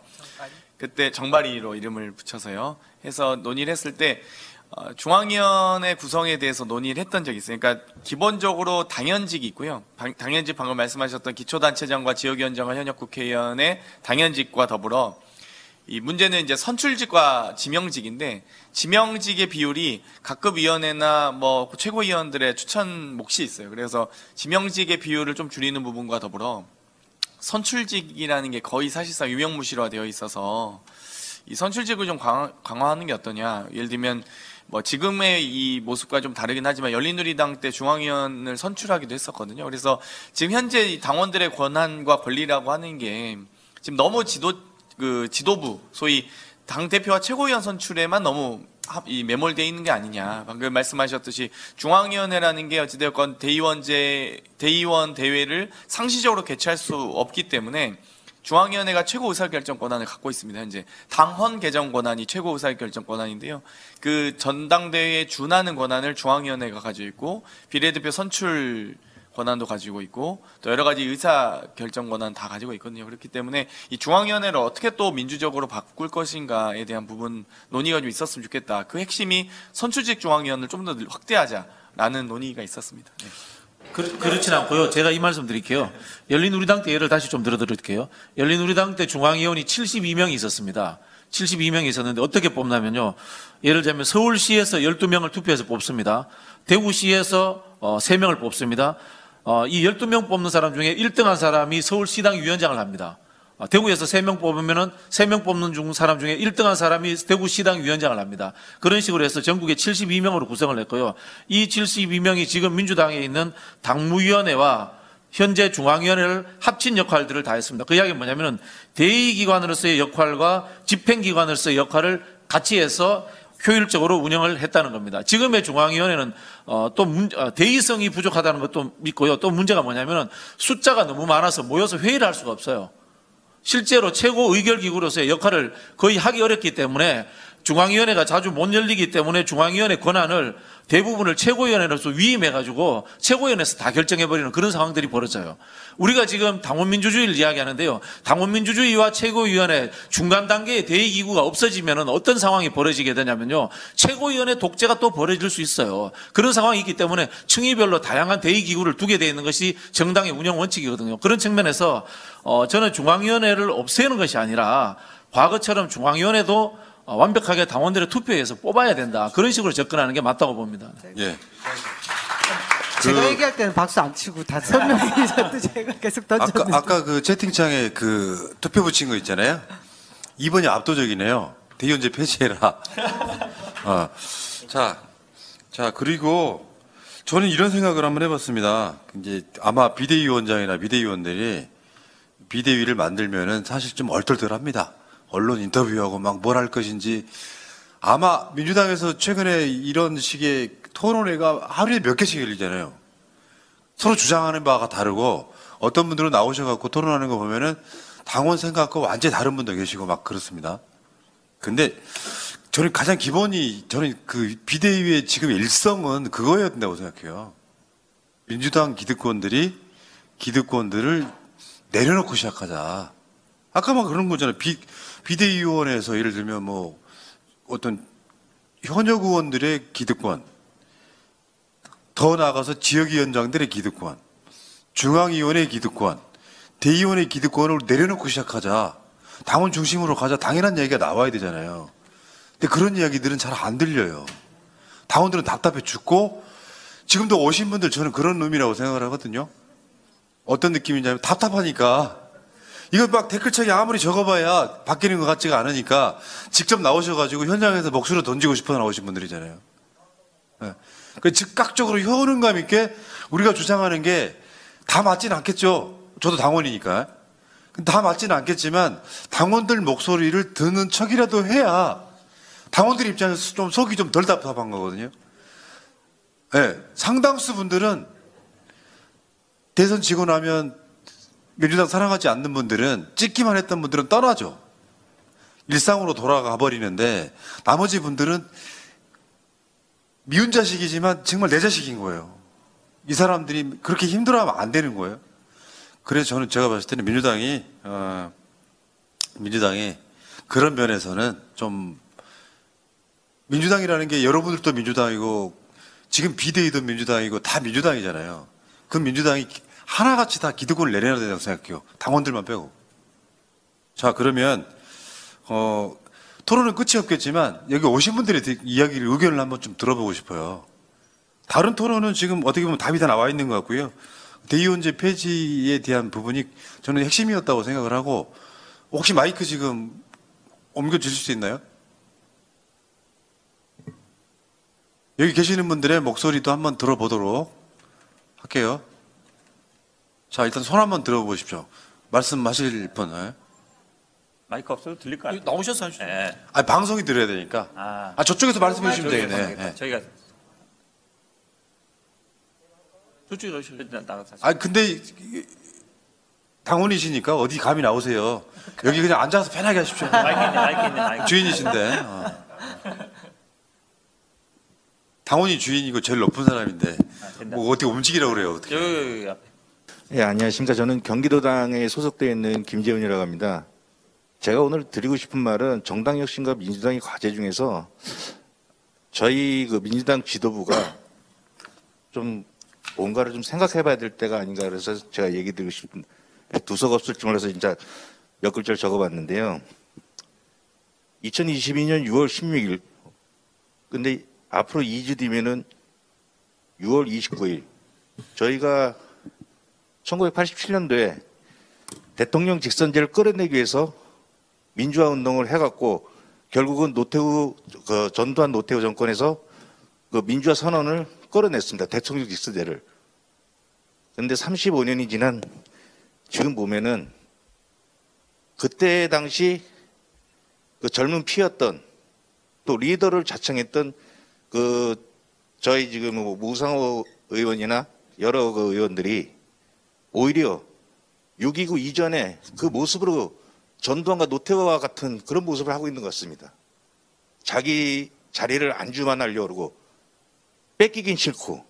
그때 정발이로 이름을 붙여서요. 해서 논의를 했을 때 어, 중앙위원회 구성에 대해서 논의를 했던 적이 있어요. 그러니까 기본적으로 당연직이 있고요. 방- 당연직 방금 말씀하셨던 기초단체장과 지역위원장과 현역 국회의원의 당연직과 더불어 이 문제는 이제 선출직과 지명직인데 지명직의 비율이 각급 위원회나 뭐 최고위원들의 추천 몫이 있어요. 그래서 지명직의 비율을 좀 줄이는 부분과 더불어 선출직이라는 게 거의 사실상 유명무실화 되어 있어서 이 선출직을 좀 강화, 강화하는 게 어떠냐. 예를 들면 뭐 지금의 이 모습과 좀 다르긴 하지만 열린우리당 때 중앙위원을 선출하기도 했었거든요. 그래서 지금 현재 이 당원들의 권한과 권리라고 하는 게 지금 너무 지도 그 지도부 소위 당 대표와 최고위원 선출에만 너무 합- 이 매몰돼 있는 게 아니냐. 방금 말씀하셨듯이 중앙위원회라는 게 어찌되었건 대의원제 대의원 대회를 상시적으로 개최할 수 없기 때문에 중앙위원회가 최고 의사결정 권한을 갖고 있습니다. 현재 당헌 개정 권한이 최고 의사결정 권한인데요. 그 전당대회에 준하는 권한을 중앙위원회가 가지고 있고 비례대표 선출 권한도 가지고 있고 또 여러 가지 의사 결정 권한 다 가지고 있거든요. 그렇기 때문에 이 중앙위원회를 어떻게 또 민주적으로 바꿀 것인가에 대한 부분 논의가 좀 있었으면 좋겠다. 그 핵심이 선출직 중앙위원을 좀 더 확대하자라는 논의가 있었습니다. 네. 그, 그렇진 않고요. 제가 이 말씀 드릴게요. 열린우리당 때 예를 다시 좀 들어드릴게요. 열린우리당 때 중앙위원이 72명이 있었습니다. 72명이 있었는데 어떻게 뽑냐면요. 예를 들면 서울시에서 12명을 투표해서 뽑습니다. 대구시에서 어, 3명을 뽑습니다. 어, 이 12명 뽑는 사람 중에 1등 한 사람이 서울시당 위원장을 합니다. 어, 대구에서 3명 뽑으면은 3명 뽑는 중 사람 중에 1등한 사람이 대구시당 위원장을 합니다. 그런 식으로 해서 전국에 72명으로 구성을 했고요. 이 72명이 지금 민주당에 있는 당무위원회와 현재 중앙위원회를 합친 역할들을 다 했습니다. 그 이야기는 뭐냐면은 대의기관으로서의 역할과 집행기관으로서의 역할을 같이 해서 효율적으로 운영을 했다는 겁니다. 지금의 중앙위원회는 어, 또 문, 어, 대의성이 부족하다는 것도 믿고요. 또 문제가 뭐냐면은 숫자가 너무 많아서 모여서 회의를 할 수가 없어요. 실제로 최고 의결기구로서의 역할을 거의 하기 어렵기 때문에 중앙위원회가 자주 못 열리기 때문에 중앙위원회 권한을 대부분을 최고위원회로서 위임해가지고 최고위원회에서 다 결정해버리는 그런 상황들이 벌어져요. 우리가 지금 당원민주주의를 이야기하는데요. 당원민주주의와 최고위원회 중간 단계의 대의기구가 없어지면 어떤 상황이 벌어지게 되냐면요. 최고위원회 독재가 또 벌어질 수 있어요. 그런 상황이 있기 때문에 층위별로 다양한 대의기구를 두게 되어 있는 것이 정당의 운영 원칙이거든요. 그런 측면에서 어, 저는 중앙위원회를 없애는 것이 아니라 과거처럼 중앙위원회도 어, 완벽하게 당원들의 투표에서 뽑아야 된다. 그런 식으로 접근하는 게 맞다고 봅니다. 예. 제가 그- 얘기할 때는 박수 안 치고 다 설명해주셨는데 제가 계속 던졌는데. 아까 아까 그 채팅창에 그 투표 붙인 거 있잖아요. 이번이 압도적이네요. 대의원제 폐지해라. 어. 자, 자 그리고 저는 이런 생각을 한번 해봤습니다. 이제 아마 비대위원장이나 비대위원들이 비대위를 만들면은 사실 좀 얼떨떨합니다. 언론 인터뷰하고 막 뭘 할 것인지 아마 민주당에서 최근에 이런 식의 토론회가 하루에 몇 개씩 열리잖아요. 서로 주장하는 바가 다르고 어떤 분들은 나오셔갖고 토론하는 거 보면은 당원 생각과 완전히 다른 분도 계시고 막 그렇습니다. 근데 저는 가장 기본이 저는 그 비대위의 지금 일성은 그거여야 된다고 생각해요. 민주당 기득권들이 기득권들을 내려놓고 시작하자. 아까 막 그런 거잖아요. 비, 비대위원회에서 예를 들면 뭐 어떤 현역 의원들의 기득권, 더 나아가서 지역위원장들의 기득권, 중앙위원회의 기득권, 대의원의 기득권을 내려놓고 시작하자. 당원 중심으로 가자. 당연한 얘기가 나와야 되잖아요. 근데 그런 이야기들은 잘 안 들려요. 당원들은 답답해 죽고 지금도 오신 분들 저는 그런 의미라고 생각을 하거든요. 어떤 느낌이냐면 답답하니까 이거 막 댓글창에 아무리 적어봐야 바뀌는 것 같지가 않으니까 직접 나오셔가지고 현장에서 목소리 던지고 싶어 나오신 분들이잖아요. 예. 그 즉각적으로 효능감 있게 우리가 주장하는 게 다 맞진 않겠죠. 저도 당원이니까. 다 맞지는 않겠지만 당원들 목소리를 듣는 척이라도 해야 당원들 입장에서 좀 속이 좀 덜 답답한 거거든요. 예, 상당수 분들은 대선 지고 나면 민주당 사랑하지 않는 분들은 찍기만 했던 분들은 떠나죠. 일상으로 돌아가 버리는데 나머지 분들은 미운 자식이지만 정말 내 자식인 거예요. 이 사람들이 그렇게 힘들어하면 안 되는 거예요. 그래서 저는 제가 봤을 때는 민주당이 어, 민주당이 그런 면에서는 좀 민주당이라는 게 여러분들도 민주당이고 지금 비대위도 민주당이고 다 민주당이잖아요. 그 민주당이 하나같이 다 기득권을 내려야 된다고 생각해요. 당원들만 빼고. 자 그러면 어, 토론은 끝이 없겠지만 여기 오신 분들의 대- 이야기를 의견을 한번 좀 들어보고 싶어요. 다른 토론은 지금 어떻게 보면 답이 다 나와 있는 것 같고요. 대의원제 폐지에 대한 부분이 저는 핵심이었다고 생각을 하고 혹시 마이크 지금 옮겨 주실 수 있나요? 여기 계시는 분들의 목소리도 한번 들어보도록 할게요. 자, 일단 손 한번 들어보십시오. 말씀하실 분. 예? 마이크 없어도 들릴 것 같아요. 나오셔서 하시죠. 네. 아, 방송이 들어야 되니까. 아, 아, 저쪽에서 말씀해 주시면 되겠네. 저희가- 예. 저희가 저쪽에. 일단 나가서 아, 근데 당원이시니까 어디 감이 나오세요. 여기 그냥 앉아서 편하게 하십시오. 마이크 있네, 마이크 있네, 마이크. 주인이신데. 어. 당원이 주인이고 제일 높은 사람인데 뭐 어떻게 움직이라고 그래요? 어떻게? 여기, 여기 앞에. 예, 안녕하십니까. 저는 경기도당에 소속되어 있는 김재훈이라고 합니다. 제가 오늘 드리고 싶은 말은 정당 혁신과 민주당의 과제 중에서 저희 그 민주당 지도부가 좀 뭔가를 좀 생각해 봐야 될 때가 아닌가 그래서 제가 얘기 드리고 싶은 두석 없을 줄 몰라서 진짜 몇 글자를 적어 봤는데요. 2022년 6월 16일. 근데 앞으로 2주 뒤면은 6월 29일. 저희가 1987년도에 대통령 직선제를 끌어내기 위해서 민주화 운동을 해갖고 결국은 노태우 그 전두환 노태우 정권에서 그 민주화 선언을 끌어냈습니다. 대통령 직선제를. 그런데 35년이 지난 지금 보면은 그때 당시 그 젊은 피였던 또 리더를 자청했던 그 저희 지금 뭐 무상호 의원이나 여러 그 의원들이 오히려 6.29 이전에 그 모습으로 전두환과 노태우와 같은 그런 모습을 하고 있는 것 같습니다. 자기 자리를 안주만하려고 그러고 뺏기긴 싫고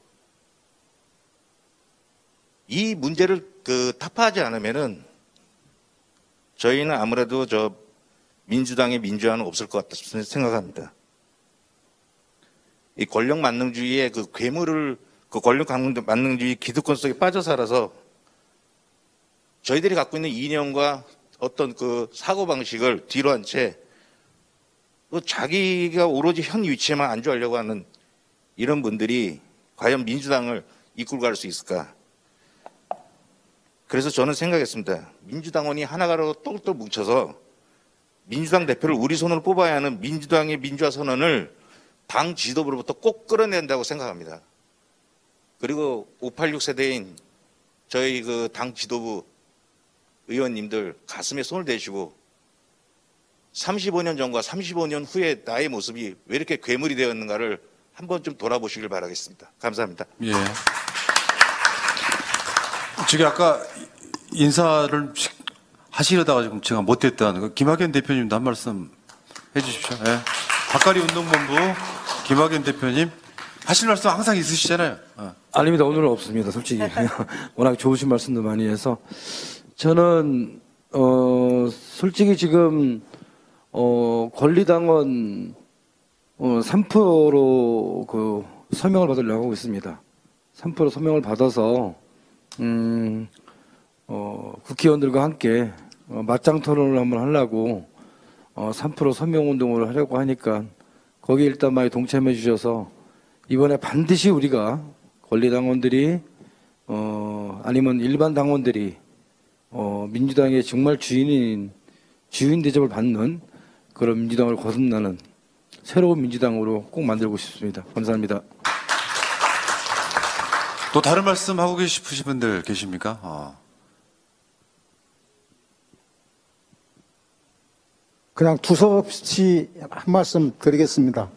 이 문제를 그 타파하지 않으면은 저희는 아무래도 저 민주당의 민주화는 없을 것 같다 생각합니다. 이 권력 만능주의의 그 괴물을 그 권력 만능주의 기득권 속에 빠져 살아서 저희들이 갖고 있는 이념과 어떤 그 사고 방식을 뒤로 한채또 자기가 오로지 현 위치에만 안주하려고 하는 이런 분들이 과연 민주당을 이끌고 갈 수 있을까? 그래서 저는 생각했습니다. 민주당원이 하나가로 똘똘 뭉쳐서 민주당 대표를 우리 손으로 뽑아야 하는 민주당의 민주화 선언을 당 지도부로부터 꼭 끌어낸다고 생각합니다. 그리고 586 세대인 저희 그 당 지도부 의원님들 가슴에 손을 대시고 35년 전과 35년 후의 나의 모습이 왜 이렇게 괴물이 되었는가를 한번 좀 돌아보시길 바라겠습니다. 감사합니다. 예. 저기 아까 인사를 하시려다가 지금 제가 못했다는 거 김학현 대표님도 한 말씀 해주십시오. 예. 박가리 운동본부 김학현 대표님 하실 말씀 항상 있으시잖아요. 어. 아닙니다. 오늘은 없습니다. 솔직히 워낙 좋으신 말씀도 많이 해서 저는 어 솔직히 지금 어 권리당원 어 3%로 그 서명을 받으려고 하고 있습니다. 3% 서명을 받아서 음, 어, 국회의원들과 함께 어, 맞짱 토론을 한번 하려고 어, 3% 서명 운동을 하려고 하니까 거기 일단 많이 동참해 주셔서 이번에 반드시 우리가 권리당원들이 어, 아니면 일반 당원들이 어, 민주당의 정말 주인인 주인 대접을 받는 그런 민주당을 거듭나는 새로운 민주당으로 꼭 만들고 싶습니다. 감사합니다. 또 다른 말씀 하고 계시신 분들 계십니까? 어. 그냥 두서없이 한 말씀 드리겠습니다.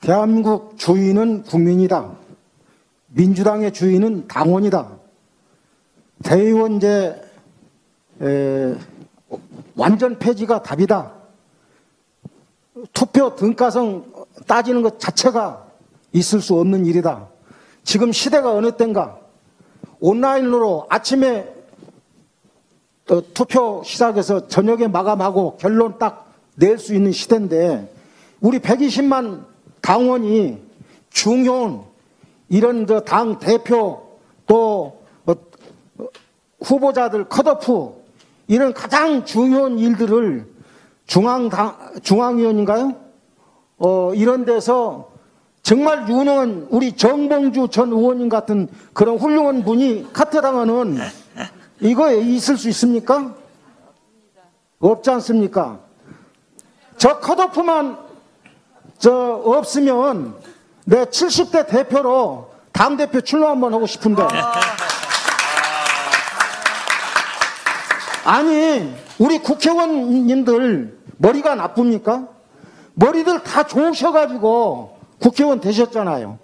대한민국 주인은 국민이다. 민주당의 주인은 당원이다. 대의원제 에, 완전 폐지가 답이다. 투표 등가성 따지는 것 자체가 있을 수 없는 일이다. 지금 시대가 어느 때인가 온라인으로 아침에 어, 투표 시작해서 저녁에 마감하고 결론 딱 낼 수 있는 시대인데 우리 120만 당원이 중요한 이런 저당 대표 또 후보자들 컷오프 이런 가장 중요한 일들을 중앙당 중앙위원인가요? 어 이런 데서 정말 유능한 우리 정봉주 전 의원님 같은 그런 훌륭한 분이 카트당하는 이거에 있을 수 있습니까? 없지 않습니까? 저 컷오프만 저 없으면 내 70대 대표로 당 대표 출마 한번 하고 싶은데. 아니 우리 국회의원님들 머리가 나쁩니까? 머리들 다 좋으셔가지고 국회의원 되셨잖아요.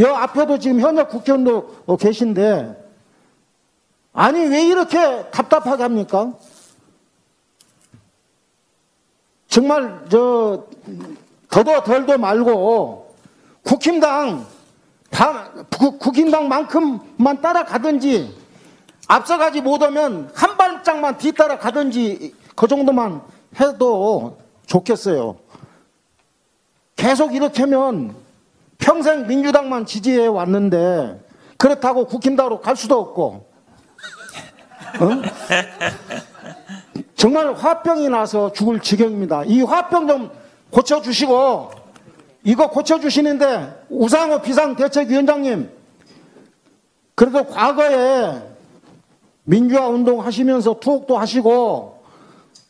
여 앞에도 지금 현역 국회의원도 어, 계신데 아니 왜 이렇게 답답하게 합니까? 정말 저 더도 덜도 말고 국힘당 다- 국- 국힘당만큼만 따라가든지 앞서가지 못하면 한 발짝만 뒤따라 가든지 그 정도만 해도 좋겠어요. 계속 이렇게 하면 평생 민주당만 지지해 왔는데 그렇다고 국힘당으로 갈 수도 없고 어? 정말 화병이 나서 죽을 지경입니다. 이 화병 좀 고쳐주시고 이거 고쳐주시는데 우상호 비상대책위원장님 그래도 과거에 민주화 운동 하시면서 투옥도 하시고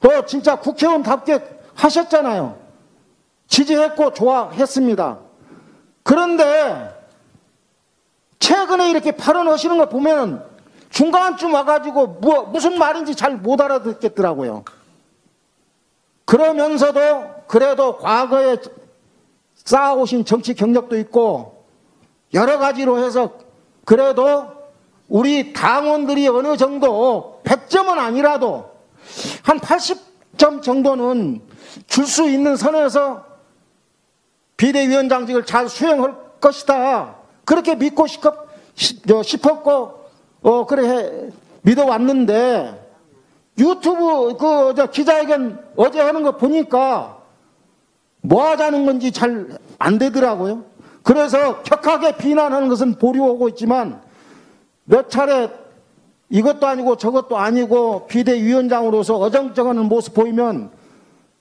또 진짜 국회의원답게 하셨잖아요. 지지했고 좋아했습니다. 그런데 최근에 이렇게 발언하시는 거 보면 중간쯤 와가지고 뭐, 무슨 말인지 잘 못 알아듣겠더라고요. 그러면서도 그래도 과거에 쌓아오신 정치 경력도 있고 여러 가지로 해서 그래도 우리 당원들이 어느 정도 100점은 아니라도 한 80점 정도는 줄 수 있는 선에서 비대위원장직을 잘 수행할 것이다. 그렇게 믿고 싶- 싶었고, 어, 그래, 해- 믿어왔는데, 유튜브 그, 저 기자회견 어제 하는 거 보니까 뭐 하자는 건지 잘 안 되더라고요. 그래서 격하게 비난하는 것은 보류하고 있지만 몇 차례 이것도 아니고 저것도 아니고 비대위원장으로서 어정쩡하는 모습 보이면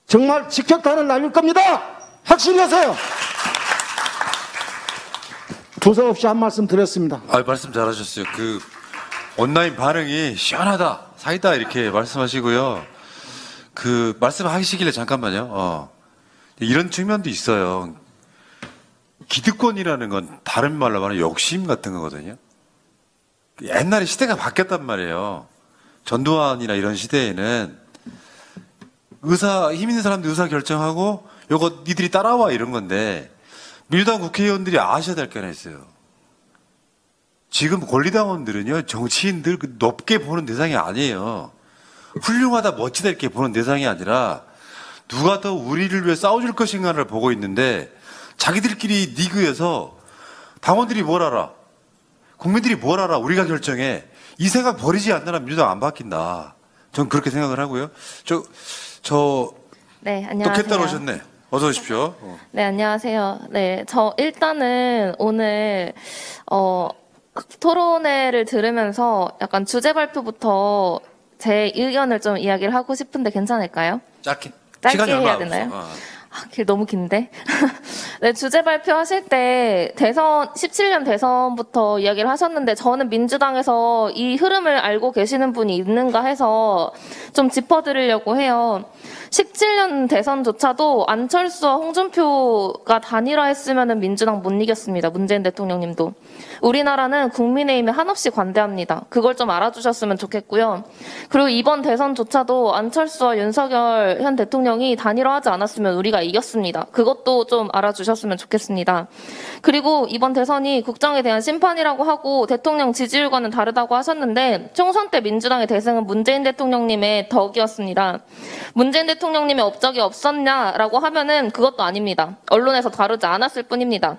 정말 직격탄을 날릴 겁니다. 확실히 하세요. 두서없이 한 말씀 드렸습니다. 아, 말씀 잘하셨어요. 그 온라인 반응이 시원하다, 사이다 이렇게 말씀하시고요. 그 말씀하시길래 잠깐만요. 어. 이런 측면도 있어요. 기득권이라는 건 다른 말로 말하면 욕심 같은 거거든요. 옛날에 시대가 바뀌었단 말이에요. 전두환이나 이런 시대에는 의사 힘 있는 사람들 의사 결정하고 요거 니들이 따라와 이런 건데 민주당 국회의원들이 아셔야 될 게 하나 있어요. 지금 권리당원들은요 정치인들 그 높게 보는 대상이 아니에요. 훌륭하다 멋지다 이렇게 보는 대상이 아니라 누가 더 우리를 위해 싸워줄 것인가를 보고 있는데 자기들끼리 리그에서 당원들이 뭘 알아? 국민들이 뭘 알아? 우리가 결정해. 이 생각 버리지 않는 민주당 안 바뀐다. 전 그렇게 생각을 하고요. 저, 저, 네, 또 안녕하세요. 캣따 오셨네. 어서 오십시오. 어. 네, 안녕하세요. 네, 저 일단은 오늘 어 토론회를 들으면서 약간 주제 발표부터 제 의견을 좀 이야기를 하고 싶은데 괜찮을까요? 짧게. 짧게 시간이 얼마 해야. 되나요? 어. 아, 길 너무 긴데. 네, 주제 발표하실 때 대선 17년 대선부터 이야기를 하셨는데 저는 민주당에서 이 흐름을 알고 계시는 분이 있는가 해서 좀 짚어드리려고 해요. 17년 대선조차도 안철수와 홍준표가 단일화했으면 민주당 못 이겼습니다. 문재인 대통령님도. 우리나라는 국민의힘에 한없이 관대합니다. 그걸 좀 알아주셨으면 좋겠고요. 그리고 이번 대선조차도 안철수와 윤석열 현 대통령이 단일화하지 않았으면 우리가 이겼습니다. 그것도 좀 알아주셨으면 좋겠습니다. 그리고 이번 대선이 국정에 대한 심판이라고 하고 대통령 지지율과는 다르다고 하셨는데 총선 때 민주당의 대승은 문재인 대통령님의 덕이었습니다. 문재인 대통령님의 업적이 없었냐라고 하면은 그것도 아닙니다. 언론에서 다루지 않았을 뿐입니다.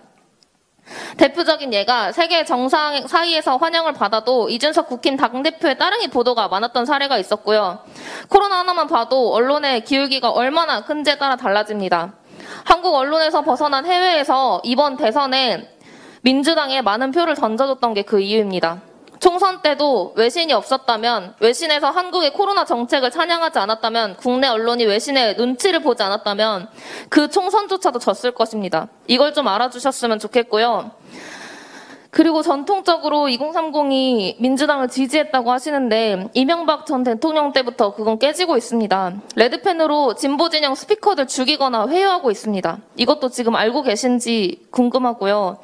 대표적인 예가 세계 정상 사이에서 환영을 받아도 이준석 국힘 당대표의 따릉이 보도가 많았던 사례가 있었고요. 코로나 하나만 봐도 언론의 기울기가 얼마나 큰지에 따라 달라집니다. 한국 언론에서 벗어난 해외에서 이번 대선에 민주당에 많은 표를 던져줬던 게 그 이유입니다. 총선 때도 외신이 없었다면, 외신에서 한국의 코로나 정책을 찬양하지 않았다면, 국내 언론이 외신의 눈치를 보지 않았다면, 그 총선조차도 졌을 것입니다. 이걸 좀 알아주셨으면 좋겠고요. 그리고 전통적으로 2030이 민주당을 지지했다고 하시는데 이명박 전 대통령 때부터 그건 깨지고 있습니다. red pen으로 진보 진영 스피커들 죽이거나 회유하고 있습니다. 이것도 지금 알고 계신지 궁금하고요.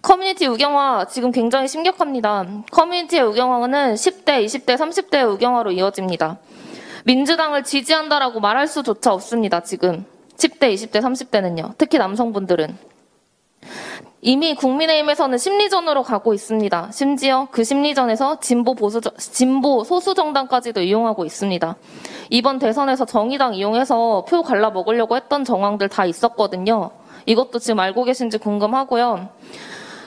커뮤니티 우경화 지금 굉장히 심각합니다. 커뮤니티의 우경화는 10대, 20대, 30대의 우경화로 이어집니다. 민주당을 지지한다라고 말할 수조차 없습니다. 지금 10대, 20대, 30대는요. 특히 남성분들은. 이미 국민의힘에서는 심리전으로 가고 있습니다. 심지어 그 심리전에서 진보 보수 진보 소수 정당까지도 이용하고 있습니다. 이번 대선에서 정의당 이용해서 표 갈라 먹으려고 했던 정황들 다 있었거든요. 이것도 지금 알고 계신지 궁금하고요.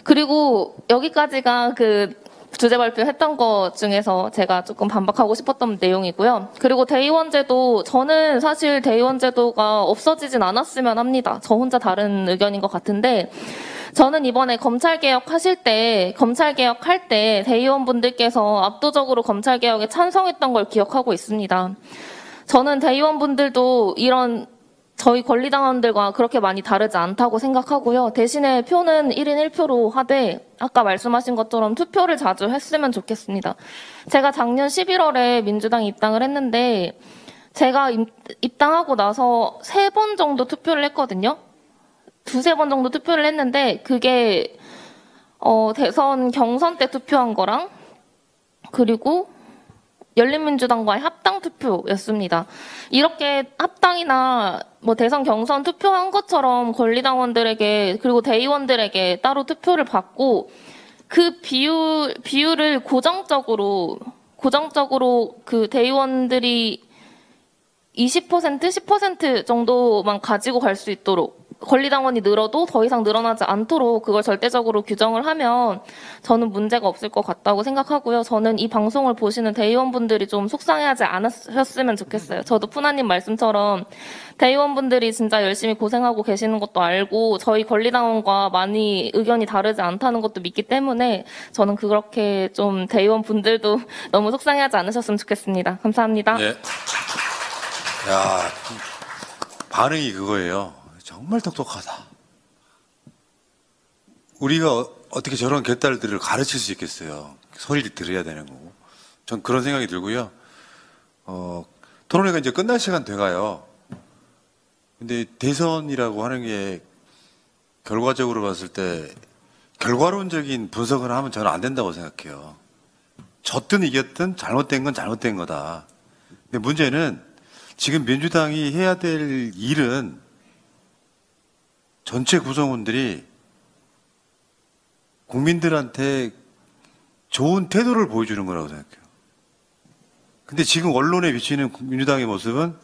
그리고 여기까지가 그 주제 발표했던 것 중에서 제가 조금 반박하고 싶었던 내용이고요. 그리고 대의원제도 저는 사실 대의원제도가 없어지진 않았으면 합니다. 저 혼자 다른 의견인 것 같은데 저는 이번에 검찰 개혁 하실 때 검찰 개혁 할 때 대의원분들께서 압도적으로 검찰 개혁에 찬성했던 걸 기억하고 있습니다. 저는 대의원분들도 이런 저희 권리당원들과 그렇게 많이 다르지 않다고 생각하고요. 대신에 표는 1인 1표로 하되 아까 말씀하신 것처럼 투표를 자주 했으면 좋겠습니다. 제가 작년 11월에 민주당 입당을 했는데 제가 입당하고 나서 세 번 정도 투표를 했거든요. 두세 번 정도 투표를 했는데 그게 어, 대선 경선 때 투표한 거랑 그리고 열린민주당과의 합당 투표였습니다. 이렇게 합당이나 뭐 대선 경선 투표한 것처럼 권리당원들에게 그리고 대의원들에게 따로 투표를 받고 그 비율 비율을 고정적으로 고정적으로 그 대의원들이 20% 10% 정도만 가지고 갈 수 있도록 권리당원이 늘어도 더 이상 늘어나지 않도록 그걸 절대적으로 규정을 하면 저는 문제가 없을 것 같다고 생각하고요. 저는 이 방송을 보시는 대의원분들이 좀 속상해하지 않으셨으면 좋겠어요. 저도 푸나님 말씀처럼 대의원분들이 진짜 열심히 고생하고 계시는 것도 알고 저희 권리당원과 많이 의견이 다르지 않다는 것도 믿기 때문에 저는 그렇게 좀 대의원분들도 너무 속상해하지 않으셨으면 좋겠습니다. 감사합니다. 네. 야, 반응이 그거예요. 정말 똑똑하다. 우리가 어- 어떻게 저런 개딸들을 가르칠 수 있겠어요. 소리를 들어야 되는 거고. 전 그런 생각이 들고요. 어, 토론회가 이제 끝날 시간 돼가요. 근데 대선이라고 하는 게 결과적으로 봤을 때 결과론적인 분석을 하면 저는 안 된다고 생각해요. 졌든 이겼든 잘못된 건 잘못된 거다. 근데 문제는 지금 민주당이 해야 될 일은 전체 구성원들이 국민들한테 좋은 태도를 보여주는 거라고 생각해요. 근데 지금 언론에 비치는 민주당의 모습은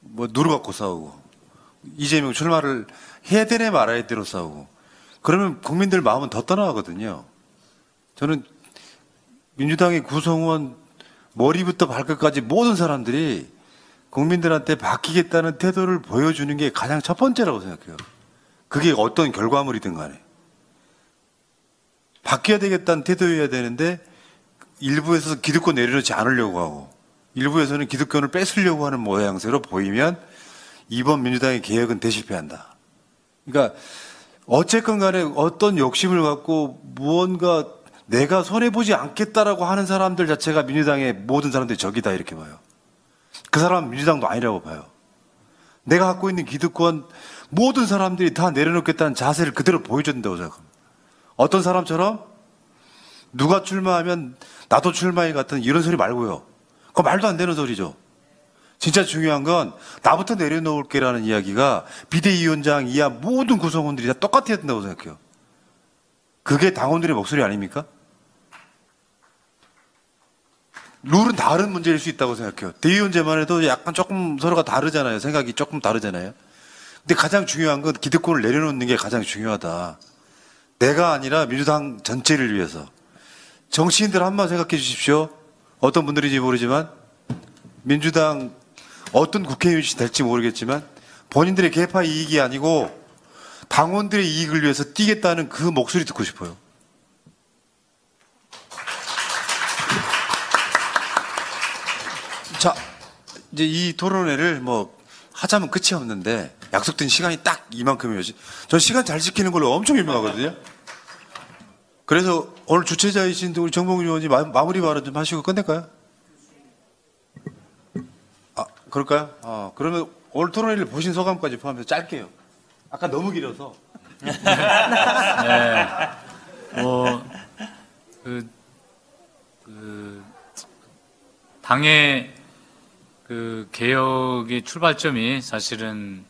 뭐 누르 갖고 싸우고 이재명 출마를 해야 되네 말아야 되로 싸우고 그러면 국민들 마음은 더 떠나가거든요. 저는 민주당의 구성원 머리부터 발끝까지 모든 사람들이 국민들한테 바뀌겠다는 태도를 보여주는 게 가장 첫 번째라고 생각해요. 그게 어떤 결과물이든 간에. 바뀌어야 되겠다는 태도여야 되는데 일부에서 기득권 내려놓지 않으려고 하고 일부에서는 기득권을 뺏으려고 하는 모양새로 보이면 이번 민주당의 개혁은 대실패한다. 그러니까 어쨌건 간에 어떤 욕심을 갖고 무언가 내가 손해보지 않겠다라고 하는 사람들 자체가 민주당의 모든 사람들이 적이다 이렇게 봐요. 그 사람은 민주당도 아니라고 봐요. 내가 갖고 있는 기득권 모든 사람들이 다 내려놓겠다는 자세를 그대로 보여줘야 된다고 생각합니다. 어떤 사람처럼 누가 출마하면 나도 출마해 같은 이런 소리 말고요. 그거 말도 안 되는 소리죠. 진짜 중요한 건 나부터 내려놓을게라는 이야기가 비대위원장 이하 모든 구성원들이 다 똑같아야 된다고 생각해요. 그게 당원들의 목소리 아닙니까? 룰은 다른 문제일 수 있다고 생각해요. 대의원제만 해도 약간 조금 서로가 다르잖아요. 생각이 조금 다르잖아요. 근데 가장 중요한 건 기득권을 내려놓는 게 가장 중요하다. 내가 아니라 민주당 전체를 위해서. 정치인들 한번 생각해 주십시오. 어떤 분들인지 모르지만 민주당 어떤 국회의원이 될지 모르겠지만 본인들의 개파 이익이 아니고 당원들의 이익을 위해서 뛰겠다는 그 목소리 듣고 싶어요. 자, 이제 이 토론회를 뭐 하자면 끝이 없는데 약속된 시간이 딱 이만큼이었지. 전 시간 잘 지키는 걸로 엄청 유명하거든요. 그래서 오늘 주최자이신 우리 정봉주 의원이 마, 마무리 발언 좀 하시고 끝낼까요? 아, 그럴까요? 아, 그러면 오늘 토론회를 보신 소감까지 포함해서 짧게요. 아까 너무 길어서. 네. 뭐, 그, 그, 당의 그 개혁의 출발점이 사실은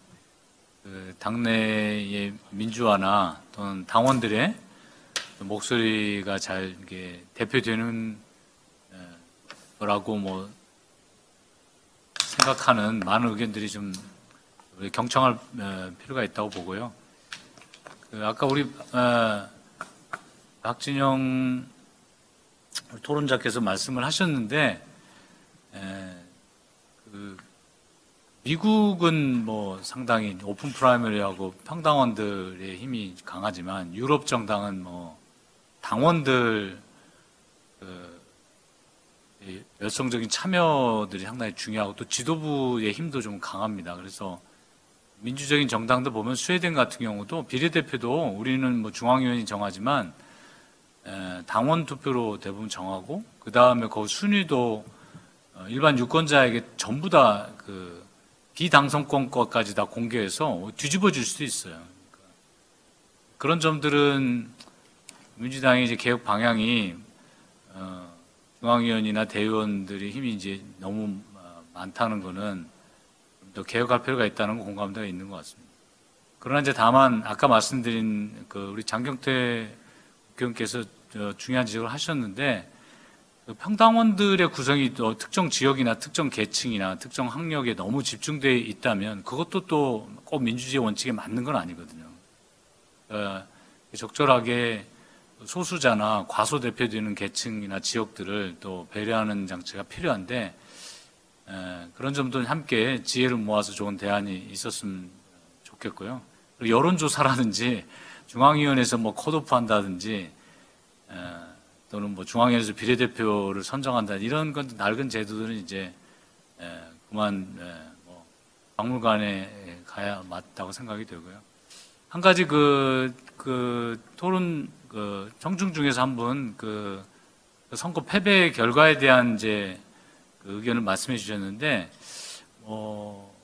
그 당내의 민주화나 또는 당원들의 목소리가 잘 이게 대표되는 에, 거라고 뭐 생각하는 많은 의견들이 좀 경청할 에, 필요가 있다고 보고요. 그 아까 우리 에, 박진영 토론자께서 말씀을 하셨는데 에, 그 미국은 뭐 상당히 open primary하고 평당원들의 힘이 강하지만 유럽 정당은 뭐 당원들 그이 열성적인 참여들이 상당히 중요하고 또 지도부의 힘도 좀 강합니다. 그래서 민주적인 정당도 보면 스웨덴 같은 경우도 비례대표도 우리는 뭐 중앙위원이 정하지만 에, 당원 투표로 대부분 정하고 그 다음에 그 순위도 어, 일반 유권자에게 전부 다그 비당선권 것까지 다 공개해서 뒤집어 줄 수도 있어요. 그런 점들은 민주당의 이제 개혁 방향이 어, 중앙위원이나 대의원들의 힘이 이제 너무 어, 많다는 거는 더 개혁할 필요가 있다는 거 공감대가 있는 것 같습니다. 그러나 이제 다만 아까 말씀드린 그 우리 장경태 국회의원께서 저 중요한 지적을 하셨는데 그 평당원들의 구성이 또 특정 지역이나 특정 계층이나 특정 학력에 너무 집중되어 있다면 그것도 또 꼭 민주주의 원칙에 맞는 건 아니거든요. 어, 적절하게 소수자나 과소대표되는 계층이나 지역들을 또 배려하는 장치가 필요한데 에, 그런 점도 함께 지혜를 모아서 좋은 대안이 있었으면 좋겠고요. 여론조사라든지 중앙위원회에서 뭐 컷오프 한다든지 에, 또는 뭐 중앙위원회에서 비례대표를 선정한다 이런 건 낡은 제도들은 이제 에, 그만 에, 뭐 박물관에 가야 맞다고 생각이 되고요. 한 가지 그, 그 토론 그 청중 중에서 한 분 그 선거 패배 결과에 대한 이제 그 의견을 말씀해 주셨는데 어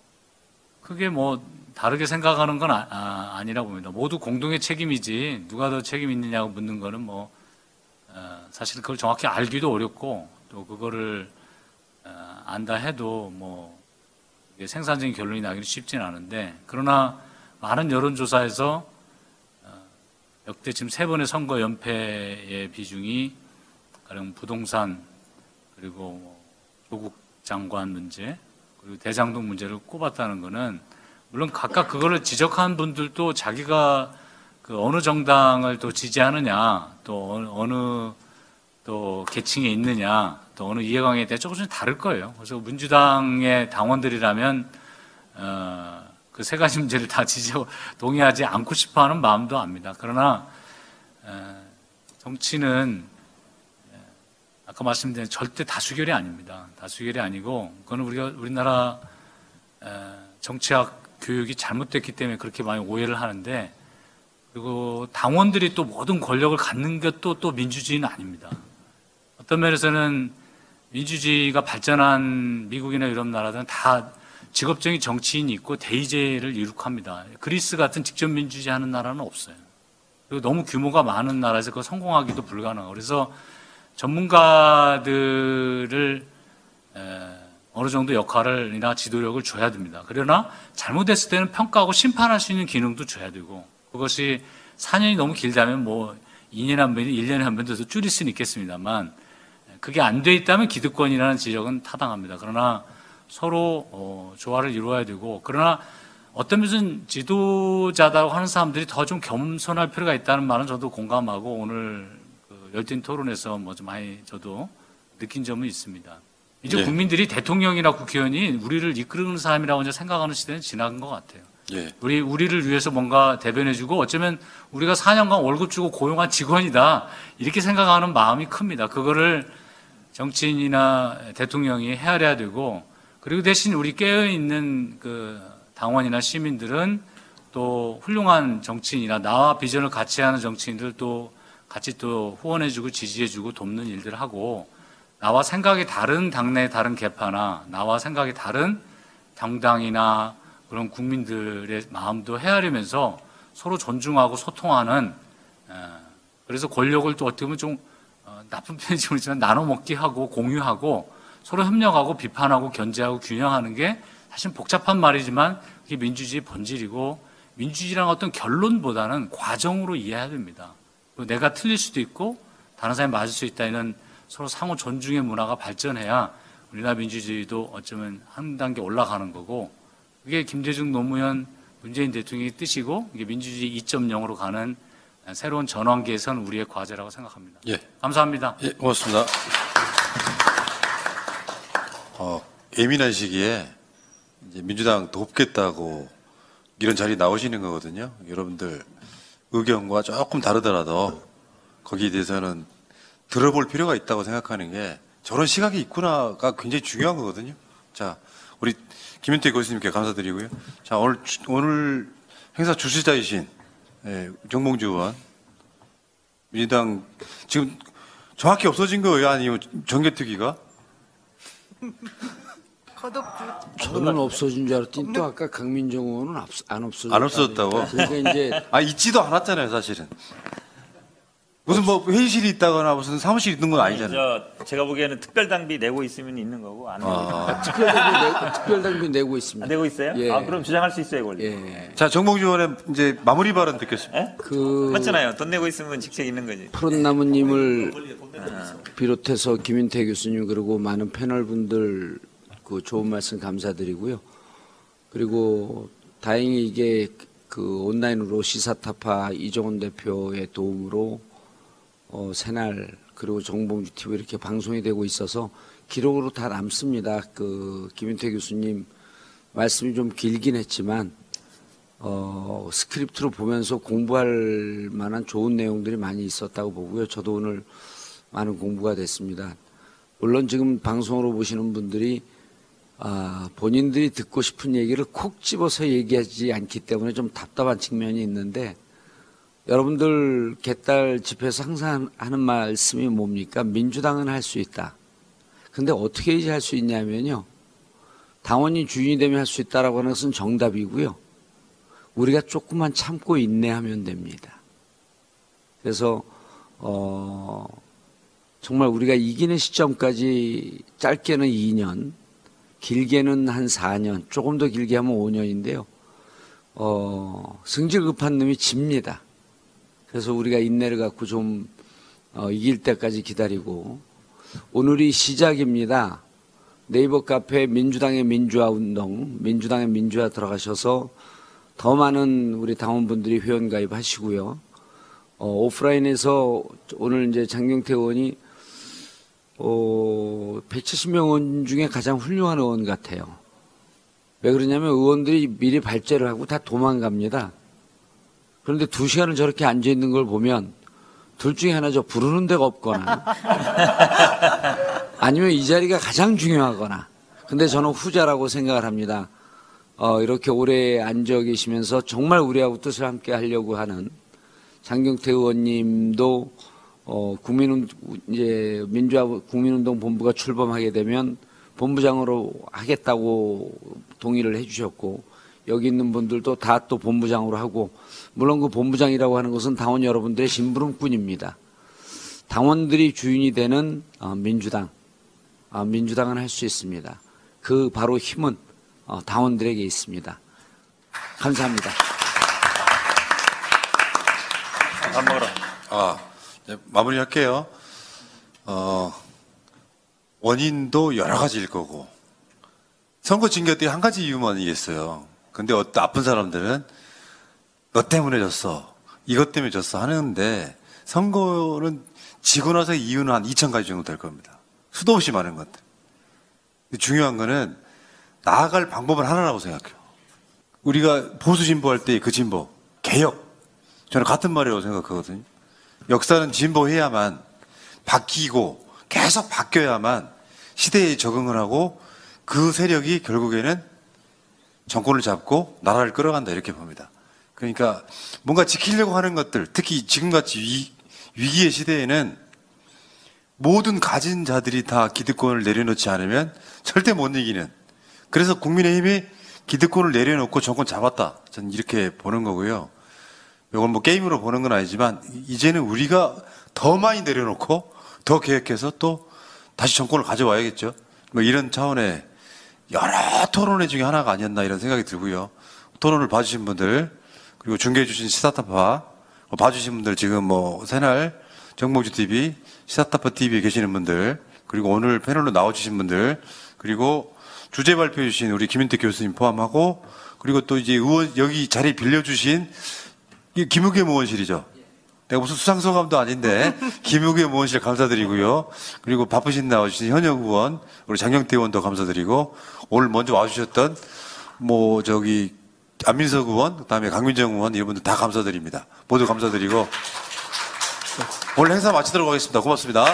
크게 뭐 다르게 생각하는 건 아, 니라고 봅니다. 모두 공동의 책임이지 누가 더 책임 있느냐고 묻는 거는 뭐 어, 사실 그걸 정확히 알기도 어렵고 또 그거를 어, 안다 해도 뭐 생산적인 결론이 나기는 쉽지는 않은데 그러나 많은 여론조사에서 어, 역대 지금 세 번의 선거 연패의 비중이 가령 부동산 그리고 뭐 조국 장관 문제 그리고 대장동 문제를 꼽았다는 것은 물론 각각 그거를 지적한 분들도 자기가 그 어느 정당을 또 지지하느냐 또 어느, 또 계층에 있느냐 또 어느 이해관계에 대해 조금씩 다를 거예요. 그래서 민주당의 당원들이라면 어, 그 세 가지 문제를 다 지지 동의하지 않고 싶어하는 마음도 압니다. 그러나 어, 정치는 아까 말씀드린 절대 다수결이 아닙니다. 다수결이 아니고 그거는 우리가 우리나라 정치학 교육이 잘못됐기 때문에 그렇게 많이 오해를 하는데 그리고 당원들이 또 모든 권력을 갖는 것도 또 민주주의는 아닙니다. 어떤 면에서는 민주주의가 발전한 미국이나 유럽 나라들은 다 직업적인 정치인이 있고 대의제를 이룩합니다. 그리스 같은 직접 민주주의 하는 나라는 없어요. 그리고 너무 규모가 많은 나라에서 그거 성공하기도 불가능하고 그래서 전문가들을 어느 정도 역할을이나 지도력을 줘야 됩니다. 그러나 잘못했을 때는 평가하고 심판할 수 있는 기능도 줘야 되고 그것이 4년이 너무 길다면 뭐 2년에 한 번, 1년에 한 번도 더 줄일 수는 있겠습니다만 그게 안 돼 있다면 기득권이라는 지적은 타당합니다. 그러나 서로 어, 조화를 이루어야 되고 그러나 어떤 면은 지도자다고 하는 사람들이 더 좀 겸손할 필요가 있다는 말은 저도 공감하고 오늘 그 열띤 토론에서 뭐 좀 많이 저도 느낀 점은 있습니다. 이제 네. 국민들이 대통령이나 국회의원이 우리를 이끌는 사람이라고 이제 생각하는 시대는 지나간 것 같아요. 예. 우리 우리를 위해서 뭔가 대변해주고 어쩌면 우리가 4년간 월급 주고 고용한 직원이다 이렇게 생각하는 마음이 큽니다. 그거를 정치인이나 대통령이 헤아려야 되고 그리고 대신 우리 깨어 있는 그 당원이나 시민들은 또 훌륭한 정치인이나 나와 비전을 같이 하는 정치인들 또 같이 또 후원해주고 지지해주고 돕는 일들을 하고 나와 생각이 다른 당내 다른 개파나 나와 생각이 다른 정당이나 그런 국민들의 마음도 헤아리면서 서로 존중하고 소통하는 어, 그래서 권력을 또 어떻게 보면 좀 어, 나쁜 편인지 모르지만 나눠 먹기 하고 공유하고 서로 협력하고 비판하고 견제하고 균형하는 게 사실 복잡한 말이지만 그게 민주주의 본질이고 민주주의란 어떤 결론보다는 과정으로 이해해야 됩니다. 그리고 내가 틀릴 수도 있고 다른 사람이 맞을 수 있다 이런 서로 상호 존중의 문화가 발전해야 우리나라 민주주의도 어쩌면 한 단계 올라가는 거고 그게 김대중 노무현 문재인 대통령의 뜻이고 이게 민주주의 2.0으로 가는 새로운 전환기에선 우리의 과제라고 생각합니다. 예. 감사합니다. 예, 고맙습니다. 어, 예민한 시기에 이제 민주당 돕겠다고 이런 자리 나오시는 거거든요. 여러분들 의견과 조금 다르더라도 거기에 대해서는 들어볼 필요가 있다고 생각하는 게 저런 시각이 있구나가 굉장히 중요한 거거든요. 자, 우리 김윤태 교수님께 감사드리고요. 자, 오늘 주- 오늘 행사 주최자이신 예, 정봉주 의원 민주당 지금 정확히 없어진 거예요? 아니면 정개특위가? 저는 없어진 줄 알았더니 또 아까 강민정 의원은 없- 안 없어졌다. 안 없어졌다고? 그러니까 이제 아 있지도 않았잖아요, 사실은. 무슨 뭐 회의실이 있다거나 무슨 사무실 있는 건 아니잖아요. 저 제가 보기에는 특별 당비 내고 있으면 있는 거고 안 내고 아. 특별당비 내고, 특별당비 내고 있습니다. 내고 있어요? 예. 아 그럼 주장할 수 있어요, 권리. 예. 자, 정봉주 의원의 이제 마무리 발언 듣겠습니다. 그 맞잖아요. 돈 내고 있으면 직책 있는 거지. 푸른 나무님을 비롯해서 김윤태 교수님 그리고 많은 패널 분들 그 좋은 말씀 감사드리고요. 그리고 다행히 이게 그 온라인으로 시사타파 이정훈 대표의 도움으로 어, 새날 그리고 정봉주 TV 이렇게 방송이 되고 있어서 기록으로 다 남습니다. 그 김윤태 교수님 말씀이 좀 길긴 했지만 어, 스크립트로 보면서 공부할 만한 좋은 내용들이 많이 있었다고 보고요. 저도 오늘 많은 공부가 됐습니다. 물론 지금 방송으로 보시는 분들이 아, 본인들이 듣고 싶은 얘기를 콕 집어서 얘기하지 않기 때문에 좀 답답한 측면이 있는데 여러분들 개딸 집회에서 항상 하는 말씀이 뭡니까? 민주당은 할 수 있다. 근데 어떻게 이제 할 수 있냐면요. 당원이 주인이 되면 할 수 있다라고 하는 것은 정답이고요. 우리가 조금만 참고 인내하면 됩니다. 그래서 어 정말 우리가 이기는 시점까지 짧게는 2년, 길게는 한 4년, 조금 더 길게 하면 5년인데요. 어 승질 급한 놈이 집니다. 그래서 우리가 인내를 갖고 좀 어, 이길 때까지 기다리고 오늘이 시작입니다. 네이버 카페 민주당의 민주화 운동, 민주당의 민주화 들어가셔서 더 많은 우리 당원분들이 회원 가입하시고요. 어, 오프라인에서 오늘 이제 장경태 의원이 어, 170명 의원 중에 가장 훌륭한 의원 같아요. 왜 그러냐면 의원들이 미리 발제를 하고 다 도망갑니다. 그런데 두 시간을 저렇게 앉아 있는 걸 보면 둘 중에 하나 저 부르는 데가 없거나 아니면 이 자리가 가장 중요하거나 근데 저는 후자라고 생각을 합니다. 어, 이렇게 오래 앉아 계시면서 정말 우리하고 뜻을 함께 하려고 하는 장경태 의원님도 어, 국민운 이제 민주화 국민운동 본부가 출범하게 되면 본부장으로 하겠다고 동의를 해주셨고 여기 있는 분들도 다 또 본부장으로 하고 물론 그 본부장이라고 하는 것은 당원 여러분들의 심부름꾼입니다. 당원들이 주인이 되는 어, 민주당, 어, 민주당은 할 수 있습니다. 그 바로 힘은 어, 당원들에게 있습니다. 감사합니다. 밥 먹으러. 아, 네, 마무리할게요. 어, 원인도 여러 가지일 거고 선거 징계 때 한 가지 이유만 이겠어요. 근데 어, 나쁜 사람들은 너 때문에 졌어. 이것 때문에 졌어 하는데 선거는 지고 나서 이유는 한 2천 가지 정도 될 겁니다. 수도 없이 많은 것들. 중요한 거는 나아갈 방법은 하나라고 생각해요. 우리가 보수 진보할 때 그 진보, 개혁. 저는 같은 말이라고 생각하거든요. 역사는 진보해야만 바뀌고 계속 바뀌어야만 시대에 적응을 하고 그 세력이 결국에는 정권을 잡고 나라를 끌어간다 이렇게 봅니다. 그러니까 뭔가 지키려고 하는 것들, 특히 지금같이 위, 위기의 시대에는 모든 가진 자들이 다 기득권을 내려놓지 않으면 절대 못 이기는. 그래서 국민의힘이 기득권을 내려놓고 정권 잡았다. 저는 이렇게 보는 거고요. 이건 뭐 게임으로 보는 건 아니지만 이제는 우리가 더 많이 내려놓고 더 계획해서 또 다시 정권을 가져와야겠죠. 뭐 이런 차원의 여러 토론회 중에 하나가 아니었나 이런 생각이 들고요. 토론을 봐주신 분들 그리고 중계해주신 시사타파 어, 봐주신 분들 지금 뭐 새날 정봉주 TV, 시사타파 TV에 계시는 분들 그리고 오늘 패널로 나와주신 분들 그리고 주제 발표해 주신 우리 김인택 교수님 포함하고 그리고 또 이제 의원 여기 자리 빌려주신 이 김우겸 의원실이죠. 내가 무슨 수상소감도 아닌데 김우겸 의원실 감사드리고요. 그리고 바쁘신 나와주신 현역 의원 우리 장경태 의원도 감사드리고 오늘 먼저 와주셨던 뭐 저기 안민석 의원 그다음에 강민정 의원 이런 분들 다 감사드립니다. 모두 감사드리고 오늘 행사 마치도록 하겠습니다. 고맙습니다.